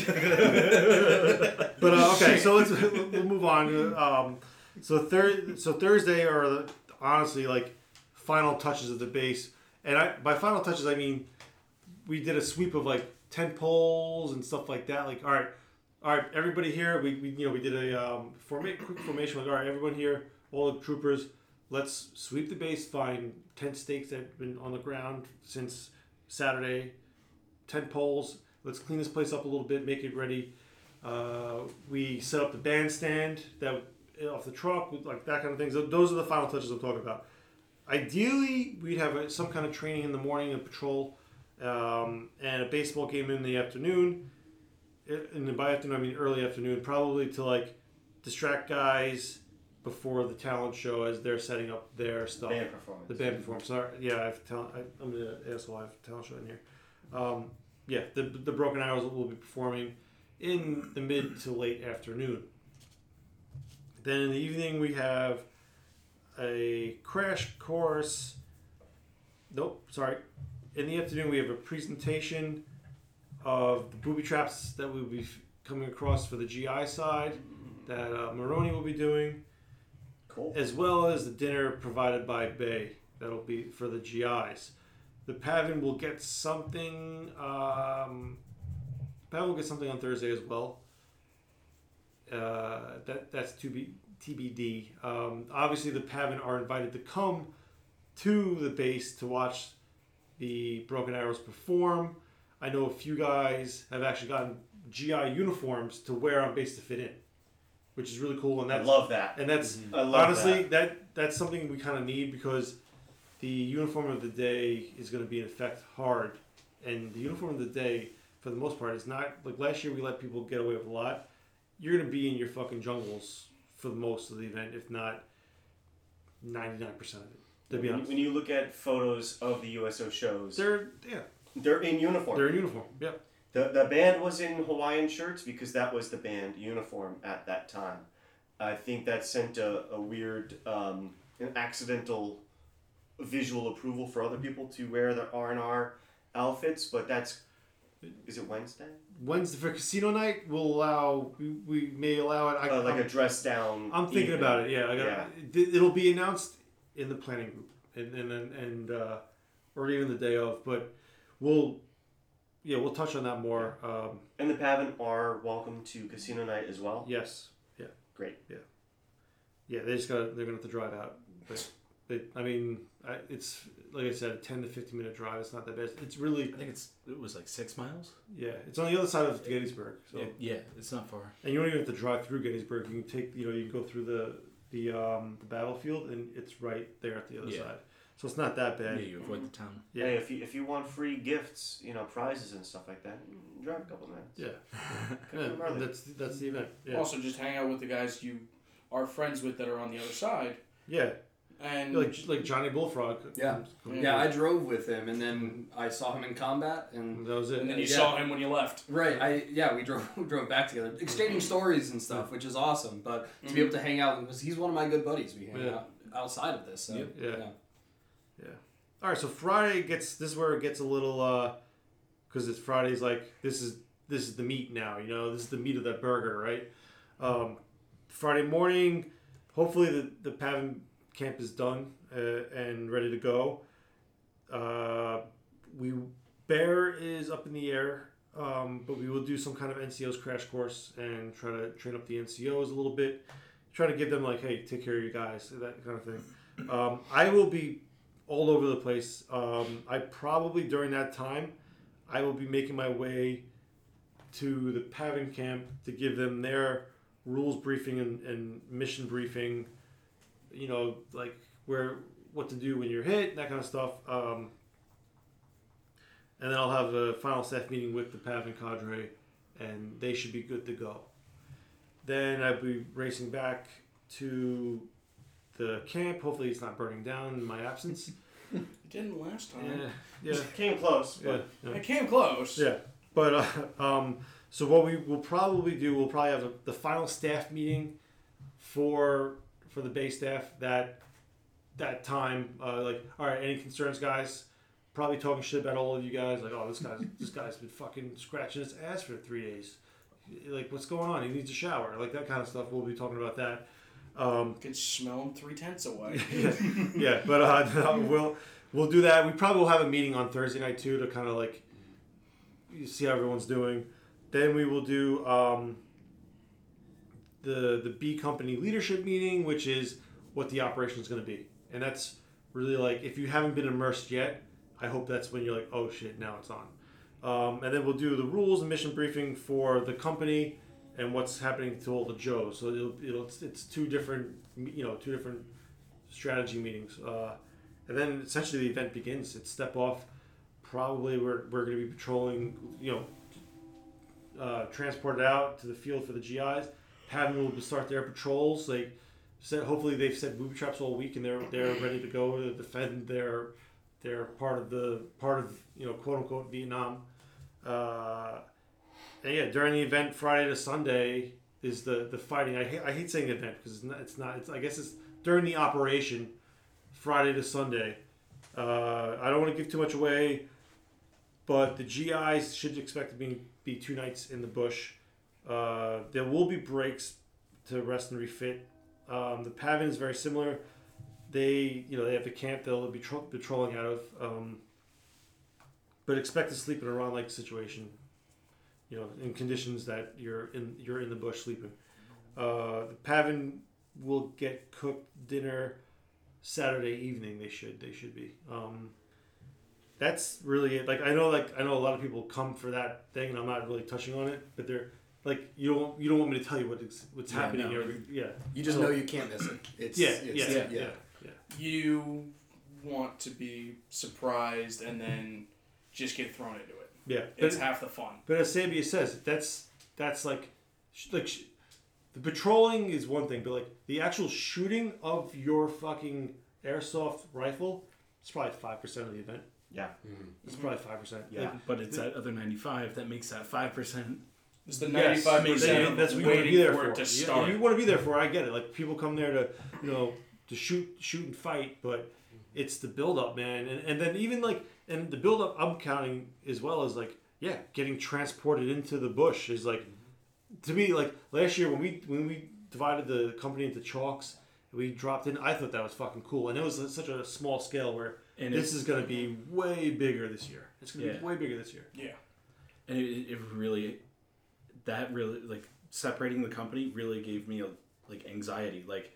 But uh, okay, so let's we'll move on. Um, so thir- so Thursday are the, honestly like final touches of the base, and I by final touches I mean we did a sweep of like tent poles and stuff like that. Like all right, all right, everybody here. We, we you know we did a um, forma- quick formation. Like all right, everyone here, all the troopers. Let's sweep the base. Find tent stakes that have been on the ground since Saturday. Tent poles. Let's clean this place up a little bit. Make it ready. Uh, we set up the bandstand that off the truck, like that kind of things. Those are the final touches I'm talking about. Ideally, we'd have a, some kind of training in the morning and patrol, um, and a baseball game in the afternoon. The by afternoon, I mean early afternoon, probably to like distract guys before the talent show as they're setting up their stuff. Band performance. The band performance. Sorry, yeah, I have talent. I, I'm gonna asshole. I have a talent show in here. Um, yeah, the the Broken Arrows will be performing in the mid to late afternoon. Then in the evening we have a crash course. Nope, sorry. In the afternoon we have a presentation of the booby traps that we'll be coming across for the GI side that uh, Maroney will be doing. Cool. As well as the dinner provided by BAE that'll be for the GIs. The PAVN will get something. Um, PAVN will get something on Thursday as well. Uh, that that's to be TBD. Um, obviously, the PAVN are invited to come to the base to watch the Broken Arrows perform. I know a few guys have actually gotten GI uniforms to wear on base to fit in, which is really cool. And that's, I love that. And that's love honestly that. that. that's something we kind of need because the uniform of the day is going to be in effect hard, and the uniform of the day for the most part is not like last year we let people get away with a lot. You're going to be in your fucking jungles for the most of the event, if not ninety nine percent of it. To be when, honest, when you look at photos of the USO shows, they're yeah, they're in uniform. they're in uniform. Yep. The, the band was in Hawaiian shirts because that was the band uniform at that time. I think that sent a, a weird, um, an accidental visual approval for other people to wear their R and R outfits, but that's is it Wednesday? Wednesday for casino night, we'll allow. We, we may allow it. I, Uh, like I'm- a dress down. I'm thinking evening. about it. Yeah, I got. Yeah. It, it'll be announced in the planning group, and and and, and uh, or even the day of. But we'll, yeah, we'll touch on that more. Um, And the PAVN are welcome to casino night as well. yes. Yeah. Great. Yeah. Yeah, they just got. They're gonna have to drive out. But, but I mean, I, it's like I said, a ten to fifteen minute drive. It's not that bad. It's really. I think it's it was like six miles. Yeah, it's on the other side of Gettysburg. So Yeah, yeah, it's not far. And you don't even have to drive through Gettysburg. You can take, you know, you can go through the the um, the battlefield, and it's right there at the other Yeah. side. So it's not that bad. Yeah, you avoid the town. Yeah. Hey, if you if you want free gifts, you know, prizes and stuff like that, drive a couple minutes. Yeah. Yeah, that's that's the event. Yeah. Also, just hang out with the guys you are friends with that are on the other side. yeah. And Like like Johnny Bullfrog. Yeah. Yeah, I drove with him, and then I saw him in combat, and that was it. And then you Yeah. saw him when you left. Right. I yeah, we drove we drove back together, exchanging stories and stuff, which is awesome. But to be able to hang out, with he's one of my good buddies. We hang Yeah. out outside of this. So, Yeah. Yeah. Yeah. All right. So Friday gets this is where it gets a little uh, because it's Friday's like this is this is the meat now. You know, this is the meat of that burger, right? Um, Friday morning, hopefully the the PAVN camp is done uh, and ready to go. Uh, we Bear is up in the air, um, but we will do some kind of NCOs crash course and try to train up the NCOs a little bit. Try to give them like, hey, take care of your guys, that kind of thing. Um, I will be all over the place. Um, I probably during that time, I will be making my way to the PAVN camp to give them their rules briefing and, and mission briefing. You know, like where what to do when you're hit, that kind of stuff. Um, and then I'll have a final staff meeting with the PAVN cadre, and they should be good to go. Then I'll be racing back to the camp. Hopefully, it's not burning down in my absence. It didn't last time. Yeah, yeah. Came close, Yeah, but yeah. It came close. Yeah, but uh, um, so what we will probably do, we'll probably have a, the final staff meeting for for the base staff that that time. Uh, like, all right, any concerns, guys? Probably talking shit about all of you guys. Like, oh, this guy's this guy's been fucking scratching his ass for three days. Like, what's going on? He needs a shower. Like that kind of stuff. We'll be talking about that. Um, Could smell him three tenths away. yeah, but uh, we'll we'll do that. We probably will have a meeting on Thursday night too to kind of like see how everyone's doing. Then we will do um, the the B company leadership meeting, which is what the operation is going to be, and that's really like if you haven't been immersed yet, I hope that's when you're like, oh shit, now it's on. Um, and then we'll do the rules and mission briefing for the company and what's happening to all the Joes. So it'll, it'll it's, it's two different you know two different strategy meetings, uh, and then essentially the event begins. It's step off. Probably we're, we're going to be patrolling you know uh, transported out to the field for the GIs. PAVN will start their patrols. Like said, hopefully they've set booby traps all week and they're they're ready to go to defend their their part of the part of you know quote unquote Vietnam. Uh, and yeah, during the event Friday to Sunday is the the fighting. I hate, I hate saying event because it's not it's not it's I guess it's during the operation Friday to Sunday. Uh, I don't want to give too much away, but the GIs should expect to be be two nights in the bush. Uh, there will be breaks to rest and refit. Um, the PAVN is very similar. They, you know, they have the camp they'll be tro- patrolling out of, um, but expect to sleep in a RON-like situation. You know, in conditions that you're in, you're in the bush sleeping. Uh, the PAVN will get cooked dinner Saturday evening. They should, they should be. Um, that's really it. Like I know, like I know a lot of people come for that thing, and I'm not really touching on it. But they're like, you don't, you don't want me to tell you what is, what's Yeah, happening. no. Every, yeah, You just So- know you can't miss it. It's yeah, it's, yeah, yeah, yeah, yeah. You want to be surprised and then just get thrown into it. Yeah, It's but- half the fun. But as Sabia says, that's that's like, like, sh- the patrolling is one thing, but like the actual shooting of your fucking airsoft rifle, It's probably five percent of the event. Yeah. It's mm-hmm. probably five percent. Yeah. But it's that other 95 that makes that 5%. It's the Yes, 95% that's what you want to be there for it to Yeah, start. You want to be there for. I get it. Like people come there to, you know, to shoot, shoot and fight, but it's the build up, man. And and then even like and the build up, I'm counting as well as like yeah, getting transported into the bush is like to me like last year when we when we divided the company into chalks. We dropped in. I thought that was fucking cool, and it was such a small scale where And this is going to be way bigger this year. It's going to Yeah. be way bigger this year. Yeah. And it, it really, that really, like, separating the company really gave me, a, like, anxiety. Like,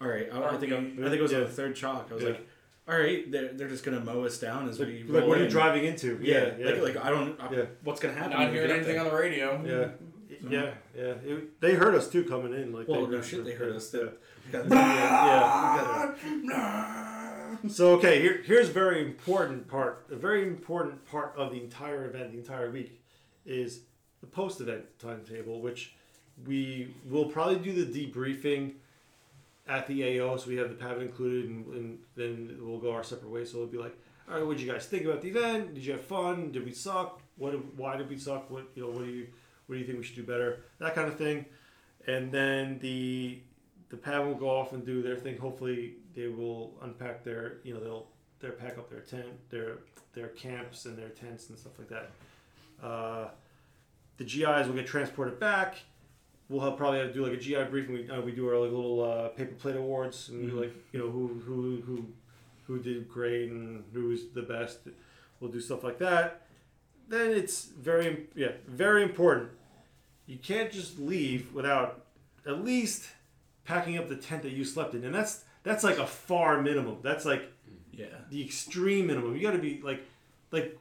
all right, I, I think I'm, I think it was on the third chalk. I was Yeah. like, all right, they're, they're just gonna mow us down as we Like, roll what are you in. driving into? Yeah, Yeah, Like, yeah. like I don't. I, Yeah. What's gonna happen? Not when we hearing anything there? on the radio. Yeah, yeah, yeah. It, they heard us too coming in. Like, Well, they, no shit, they heard us. Yeah, Got- yeah. yeah. So okay, here, here's a very important part. A very important part of the entire event, the entire week, is the post-event timetable, which we will probably do the debriefing at the AO, so we have the pav included, and, and then we'll go our separate ways. So it'll be like, all right, what did you guys think about the event? Did you have fun? Did we suck? What? Why did we suck? What you know? What do you What do you think we should do better? That kind of thing. And then the the pav will go off and do their thing. Hopefully, they will unpack their you know they'll they'll pack up their tent, their their camps and their tents and stuff like that. Uh, the GIs will get transported back. We'll have, probably have to do like a GI briefing. We, uh, we do our like little uh, paper plate awards and Mhm. like you know who who who who did great and who's the best. We'll do stuff like that. Then it's very yeah very important. You can't just leave without at least packing up the tent that you slept in, and that's that's like a far minimum. That's like Yeah. the extreme minimum. You got to be like, like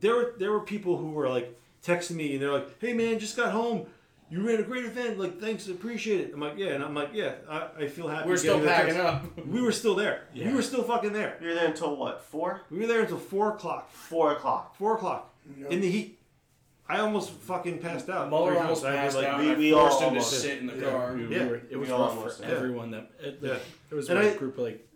there were there were people who were like texting me and they're like, "Hey man, just got home. You ran a great event. Like, thanks, appreciate it." I'm like, "Yeah," and I'm like, "Yeah, I, I feel happy." We're still packing text." up. We were still there. Yeah. We were still fucking there. You were there until what? Four? We were there until four o'clock. Four o'clock. Four o'clock in the heat. I almost fucking passed out. Muller almost. I passed like- out. we- I we forced all him to sit in the Yeah. car. We, we Yeah. were, it was We rough for did. everyone. That it, Yeah. there was And what, I- a group of like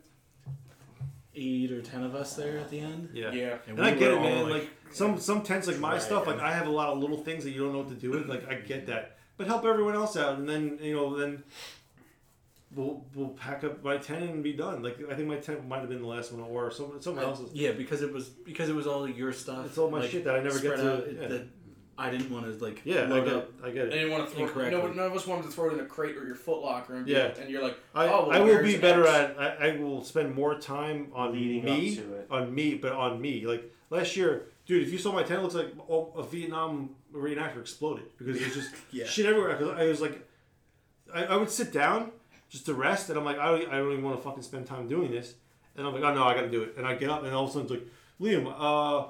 eight or ten of us there at the end. Yeah. Yeah. And, we I get were it, man. all, Like, some some tents, like my stuff, like I have a lot of little things that you don't know what to do with. Like I get that, but help everyone else out, and then you know then we'll we'll pack up my tent and be done. Like I think my tent might have been the last one, or someone someone else's. Yeah, because it was because it was all your stuff. It's all my like, shit that I never get to- out, yeah. That I didn't want to like. Yeah, I get up. it. I get I didn't want to throw. Incorrectly. No, none of us wanted to throw it in a crate or your footlocker and be, Yeah. and you're like, I, oh, well, I will where's be X? better at. I, I will spend more time on Leading me, up to it. on me, but on me. Like last year, dude, if you saw my tent, it looks like all- a Vietnam reenactor exploded because it was just Yeah. shit everywhere. Because I was like, I, I would sit down just to rest, and I'm like, I don't, I don't even want to fucking spend time doing this. And I'm like, oh no, I got to do it. And I get up, and all of a sudden it's like, Liam, uh,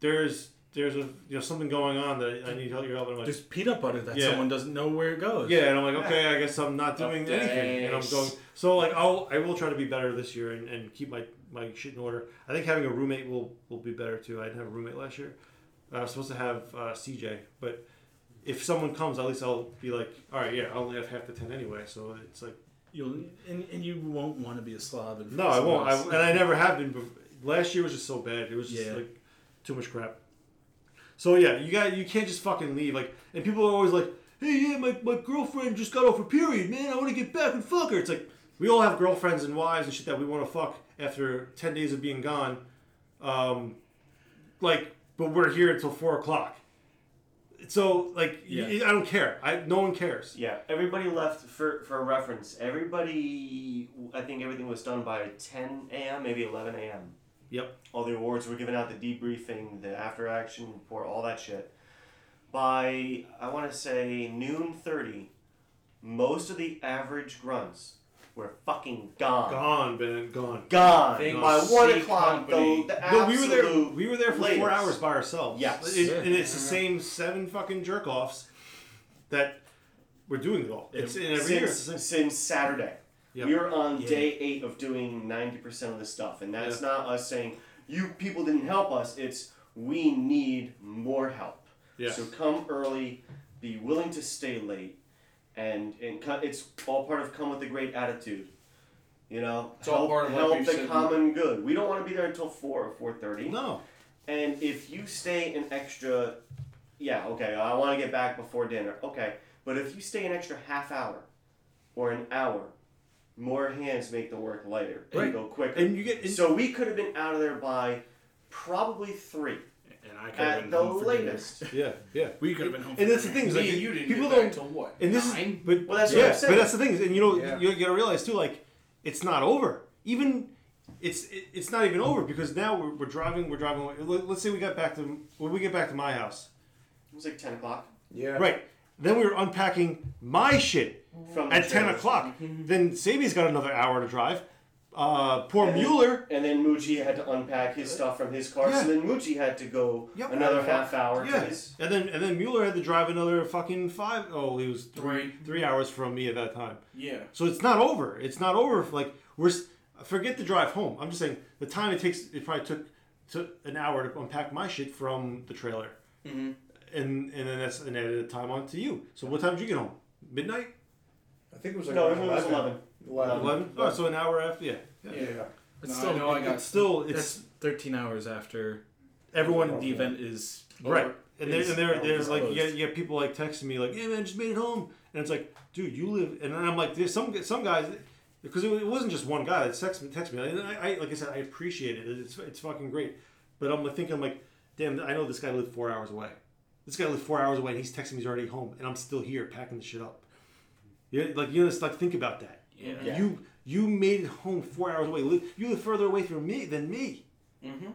there's there's a you know something going on that I need help your help. And I'm like, There's peanut butter that Yeah. someone doesn't know where it goes. yeah, and I'm like, okay, I guess I'm not doing anything, and I'm going. So like, I'll I will try to be better this year and, and keep my, my shit in order. I think having a roommate will will be better too. I didn't have a roommate last year. I was supposed to have uh, CJ, but if someone comes, at least I'll be like, all right, yeah, I only have half the tent anyway, so it's like, You'll and, and you won't want to be a slob. And no, I won't. I, and I never have been. bef- Last year was just so bad. It was just Yeah. like too much crap. So yeah, you got you can't just fucking leave. Like, and people are always like, "Hey, yeah, my, my girlfriend just got off her period, man. I want to get back and fuck her." It's like we all have girlfriends and wives and shit that we want to fuck after ten days of being gone. Um, like, but we're here until four o'clock. So like, Yeah. y- I don't care. I no one cares. Yeah, everybody left for for reference. Everybody, I think everything was done by 10 a.m., maybe 11 a.m. Yep. All the awards were given out, the debriefing, the after action report, all that shit. By I want to say noon 30, most of the average grunts were fucking gone. Gone, Ben. gone. Gone. Thank By one o'clock, company. though, the No, we were there. We were there for four hours by ourselves. Yes. It- and it's the same seven fucking jerk offs that we're doing it all. It's in every year. It's since, the since Saturday. Yep. We're on Yeah. day eight of doing 90% of the stuff. And that's Yeah. not us saying, you people didn't help us. It's, we need more help. Yeah. So come early, be willing to stay late, and, and it's all part of come with a great attitude. You know, It's all help, part of, help the common good. We don't want to be there until four or four thirty. No. And if you stay an extra, yeah, okay, I want to get back before dinner. Okay, but if you stay an extra half hour or an hour, more hands make the work lighter and Right. go quicker. And you get- so we could have been out of there by probably three. And I at the latest. Yeah, yeah. We could have been home. And that's the thing. Is like, and you didn't people get don't. back till what, And this nine? is, but Well, that's what I'm saying. but that's the thing. is- And you know, Yeah. you, you gotta realize too. Like, it's not over. Even it's it, it's not even over because now we're, we're driving. We're driving. let- Let's say we got back to when we get back to my house. It was like ten o'clock. Yeah. Right. Then we were unpacking my shit From at ten o'clock. then Sabi's got another hour to drive. Uh, poor Mueller. And then Moochie had to unpack his stuff from his car. Yeah. So then Moochie had to go Yep. another half hour Yeah. to his. And then and then Mueller had to drive another fucking five oh he was three three hours from me at that time. Yeah. So it's not over. It's not over. Like we're forget the drive home. I'm just saying the time it takes. It probably took took an hour to unpack my shit from the trailer, Mhm. and and then that's an added time on to you. So what time did you get home? Midnight. I think it was like No, around it was 11. 11. Eleven. Oh, so an hour after. Yeah. Yeah. yeah It's No, still, I know I got- it's still it's 13 hours after everyone the event is Right. And, there, Is- and there, is there's like you closed. get, you get people like texting me like, "Yeah, man, just made it home," and it's like, dude, you live, and then I'm like, there's some some guys because it, it wasn't just one guy that texted me, text me. And I, I, like I said, I appreciate it. It's it's fucking great, but I'm thinking I'm like, damn, I know this guy lived four hours away. This guy lived four hours away, and he's texting me he's already home, and I'm still here packing the shit up. Yeah, like you just like think about that. Yeah. Yeah. You you made it home four hours away. You live further away from me than me Mm-hmm.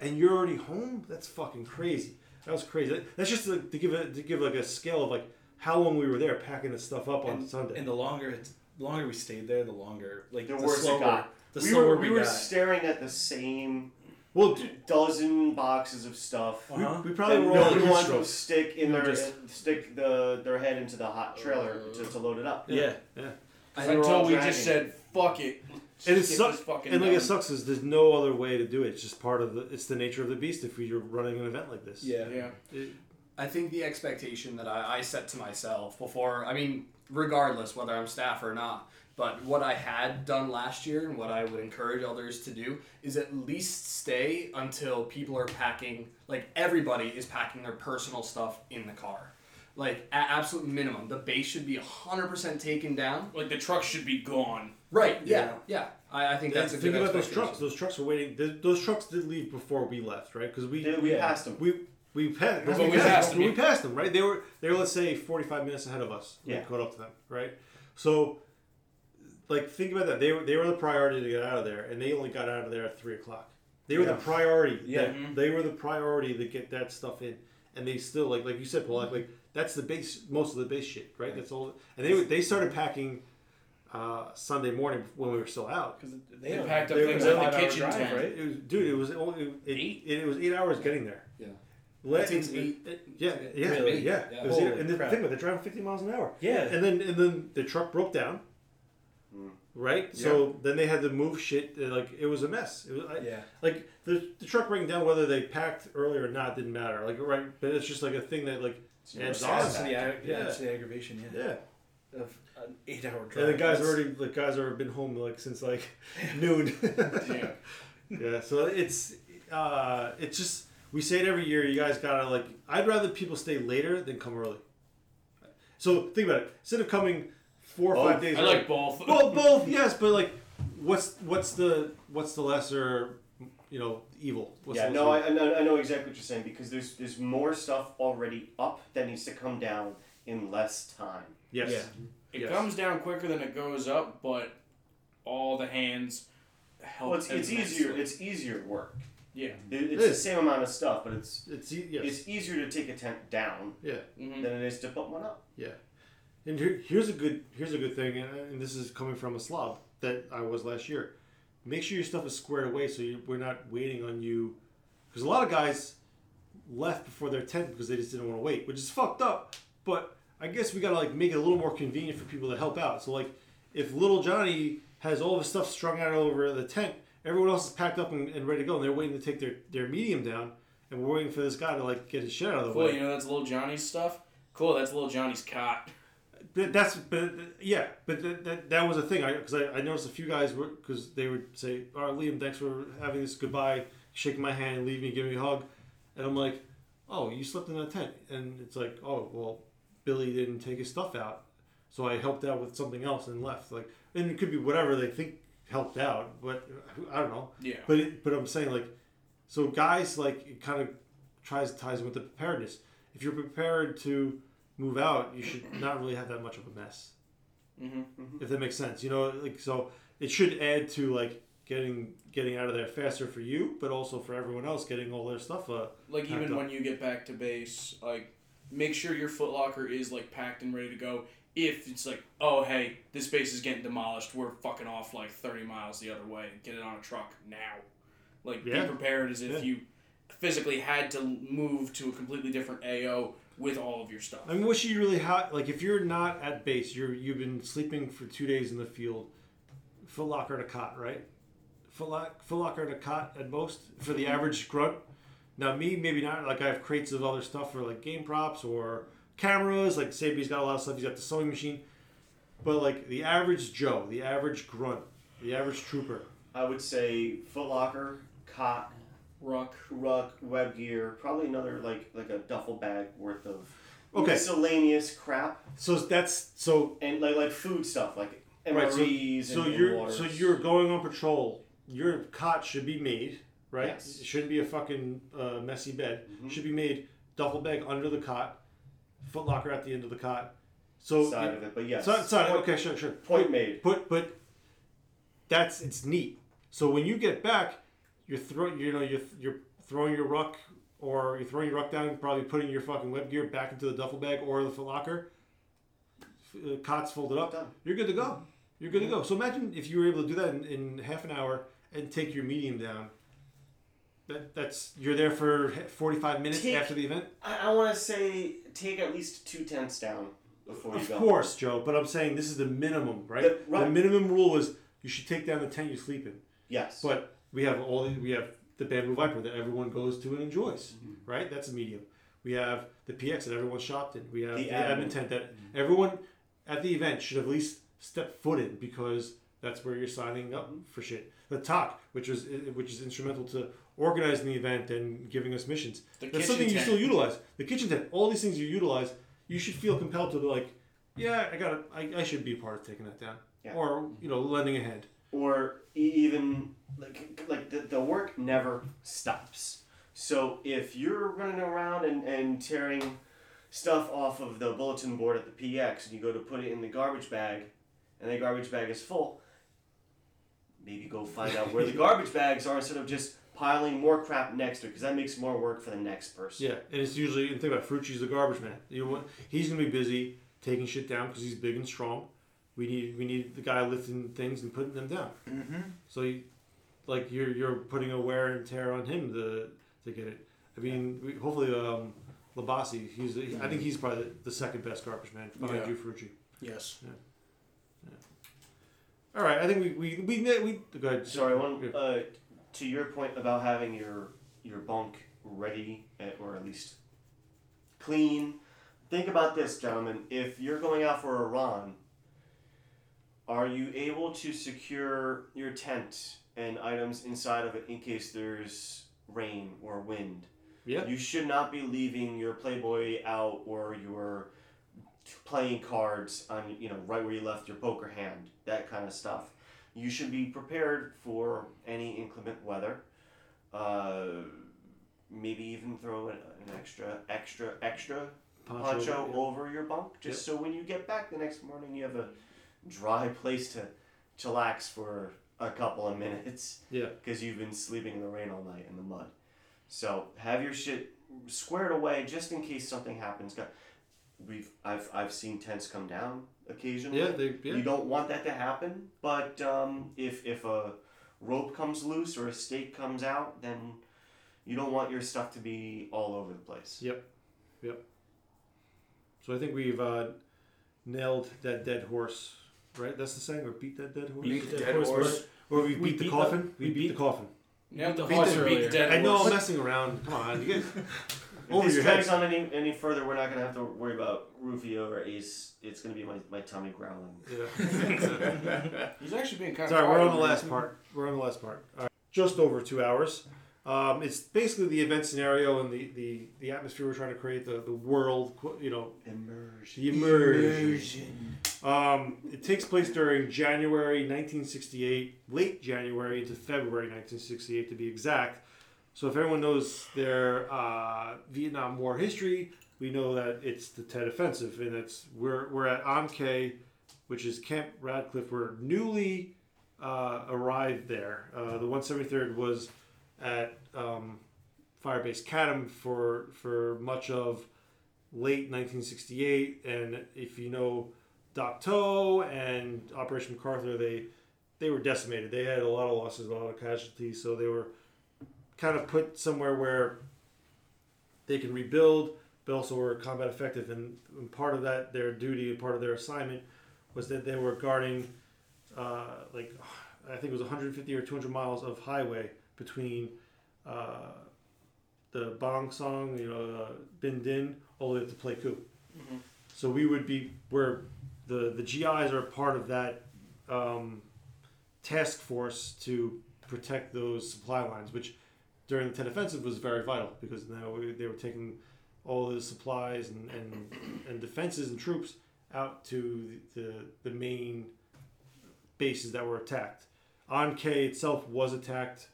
and you're already home. That's fucking crazy. That was crazy. That's just to, to give it to give like a scale of like how long we were there packing this stuff up on and, Sunday. and the longer it's, the longer we stayed there, the longer like The the, worse slower, it got. The we slower were, we, we were got. staring at the same well, dozen boxes of stuff. Uh-huh. we probably that were all nobody heat wanted to stick in We their just- stick the their head into the hot trailer to, to load it up. yeah. Yeah, They were all Until we just said, "Fuck it." let's and it sucks. And like done. it sucks is there's no other way to do it. It's just part of the. It's the nature of the beast if you're running an event like this. Yeah. Yeah. It- I think the expectation that I, I set to myself before, I mean, regardless whether I'm staff or not, but what I had done last year and what I would encourage others to do is at least stay until people are packing, like everybody is packing their personal stuff in the car. Like, at absolute minimum, the base should be 100% taken down. Like the truck should be gone. Right, yeah, yeah. I, I think that's a think good about those trucks. Those trucks were waiting. th- Those trucks did leave before we left, right? Because we They- we passed them. We we passed. But we, we passed, passed them, We passed them, right? They were they were let's say forty five minutes ahead of us. Yeah. We caught up to them, right? So, like think about that. They were they were the priority to get out of there, and they only got out of there at three o'clock. They were Yeah. the priority. Yeah. that- They were the priority to get that stuff in, and they still like like you said, Paul. Like, like that's the base. Most of the base shit, right? That's all. And they they started packing. Uh, Sunday morning when we were still out, Because They they, packed up They- things in the kitchen drive, tent. right? it was, dude, it was only it, Eight? It, was eight hours getting there. Yeah. Let, It eight- it- yeah, yeah, Really? yeah. Yeah. It was eight, and the crap. thing about they're driving fifty miles an hour. Yeah. And then and then the truck broke down. Right. So then they had to move shit. uh, Like it was a mess. It was I, Yeah. like the the truck breaking down, whether they packed earlier or not, didn't matter. Like right, but it's just like a thing that like adds on. It's the, yeah, Yeah. it's the aggravation, yeah. Yeah. Of an eight-hour drive. And the guys already the guys already been home like since like noon. Yeah. Yeah, so it's uh, it's just we say it every year. You guys gotta like. I'd rather people stay later than come early. So think about it. Instead of coming four or Both. five days, I like both. Well, both, yes, but like, what's what's the what's the lesser, you know, evil? What's yeah, no, I, I know I know exactly what you're saying because there's there's more stuff already up that needs to come down in less time. yes, Yeah. It Yes. comes down quicker than it goes up, but all the hands help. Well, it's, it's immensely. easier. It's easier work. yeah. It, it's It the is. same amount of stuff, but it's it's e- yes, it's easier to take a tent down yeah, Mm-hmm. than it is to put one up. yeah. And here, here's a good here's a good thing, and, and this is coming from a slob that I was last year. Make sure your stuff is squared away so you, we're not waiting on you, because a lot of guys left before their tent because they just didn't want to wait, which is fucked up. But I guess we gotta like make it a little more convenient for people to help out. So like, if little Johnny has all of his stuff strung out over the tent, everyone else is packed up and, and ready to go, and they're waiting to take their their medium down, and we're waiting for this guy to like get his shit out of the Cool. way. You know that's little Johnny's stuff. Cool. That's little Johnny's cot. that's but yeah, but that, that, that was a thing. I because I, I noticed a few guys were because they would say, "All right, Liam, thanks for having this goodbye, shaking my hand, leave me, give me a hug," and I'm like, "Oh, you slept in that tent," and it's like, "Oh, well, Billy didn't take his stuff out, so I helped out with something else and left." Like, and it could be whatever they think helped out, but I don't know. Yeah. But it, but I'm saying like, so guys like it kind of tries ties with the preparedness. If you're prepared to move out, you should not really have that much of a mess. Mm-hmm. If that makes sense, you know, like so it should add to like getting getting out of there faster for you, but also for everyone else getting all their stuff. Uh, Like even up. when you get back to base, like make sure your footlocker is like packed and ready to go. If it's like, oh hey, this base is getting demolished, we're fucking off like thirty miles the other way. Get it on a truck now. Like Yeah. be prepared as if Yeah. you physically had to move to a completely different AO with all of your stuff. I mean, what should you really have? Like, if you're not at base, you're you've been sleeping for two days in the field. Foot locker and a cot, right? Foot, lock, foot locker and a cot at most for the mm-hmm. average grunt. Now, me, maybe not. Like, I have crates of other stuff for like game props or cameras. Like, Sabi's got a lot of stuff. He's got the sewing machine. But like the average Joe, the average grunt, the average trooper. I would say footlocker, cot, ruck, ruck, web gear, probably another like like a duffel bag worth of Okay. miscellaneous crap. So that's so and like like food stuff like Right, so, MREs so and, you're waters. so you're going on patrol. Your cot should be made right. Yes. It shouldn't be a fucking uh, messy bed. Should be made duffel bag under the cot, foot locker at the end of the cot. So Side of it, but yes. side, side Point- okay, sure, sure. point But- made. But but that's it's neat. So when you get back, you're throw you know you're you're throwing your ruck or you're throwing your ruck down, probably putting your fucking web gear back into the duffel bag or the locker. Uh, cots folded up. You're good to go. You're good to go. So imagine if you were able to do that in, in half an hour and take your medium down. That that's you're there for 45 minutes Take- after the event. I, I want to say take at least two tents down before you go Of course, Joe, but I'm saying this is the minimum, right? The- right. The minimum rule is you should take down the tent you sleep in. Yes. But we have all the, we have the Bamboo Viper that everyone goes to and enjoys, Mm-hmm. right? That's a medium. We have the PX that everyone shopped in. We have The the, admin. tent that everyone at the event should at least step foot in because that's where you're signing up for shit. The TOC, which is which is instrumental to organizing the event and giving us missions. The that's something you still utilize. The kitchen tent, all these things you utilize, you should feel compelled to be like, yeah, I got, I, I should be a part of taking that down, Yeah. or you know, lending a hand. Or even like like the, the work never stops. So if you're running around and, and tearing stuff off of the bulletin board at the PX and you go to put it in the garbage bag and the garbage bag is full, maybe go find out where the garbage bags are instead of just piling more crap next to it because that makes more work for the next person. Yeah, and it's usually and think about Frucci's the garbage man. You know what? He's gonna be busy taking shit down because he's big and strong. We need we need the guy lifting things and putting them down. Mm-hmm. So, you, like you're you're putting a wear and tear on him to to get it. I mean, we, hopefully, um, Labasi. He's I think he's probably the, the second best garbage man behind Yeah. you, Frucci. Yes. Yeah. yeah. All right, I think we we we we, we go ahead. Sorry, one uh, to your point about having your your bunk ready or at least clean. Think about this, gentlemen. If you're going out for a run, are you able to secure your tent and items inside of it in case there's rain or wind? Yeah. You should not be leaving your Playboy out or your playing cards on you know right where you left your poker hand that kind of stuff you should be prepared for any inclement weather uh, maybe even throw an, an extra extra extra Poncho, poncho, yeah. over your bunk just Yep. so when you get back the next morning you have a dry place to chillax for a couple of minutes Yeah. because you've been sleeping in the rain all night in the mud so have your shit squared away just in case something happens Got- we've I've, I've seen tents come down occasionally Yeah, they- yeah. you don't want that to happen but um, if if a rope comes loose or a stake comes out then you don't want your stuff to be all over the place Yep. Yep. So I think we've uh, nailed that dead horse, right? That's the saying, or beat that dead horse. Beat the dead horse. Or we, We beat the beat coffin. the- we we beat, the coffin. Yeah, the Beat horse the- beat the dead I know horse. I'm messing around. Come on, you guys. If over this drags on any any further, we're not gonna have to worry about Rufio or Ace. It's gonna be my, my tummy growling. Yeah. He's actually being kind Sorry, of. we're on the last part. We're on the last part. All right. Just over two hours. Um, it's basically the event scenario and the, the, the atmosphere we're trying to create, the, the world, you know. Immersion. The immersion. Um, it takes place during January 1968, late January into February 1968 to be exact. So if everyone knows their uh, Vietnam War history, we know that it's the Tet Offensive, and it's we're we're at An Khe, which is Camp Radcliff. We're newly uh, arrived there. Uh, the 173rd was at um, Firebase Cadam for for much of late 1968, and if you know Dak To and Operation MacArthur, they they were decimated. They had a lot of losses, a lot of casualties, so they were kind of put somewhere where they can rebuild, but also were combat effective. And, and part of that, their duty part of their assignment was that they were guarding, uh, like, I think it was 150 or 200 miles of highway between uh, the Bong Son, you know, uh, Binh Dinh, all the way up to Pleiku. Mhm. So we would be where the the GIs are part of that um, task force to protect those supply lines, which during the Tet Offensive was very vital because now they were taking all the supplies and, and, and defenses and troops out to the, the, the main bases that were attacked. An Khe itself was attacked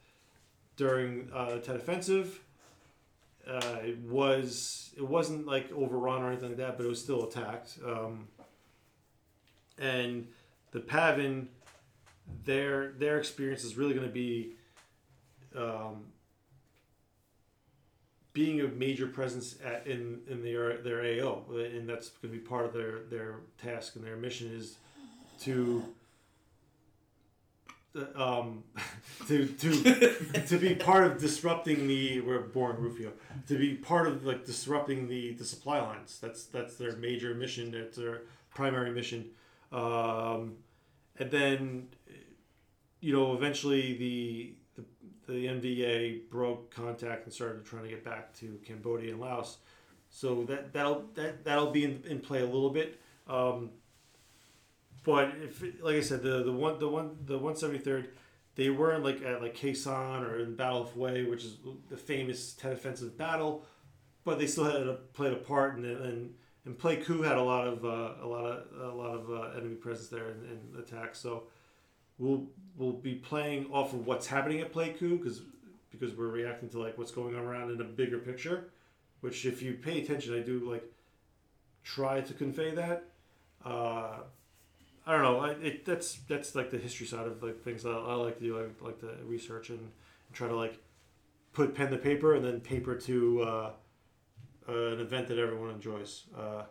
during uh, the Tet Offensive. Uh, it was it wasn't like overrun or anything like that, but it was still attacked. Um, and the PAVN, their their experience is really going to be um, being a major presence at, in in their their AO, and that's going to be part of their their task and their mission is to uh, um, to to to be part of disrupting the we're boring Rufio to be part of like disrupting the the supply lines. That's that's their major mission. That's their primary mission. Um, and then you know eventually the the the NVA broke contact and started trying to get back to Cambodia and Laos. So that that'll that that'll be in, in play a little bit. Um, but if like I said, the the one the one the one seventy third, they weren't like at like Sanh or in Battle of Hue, which is the famous Tet Offensive battle, but they still had a, played a part in and and and Pleiku had a lot of uh, a lot of a lot of uh, enemy presence there and, and attacks. So we'll we'll be playing off of what's happening at Pleiku because because we're reacting to like what's going on around in a bigger picture. Which if you pay attention, I do like try to convey that. Uh, I don't know. I, it, that's that's like the history side of like things I, I like to do. I like to research and, try to like put pen to paper and then paper to uh, an event that everyone enjoys. Uh,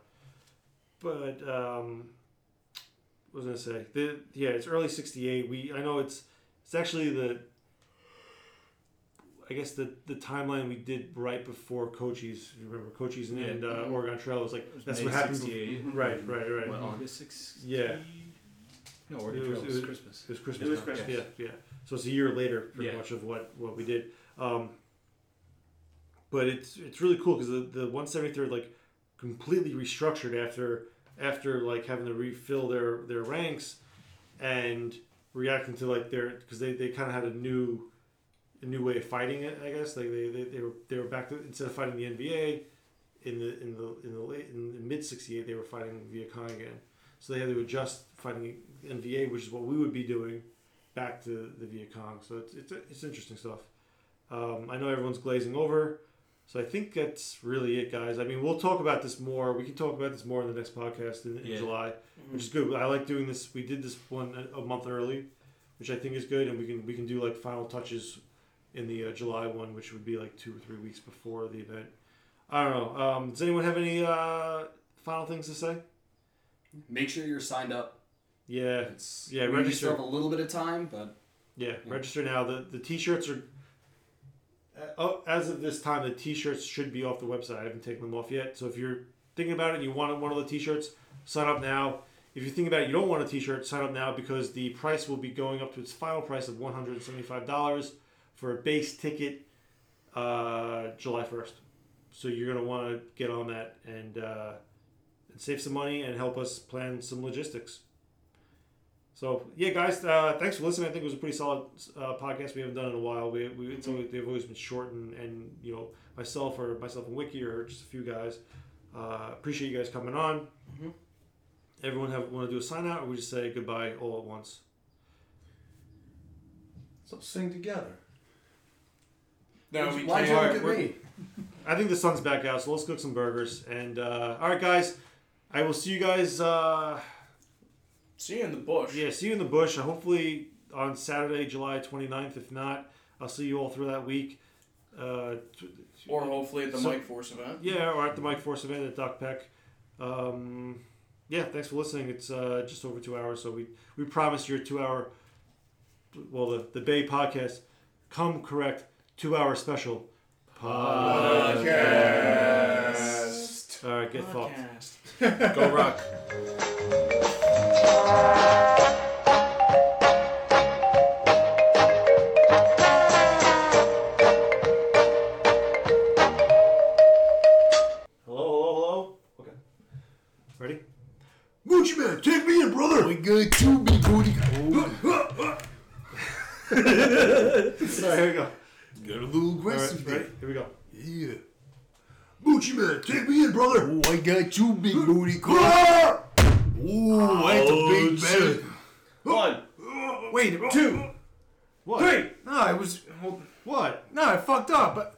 but um, what was I gonna say? The, yeah, it's early '68. We I know it's it's actually the I guess the the timeline we did right before Cochise. You remember Cochise and, Yeah. and uh, Mhm. Oregon Trail was like was that's May what happened. 68. Right, right, right. What, August 60? Yeah. No, Oregon Trail was Christmas. It was Christmas. It was time. Christmas. Yeah, yeah. So it's a year later, pretty Yeah. much of what what we did. Um, but it's it's really cool because the the one seventy third like completely restructured after after like having to refill their their ranks and reacting to like their because they, they kind of had a new a new way of fighting it I guess. Like they, they, they were they were back to instead of fighting the NVA in the in the in the late in the mid sixty eight they were fighting Viet Cong again. So they had to adjust fighting NVA which is what we would be doing back to the Viet Cong so it's it's, it's interesting stuff. Um, I know everyone's glazing over so I think that's really it, guys. I mean, we'll talk about this more. We can talk about this more in the next podcast in, in Yeah. July, which is good. I like doing this. We did this one a a month early, which I think is good, and we can we can do like final touches in the uh, July one, which would be like two or three weeks before the event. I don't know. Um, does anyone have any uh, final things to say? Make sure you're signed up. Yeah, It's, yeah. we Register. still have a little bit of time, but Yeah, register now. The the t-shirts are. Uh, oh, as of this time, the t-shirts should be off the website. I haven't taken them off yet. So if you're thinking about it and you want one of the t-shirts, sign up now. If you're thinking about it, you don't want a t-shirt, sign up now because the price will be going up to its final price of one hundred seventy-five dollars for a base ticket, uh, July first. so you're gonna want to get on that and uh, and save some money and help us plan some logistics. So yeah, guys, uh, thanks for listening. I think it was a pretty solid uh, podcast. We haven't done in a while. We, we it's always, they've always been short and, and you know myself or myself and Wiki or just a few guys. Uh, appreciate you guys coming on. Mhm. Everyone have want to do a sign out or we just say goodbye all at once. So sing together. No, we Why'd can't. you look at me? I think the sun's back out, so let's cook some burgers. And uh, all right, guys, I will see you guys. See you in the bush. Yeah, see you in the bush. Uh, hopefully on Saturday, July 29th. If not, I'll see you all through that week. Uh, Or hopefully at the so- Mike Force event. Yeah, or at the Mike Force event at Dak Pek. Um, yeah, thanks for listening. It's uh, just over two hours, so we we promise you a two hour. Well, the the BAE podcast, come correct, two hour special Podcast. All right, get fucked. Go rock. Gucci man, take me in, brother. We good too, big booty. All right, here we go. Got a little aggressive right, ready? Here we go. Yeah. Gucci man, take me in, brother. Oh, I got you, big booty. Ooh, that's a big belly. One. Wait, two, What? three. No, I was. What? no, I fucked up.